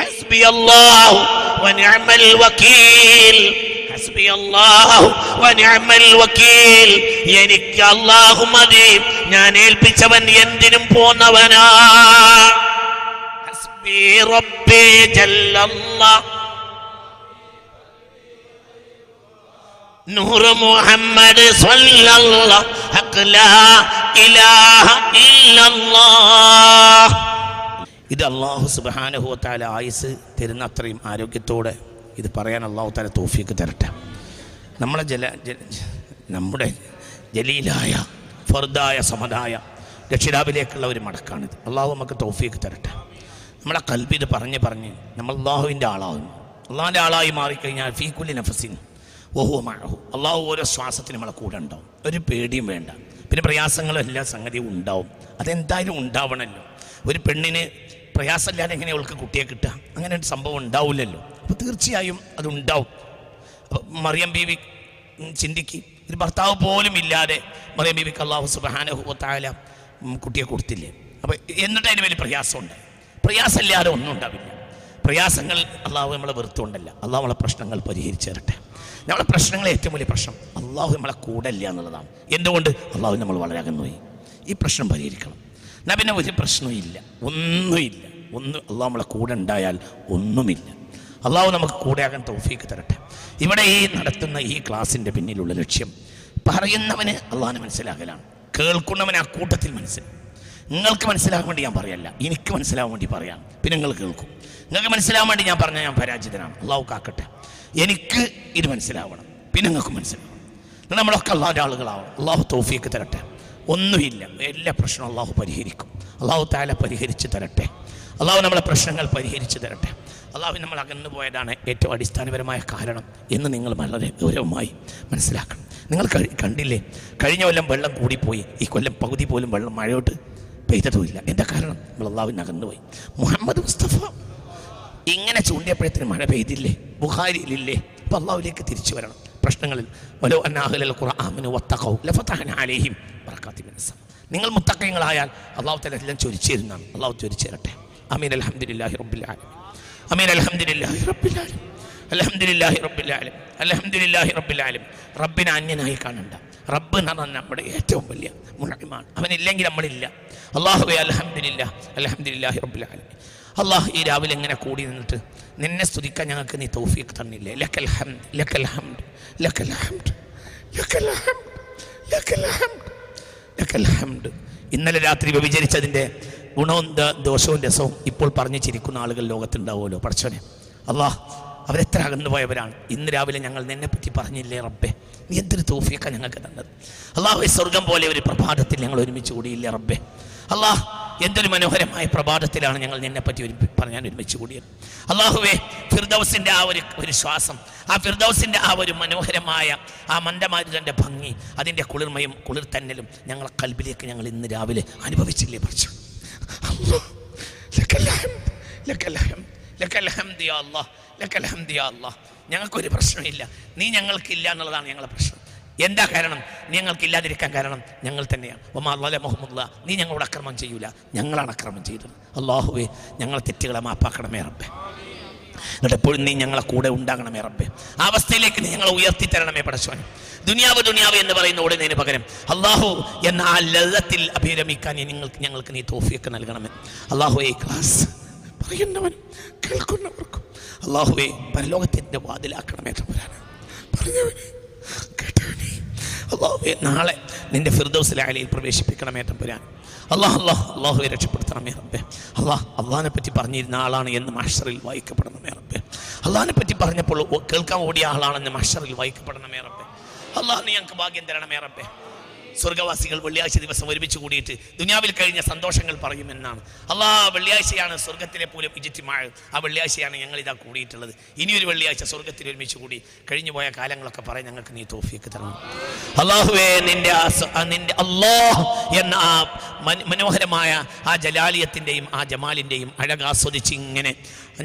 S1: ഹസ്ബി അല്ലാഹു വനഅമൽ വക്കീൽ ഹസ്ബി അല്ലാഹു വനഅമൽ വക്കീൽ എനിക്ക് അല്ലാഹു മതി. ഞാൻ ഏൽപ്പിച്ചവൻ എന്തിനും പോന്നവനാ. ഹസ്ബി റബ്ബി ജല്ലല്ലാഹ്. നൂർ മുഹമ്മദ് ഇത് അള്ളാഹു സുബ്ഹാനഹു വതആല ആയുസ് തരുന്ന അത്രയും ആരോഗ്യത്തോടെ ഇത് പറയാൻ അള്ളാഹു താല തോഫിക്ക് തരട്ടെ. നമ്മളെ ജല നമ്മുടെ ജലീലായ ഫർദായ സമതായ രക്ഷിതാവിലേക്കുള്ള ഒരു മടക്കാണിത്. അള്ളാഹു നമുക്ക് തോഫിക്ക് തരട്ടെ. നമ്മളെ കൽബി ഇത് പറഞ്ഞ് പറഞ്ഞ് നമ്മൾ അള്ളാഹുവിന്റെ ആളാകുന്നു അള്ളാഹിന്റെ ആളായി മാറിക്കഴിഞ്ഞാൽ ഫീക്കുല്ലി നഫസിൻ ഓഹോ മഴഹു അള്ളാഹു ഓരോ ശ്വാസത്തിന് നമ്മളെ കൂടെ ഉണ്ടാവും. ഒരു പേടിയും വേണ്ട. പിന്നെ പ്രയാസങ്ങളും എല്ലാ സംഗതിയും ഉണ്ടാവും. അതെന്തായാലും ഉണ്ടാവണമല്ലോ ഒരു പെണ്ണിന് പ്രയാസമില്ലാതെ എങ്ങനെ അവൾക്ക് കുട്ടിയെ കിട്ടുക? അങ്ങനെ ഒരു സംഭവം ഉണ്ടാവില്ലല്ലോ. അപ്പോൾ തീർച്ചയായും അതുണ്ടാവും മറിയം ബീവി ചിന്തിക്ക്. ഒരു ഭർത്താവ് പോലും ഇല്ലാതെ മറിയം ബീവിക്ക് അള്ളാഹു സുബാനഹുത്തായ കുട്ടിയെ കൊടുത്തില്ലേ? അപ്പോൾ എന്നിട്ട് അതിന് വലിയ പ്രയാസമുണ്ട്. പ്രയാസമില്ലാതെ ഒന്നും ഉണ്ടാവില്ല. പ്രയാസങ്ങൾ അള്ളാഹു നമ്മളെ വെറുത്തുകൊണ്ടല്ല. അള്ളാഹു നമ്മളെ പ്രശ്നങ്ങൾ പരിഹരിച്ചു തരട്ടെ. നമ്മളെ പ്രശ്നങ്ങൾ ഏറ്റവും വലിയ പ്രശ്നം. അള്ളാഹു നമ്മളെ കൂടെ ഇല്ല എന്നുള്ളതാണ്. എന്തുകൊണ്ട്? അള്ളാഹു നമ്മൾ വളരെ അകന്നുപോയി ഈ പ്രശ്നം പരിഹരിക്കണം. എന്നാൽ പിന്നെ ഒരു പ്രശ്നവും ഇല്ല. ഒന്നുമില്ല. ഒന്ന് അള്ളാഹു നമ്മളെ കൂടെ ഉണ്ടായാൽ ഒന്നുമില്ല. അള്ളാഹു നമുക്ക് കൂടെയാകാൻ തൗഫീക്ക് തരട്ടെ. ഇവിടെ ഈ നടത്തുന്ന ഈ ക്ലാസ്സിന്റെ പിന്നിലുള്ള ലക്ഷ്യം പറയുന്നവന് അള്ളാഹിനെ മനസ്സിലാക്കലാണ് കേൾക്കുന്നവന് ആ കൂട്ടത്തിൽ മനസ്സിലാക്കും നിങ്ങൾക്ക് മനസ്സിലാകാൻ വേണ്ടി ഞാൻ പറയല്ല. എനിക്ക് മനസ്സിലാകാൻ വേണ്ടി പറയാം. പിന്നെ നിങ്ങൾ കേൾക്കും. നിങ്ങൾക്ക് മനസ്സിലാകാൻ വേണ്ടി ഞാൻ പറഞ്ഞാൽ ഞാൻ പരാജിതനാണ്. അള്ളാഹു കാക്കട്ടെ. എനിക്ക് ഇത് മനസ്സിലാവണം. പിന്നെ നിങ്ങൾക്ക് മനസ്സിലാവണം നമ്മളൊക്കെ അള്ളാഹുന്റെ ആളുകളാവണം അള്ളാഹു തോഫിക്ക് തരട്ടെ. ഒന്നുമില്ല. എല്ലാ പ്രശ്നവും അള്ളാഹു പരിഹരിക്കും. അള്ളാഹു താല പരിഹരിച്ച് തരട്ടെ. അള്ളാഹു നമ്മളെ പ്രശ്നങ്ങൾ പരിഹരിച്ച് തരട്ടെ. അള്ളാഹു നമ്മൾ അകന്നു പോയതാണ് ഏറ്റവും അടിസ്ഥാനപരമായ കാരണം എന്ന് നിങ്ങൾ വളരെ ഗൗരവമായി മനസ്സിലാക്കണം. നിങ്ങൾ കണ്ടില്ലേ? കഴിഞ്ഞ കൊല്ലം വെള്ളം കൂടിപ്പോയി. ഈ കൊല്ലം പകുതി പോലും വെള്ളം മഴയോട്ട് പെയ്തതുമില്ല. എന്റെ കാരണം? നമ്മൾ അള്ളാഹുവിനകന്നു പോയി മുഹമ്മദ് മുസ്തഫ ഇങ്ങനെ ചൂണ്ടിയപ്പോഴത്തിന് മഴ പെയ്തില്ലേ? ബുഹാരിയിലില്ലേ അപ്പം അള്ളാഹുലേക്ക് തിരിച്ചു വരണം. പ്രശ്നങ്ങളിൽ വലോ അന്നാഹുലൽ. നിങ്ങൾ മുത്തക്കയങ്ങളായാൽ അള്ളാഹു തല എല്ലാം ചൊരിച്ചു തരുന്നതാണ് അള്ളാഹു ചൊരിച്ചു തരട്ടെ അമീൻ. അൽഹംദുലില്ലാഹി റബ്ബിൽ ആലമീൻ. അമീൻ. അൽഹംദുലില്ലാഹി റബ്ബിൽ ആലമീൻ. അൽഹംദുലില്ലാഹി റബ്ബിൽ ആലമീൻ. അൽഹംദുലില്ലാഹി റബ്ബിൽ ആലമീൻ. റബ്ബിനെ അന്യനായി കാണണ്ട. റബ്ബ് എന്ന് പറഞ്ഞാൽ നമ്മുടെ ഏറ്റവും വലിയ മുഴക്കമാണ് അവനില്ലെങ്കിൽ നമ്മളില്ല. അള്ളാഹുബെ അലഹമ്മദില്ല അൽഹംദുലില്ലാഹി റബ്ബിൽ ആലമീൻ. അള്ളാഹ് ഈ രാവിലെ എങ്ങനെ കൂടി നിന്നിട്ട് നിന്നെ സ്തുതിക്കാൻ ഞങ്ങൾക്ക് നീ തൗഫീഖ് തന്നില്ലേ? ലക്കൽ ഹംദ് ലക്കൽ ഹംദ് ലക്കൽ ഹംദ് ലക്കൽ ഹംദ് ലക്കൽ ഹംദ് ലക്കൽ ഹംദ്. ഇന്നലെ രാത്രി വ്യഭിചരിച്ചതിന്റെ ഗുണവും ദോഷവും രസവും ഇപ്പോൾ പറഞ്ഞു ചിരിക്കുന്ന ആളുകൾ ലോകത്തുണ്ടാവുമല്ലോ. പഠിച്ചോനെ അള്ളാഹ് അവരെത്ര അകന്നു പോയവരാണ് ഇന്ന് രാവിലെ ഞങ്ങൾ നിന്നെ പറ്റി പറഞ്ഞില്ലേ റബ്ബെ? നീ എന്തൊരു തോഫിയൊക്കെ ഞങ്ങൾക്ക് തന്നത്? അള്ളാഹു സ്വർഗം പോലെ ഒരു പ്രഭാതത്തിൽ ഞങ്ങൾ ഒരുമിച്ച് കൂടിയില്ലേ റബ്ബെ? അള്ളാഹ് എന്തൊരു മനോഹരമായ പ്രഭാതത്തിലാണ് ഞങ്ങൾ നിന്നെ പറ്റി ഒരു പറഞ്ഞാൽ ഒരുമിച്ച് കൂടിയത്. അള്ളാഹുവേ ഫിർദൗസിന്റെ ആ ഒരു ഒരു ശ്വാസം ആ ഫിർദൗസിന്റെ ആ ഒരു മനോഹരമായ ആ മന്ദമാരുതന്റെ ഭംഗി അതിന്റെ കുളിർമയും കുളിർ തന്നലും ഞങ്ങളെ കൽബിലേക്ക് ഞങ്ങൾ ഇന്ന് രാവിലെ അനുഭവിച്ചില്ലേ പറിച്ചു ഞങ്ങൾക്കൊരു പ്രശ്നമില്ല. നീ ഞങ്ങൾക്കില്ല എന്നുള്ളതാണ് ഞങ്ങളുടെ പ്രശ്നം. എന്താ കാരണം? ഞങ്ങൾക്കില്ലാതിരിക്കാൻ കാരണം ഞങ്ങൾ തന്നെയാണ്. ഒമാ മുഹമ്മദ് നീ ഞങ്ങളോട് അക്രമം ചെയ്യൂല. ഞങ്ങളാണ് അക്രമം ചെയ്തത്. അള്ളാഹുവേ ഞങ്ങളെ തെറ്റുകളെ മാപ്പാക്കണമേ റബ്ബേ. എന്നിട്ട് എപ്പോഴും നീ ഞങ്ങളെ കൂടെ ഉണ്ടാകണമേ റബ്ബേ. ആ അവസ്ഥയിലേക്ക് നീ ഞങ്ങളെ ഉയർത്തി തരണമേ പടച്ചോനെ. ദുനിയാവ് ദുനിയാവ് എന്ന് പറയുന്ന ഓടുന്നതിന് പകരം അള്ളാഹു എന്ന ആ ലളിതത്തിൽ അഭിരമിക്കാൻ നിങ്ങൾക്ക് ഞങ്ങൾക്ക് നീ തോഫിയൊക്കെ നൽകണമേ. അള്ളാഹു ഈ ക്ലാസ് പറയുന്നവൻ കേൾക്കുന്നവർക്കും അള്ളാഹുവെ പരലോകത്തിന്റെ വാതിലാക്കണമേ തമ്പുരാനെ. പറഞ്ഞവനെ. കേട്ടവനെ നാളെ നിന്റെ ഫിർദൗസിലെ അലയിൽ പ്രവേശിപ്പിക്കണമേ തമ്പുരാൻ അള്ളാഹ് അള്ളാഹ് അള്ളാഹുവെ രക്ഷപ്പെടുത്തണമേ റബ്ബെ. അള്ളാഹ് അള്ളാഹിനെ പറ്റി പറഞ്ഞിരുന്ന ആളാണ് എന്ന് മഷറിൽ വായിക്കപ്പെടണമേ റബ്ബെ. അള്ളാഹിനെ പറ്റി പറഞ്ഞപ്പോൾ കേൾക്കാൻ ഓടിയ ആളാണെന്ന് മഷറിൽ വായിക്കപ്പെടണമേ റബ്ബെ. അള്ളാഹ് നീ ഞങ്ങൾക്ക് ഭാഗ്യം തരണമേ റബ്ബേ. സ്വർഗവാസികൾ വെള്ളിയാഴ്ച ദിവസം ഒരുമിച്ച് കൂടിയിട്ട് ദുനിയാവിൽ കഴിഞ്ഞ സന്തോഷങ്ങൾ പറയുമെന്നാണ്. അള്ളാ വെള്ളിയാഴ്ചയാണ് സ്വർഗത്തിലെ പോലെ ഇജിറ്റിമാഴ് ആ വെള്ളിയാഴ്ചയാണ് ഞങ്ങൾ ഇതാ കൂടിയിട്ടുള്ളത്. ഇനിയൊരു വെള്ളിയാഴ്ച സ്വർഗത്തിൽ ഒരുമിച്ച് കൂടി കഴിഞ്ഞു പോയ കാലങ്ങളൊക്കെ പറയാൻ ഞങ്ങൾക്ക് നീ തോഫിയൊക്കെ തരണം. അള്ളാഹുവേ നിന്റെ നിന്റെ അള്ളാഹ് എന്ന ആ മനോഹരമായ ആ ജലാലിയത്തിന്റെയും ആ ജമാലിന്റെയും അഴകാസ്വദിച്ച് ഇങ്ങനെ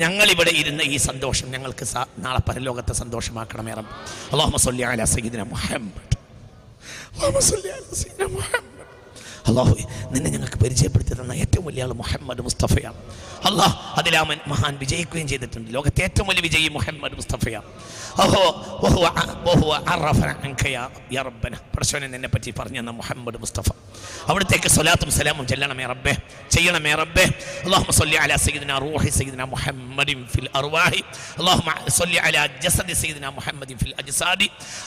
S1: ഞങ്ങളിവിടെ ഇരുന്ന ഈ സന്തോഷം ഞങ്ങൾക്ക് നാളെ പരലോകത്തെ സന്തോഷമാക്കണമേറം അള്ളാഹു സൊല്ലി അലാ സയ്യിദിന മുഹമ്മദ്. اللهم صل على سيدنا محمد അള്ളാഹു നിന്നെ ഞങ്ങൾക്ക് പരിചയപ്പെടുത്തി തന്ന ഏറ്റവും വലിയ ആൾ മുഹമ്മദ് മുസ്തഫയാണ് അള്ളാഹ് അതിലാമൻ മഹാൻ വിജയിക്കുകയും ചെയ്തിട്ടുണ്ട് ലോകത്തെ ഏറ്റവും വലിയ വിജയി മുഹമ്മദ് മുസ്തഫയാണ് ഓഹോ ഓഹോ ഓഹോ യാ റബ്ബന പടച്ചോനെ നിന്നെ പറ്റി പറഞ്ഞു തന്ന മുഹമ്മദ് മുസ്തഫ അവിടത്തേക്ക് സ്വലാത്തും സലാമും ചെല്ലണമേ റബ്ബേ ചെയ്യണമേ റബ്ബേ اللهم صل على سيدنا روح سيدنا محمد في الأرواح اللهم صل على جسد سيدنا محمد في الأجساد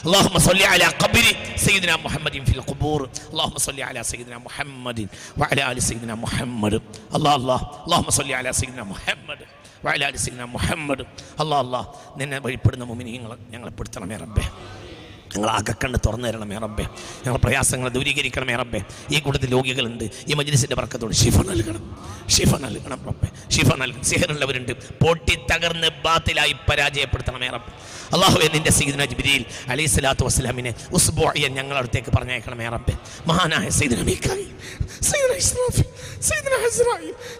S1: اللهم صل على قبر سيدنا محمد في القبور اللهم صل على سيدنا محمد മുഹമ്മദിൻ വഅല ആലി സയ്യിദിന മുഹമ്മദ്. അല്ലാ അല്ലാ. അല്ലാഹുമ്മ സല്ലി അലാ സയ്യിദിന മുഹമ്മദ് വഅല ആലി സയ്യിദിന മുഹമ്മദ്. അല്ലാ അല്ലാ. നിന്നെ വഴിപ്പെടുന്ന മുഅ്മിനീങ്ങളെ ഞങ്ങളെ പെടുത്തണമേ റബ്ബേ. ഞങ്ങൾ അകക്കണ്ട് തുറന്നു തരണം റബ്ബേ. ഞങ്ങൾ പ്രയാസങ്ങൾ ദൂരീകരിക്കണം റബ്ബേ. ഈ കൂട്ടത്തിൽ രോഗികളുണ്ട്. ഈ മജ്ലിസിന്റെ വർക്കത്തോട് ഷിഫ നൽകണം. ഷിഫ നൽകണം റബ്ബേ. ഷിഫ നൽകണം. സിഹറുള്ളവരുണ്ട്. പൊട്ടി തകർന്ന് ബാത്തിലായി പരാജയപ്പെടുത്തണം റബ്ബ്. അള്ളാഹുവെ നിന്റെ സീദന ജിബിരിയിൽ അലൈഹി സ്വലാത്തു വസ്സലാമിനെ ഉസ്ബോയൻ ഞങ്ങളുടെ അടുത്തേക്ക് പറഞ്ഞേക്കണം റബ്ബേ. മഹാനായ സീദന മീക്കായി.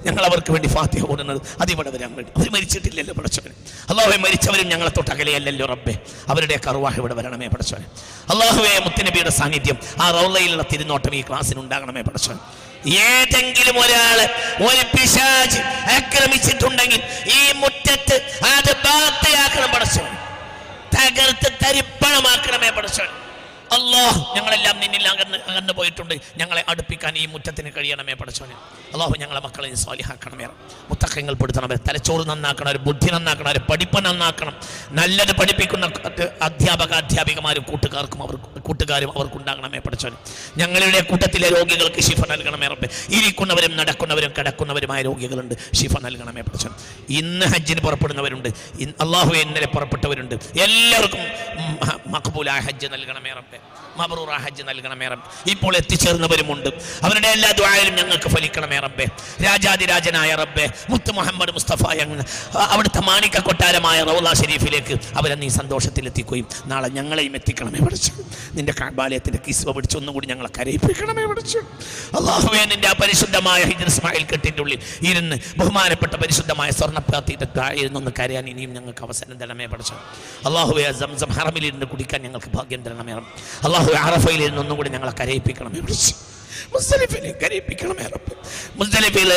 S1: ഞങ്ങൾ അവർക്ക് വേണ്ടി ഫാത്തിഹ ഓടുന്നത് അതിവിടെ വരാൻ വേണ്ടി അവർ മരിച്ചിട്ടില്ലല്ലോ പടച്ചവൻ അള്ളാഹുവെ മരിച്ചവരും ഞങ്ങളെ തൊട്ട് അകലെയല്ലല്ലോ റബ്ബെ. അവരുടെ കറുവാഹ ഇവിടെ വരണമേ പടച്ചവന് അള്ളാഹുവെ മുത്തനബിയുടെ സാന്നിധ്യം. ആ റൗലയിലുള്ള തിരുനോട്ടം ഈ ക്ലാസ്സിന് ഉണ്ടാകണമേ പടച്ചവൻ ഏതെങ്കിലും ഒരാൾ ഒരു പിശാജ് ആക്രമിച്ചിട്ടുണ്ടെങ്കിൽ ഈ മുറ്റത്ത് അത് ബാത്തയാക്കണം പടച്ചവൻ തകർത്ത് തരിപ്പണമാക്കണമേ പടച്ചവൻ അള്ളാഹ് ഞങ്ങളെല്ലാം നിന്നിൽ അകന്ന് അകന്നു പോയിട്ടുണ്ട്. ഞങ്ങളെ അടുപ്പിക്കാൻ ഈ മുറ്റത്തിന് കഴിയണമേ പഠിച്ചോനെ അള്ളാഹു ഞങ്ങളെ മക്കളെ സ്വാലിഹാക്കണമേ. മുത്തക്കങ്ങൾ പെടുത്തണമേ. തലച്ചോറ് നന്നാക്കണം ഒരു ബുദ്ധി നന്നാക്കണം ഒരു പഠിപ്പ് നന്നാക്കണം. നല്ലത് പഠിപ്പിക്കുന്ന അധ്യാപക അധ്യാപികമാരും കൂട്ടുകാർക്കും അവർ കൂട്ടുകാരും അവർക്കുണ്ടാകണമേ പഠിച്ചോനെ ഞങ്ങളുടെ കൂട്ടത്തിലെ രോഗികൾക്ക് ശിഫ നൽകണമേ റബ്ബെ. ഇരിക്കുന്നവരും നടക്കുന്നവരും കിടക്കുന്നവരുമായ രോഗികളുണ്ട്. ശിഫ നൽകണമേ പഠിച്ചോ ഇന്ന് ഹജ്ജിന് പുറപ്പെടുന്നവരുണ്ട്. അള്ളാഹു ഇന്നലെ പുറപ്പെട്ടവരുണ്ട്. എല്ലാവർക്കും മക്ബൂലായ ഹജ്ജ് നൽകണമേ റബ്ബെ. മബറൂറ ഹജ്ജ് നൽകണമേ റബ്ബ്. ഇപ്പോൾ എത്തിച്ചേർന്നവരുമുണ്ട്. അവരുടെ എല്ലാ ദ്വായാലും ഞങ്ങൾക്ക് ഫലിക്കണമേ റബ്ബെ. രാജാതിരാജനായ റബ്ബെ മുത്ത് മുഹമ്മദ് മുസ്തഫ ഞങ്ങൾ അവിടുത്തെ മാണിക്ക കൊട്ടാരമായ റൗല ഷെരീഫിലേക്ക് അവരെ നീ സന്തോഷത്തിൽ എത്തിക്കുകയും നാളെ ഞങ്ങളെയും എത്തിക്കണമേ പഠിച്ചു. നിന്റെ കാബാലയത്തിന്റെ കിസ്വ പിടിച്ച് ഒന്നുകൂടി ഞങ്ങളെ കരയിപ്പിക്കണമേ പഠിച്ചു. അള്ളാഹുവേ നിന്റെ ആ പരിശുദ്ധമായ ഇസ്മായിൽ കെട്ടിന്റെ ഉള്ളിൽ ഇരുന്ന് ബഹുമാനപ്പെട്ട പരിശുദ്ധമായ സ്വർണപ്രാത്തിയുടെ കരയാൻ ഇനിയും ഞങ്ങൾക്ക് അവസരം തരണമേ പഠിച്ചു. അള്ളാഹുവേ സംസം ഹറമിലിരുന്ന് കുടിക്കാൻ ഞങ്ങൾക്ക് ഭാഗ്യം തരണമേ അള്ളാഹു അറഫയിൽ ഇരുന്ന് കൂടി ഞങ്ങളെ കരയിപ്പിക്കണമേ പഠിച്ചു മുസ്തലിഫിനെ കരയിപ്പിക്കണമേ റബ്ബ്. മുസ്തലിഫിൽ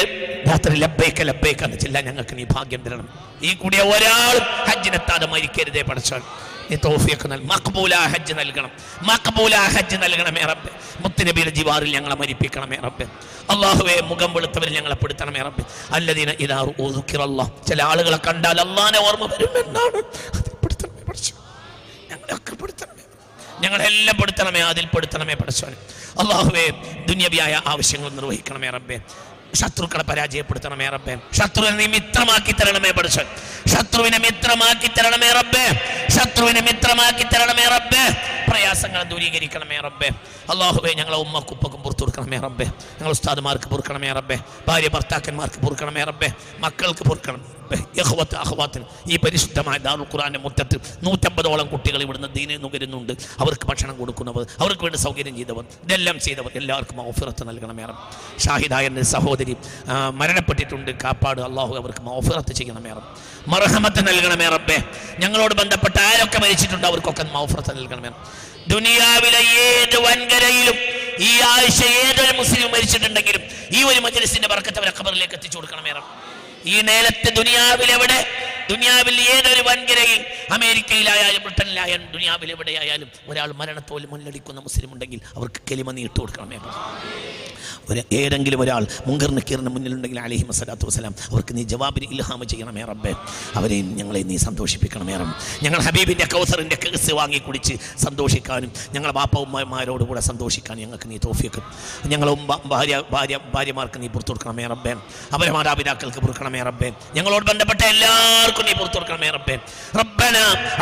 S1: രാത്രി ലബ്ബൈക്ക ലബ്ബൈക്ക എന്ന് ചെല്ലാൻ ഞങ്ങൾക്ക് നീ ഭാഗ്യം തരണം. ഈ കൂടിയ ഒരാളും ഹജ്ജിനെത്താതെ മരിക്കരുതേ പഠിച്ചാൽ. നീ തോഫിയൊക്കെ നൽകും മക്ബൂല ഹജ്ജ് നൽകണം. മക്ബൂല ഹജ്ജ് നൽകണമേ റബ്ബെ. മുത്തുനബിയുടെ ജിവാറിൽ ഞങ്ങളെ മരിപ്പിക്കണമേ റബ്ബെ. അള്ളാഹുവെ മുഖം വെളുത്തവർ ഞങ്ങളെ പെടുത്തണമേ റബ്ബെ. അല്ലദീന ഇദാ റുഊദുക്കിറല്ലാഹ് ചില ആളുകളെ കണ്ടാൽ അള്ളാനെ ഓർമ്മ വരുമെന്നാണ്. അതിൽ പെടുത്തണം പഠിച്ചു. ഞങ്ങളെയൊക്കെ പെടുത്തണമേ. ഞങ്ങളെല്ലാം പെടുത്തണമേ അതിൽ പെടുത്തണമേ പഠിച്ചോനെ അള്ളാഹുവേ ദുന്യവിയായ ആവശ്യങ്ങൾ നിർവഹിക്കണമേ റബ്ബേ. ശത്രുക്കളെ പരാജയപ്പെടുത്തണമേ റബ്ബേ. ശത്രുവിനെ നീ മിത്രമാക്കി തരണമേ പഠിച്ചു ശത്രുവിനെ മിത്രമാക്കി തരണമേ റബ്ബേ. ശത്രുവിനെ മിത്രമാക്കി തരണമേ റബ്ബേ. പ്രയാസങ്ങൾ ദൂരീകരിക്കണമേ റബ്ബേ. അള്ളാഹുബെ ഞങ്ങളെ ഉമ്മക്കുപ്പക്കും പുറത്തു കൊടുക്കണമേ റബ്ബേ. ഞങ്ങൾ ഉസ്താദുമാർക്ക് പൊറുക്കണമേ റബ്ബേ. ഭാര്യ ഭർത്താക്കന്മാർക്ക് പൊറുക്കണമേ റബ്ബേ. മക്കൾക്ക് പൊറുക്കണം. ഈ പരിശുദ്ധമായ ദാറുൽ ഖുറാന്റെ മുറ്റത്ത് നൂറ്റമ്പതോളം കുട്ടികൾ ഇവിടുന്ന് ദീനെ നുകരുന്നുണ്ട് അവർക്ക് ഭക്ഷണം കൊടുക്കുന്നവർ അവർക്ക് വേണ്ടി സൗകര്യം ചെയ്തവർ ഇതെല്ലാം ചെയ്തവർ. എല്ലാവർക്കും ഓഫിറത്ത് നൽകണമേ ഷാഹിദായ സഹോദരി മരണപ്പെട്ടിട്ടുണ്ട്. കാപ്പാട് അള്ളാഹു അവർക്ക് ഓഫിറത്ത് ചെയ്യണമേ മർഹമത്ത് നൽകണമേ റബ്ബേ. ഞങ്ങളോട് ബന്ധപ്പെട്ട ആരൊക്കെ മരിച്ചിട്ടുണ്ട് അവർക്കൊക്കെ മൗഫിറത്ത് നൽകണമേ ദുനിയാവിലെ ഏത് വൻകരയിലും ഈ ആഴ്ച ഏതൊരു മുസ്ലിം മരിച്ചിട്ടുണ്ടെങ്കിലും ഈ ഒരു മജലിസിന്റെ ബർക്കത്ത് അവരെ ഖബറിലേക്ക് എത്തിച്ചു കൊടുക്കണമേ റബ്ബ്. ഈ നേരത്തെ ദുനിയാവിൽ എവിടെ ദുനിയാവിൽ ഏതൊരു വൻകരയിൽ? അമേരിക്കയിലായാലും ബ്രിട്ടനിലായാലും ദുനിയാവിൽ എവിടെയായാലും ഒരാൾ മരണത്തോൽ മുന്നടിക്കുന്ന മുസ്ലിം ഉണ്ടെങ്കിൽ അവർക്ക് കെലിമ നീ ഇട്ട് കൊടുക്കണമേ. ഒരു ഏതെങ്കിലും ഒരാൾ മുങ്കർ നക്കീറിന് മുന്നിലുണ്ടെങ്കിൽ അലഹി മസലാത്തു വസ്സലാം അവർക്ക് നീ ജവാബിന് ഇൽഹാമ ചെയ്യണമേ റബ്ബേ. അവരെയും ഞങ്ങളെ നീ സന്തോഷിപ്പിക്കണമേ റബ്ബ്. ഞങ്ങൾ ഹബീബിന്റെ കൗസറിന്റെ കേസ് വാങ്ങി കുടിച്ച് സന്തോഷിക്കാനും ഞങ്ങളെ ബാപ്പവുമ്മമാരോട് കൂടെ സന്തോഷിക്കാൻ ഞങ്ങൾക്ക് നീ തോഫിക്കും ഞങ്ങളും ഭാര്യ ഭാര്യ ഭാര്യമാർക്ക് നീ പുറത്തു കൊടുക്കണമേ റബ്ബേ. അവരെ മാതാപിതാക്കൾക്ക് കൊടുക്കണമേ റബ്ബേ. ഞങ്ങളോട് ബന്ധപ്പെട്ട എല്ലാവർക്കും നീ പുറത്തു കൊടുക്കണമേ റബ്ബേ. റബ്ബന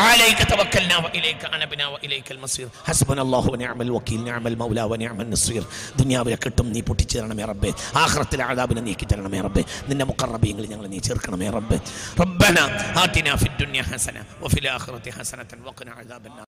S1: ആലൈക തവക്കൽന വഇലൈക അനബന വഇലൈകൽ മസീർ. ഹസ്ബനല്ലാഹു വനിഅമൽ വകീൽ നിഅമൽ മൗല വനിഅമൻ നസീർ. ദുനിയാവിലെ കിട്ടും നീ പൊട്ടിച്ചു തരണമേ റബ്ബേ. ആഖിറത്തിലെ ആദാബിനെ നീക്കി തരണമേ റബ്ബേ. നിന്റെ മുഖർറബീങ്ങളിൽ ഞങ്ങൾ നീ ചേർക്കണമേ റബ്ബേ. റബ്ബന ആതിനാ ഫിദ് ദുനിയ ഹസന വഫിൽ ആഖിറത്തി ഹസനതൻ വഖിനാ അദാബന്ന.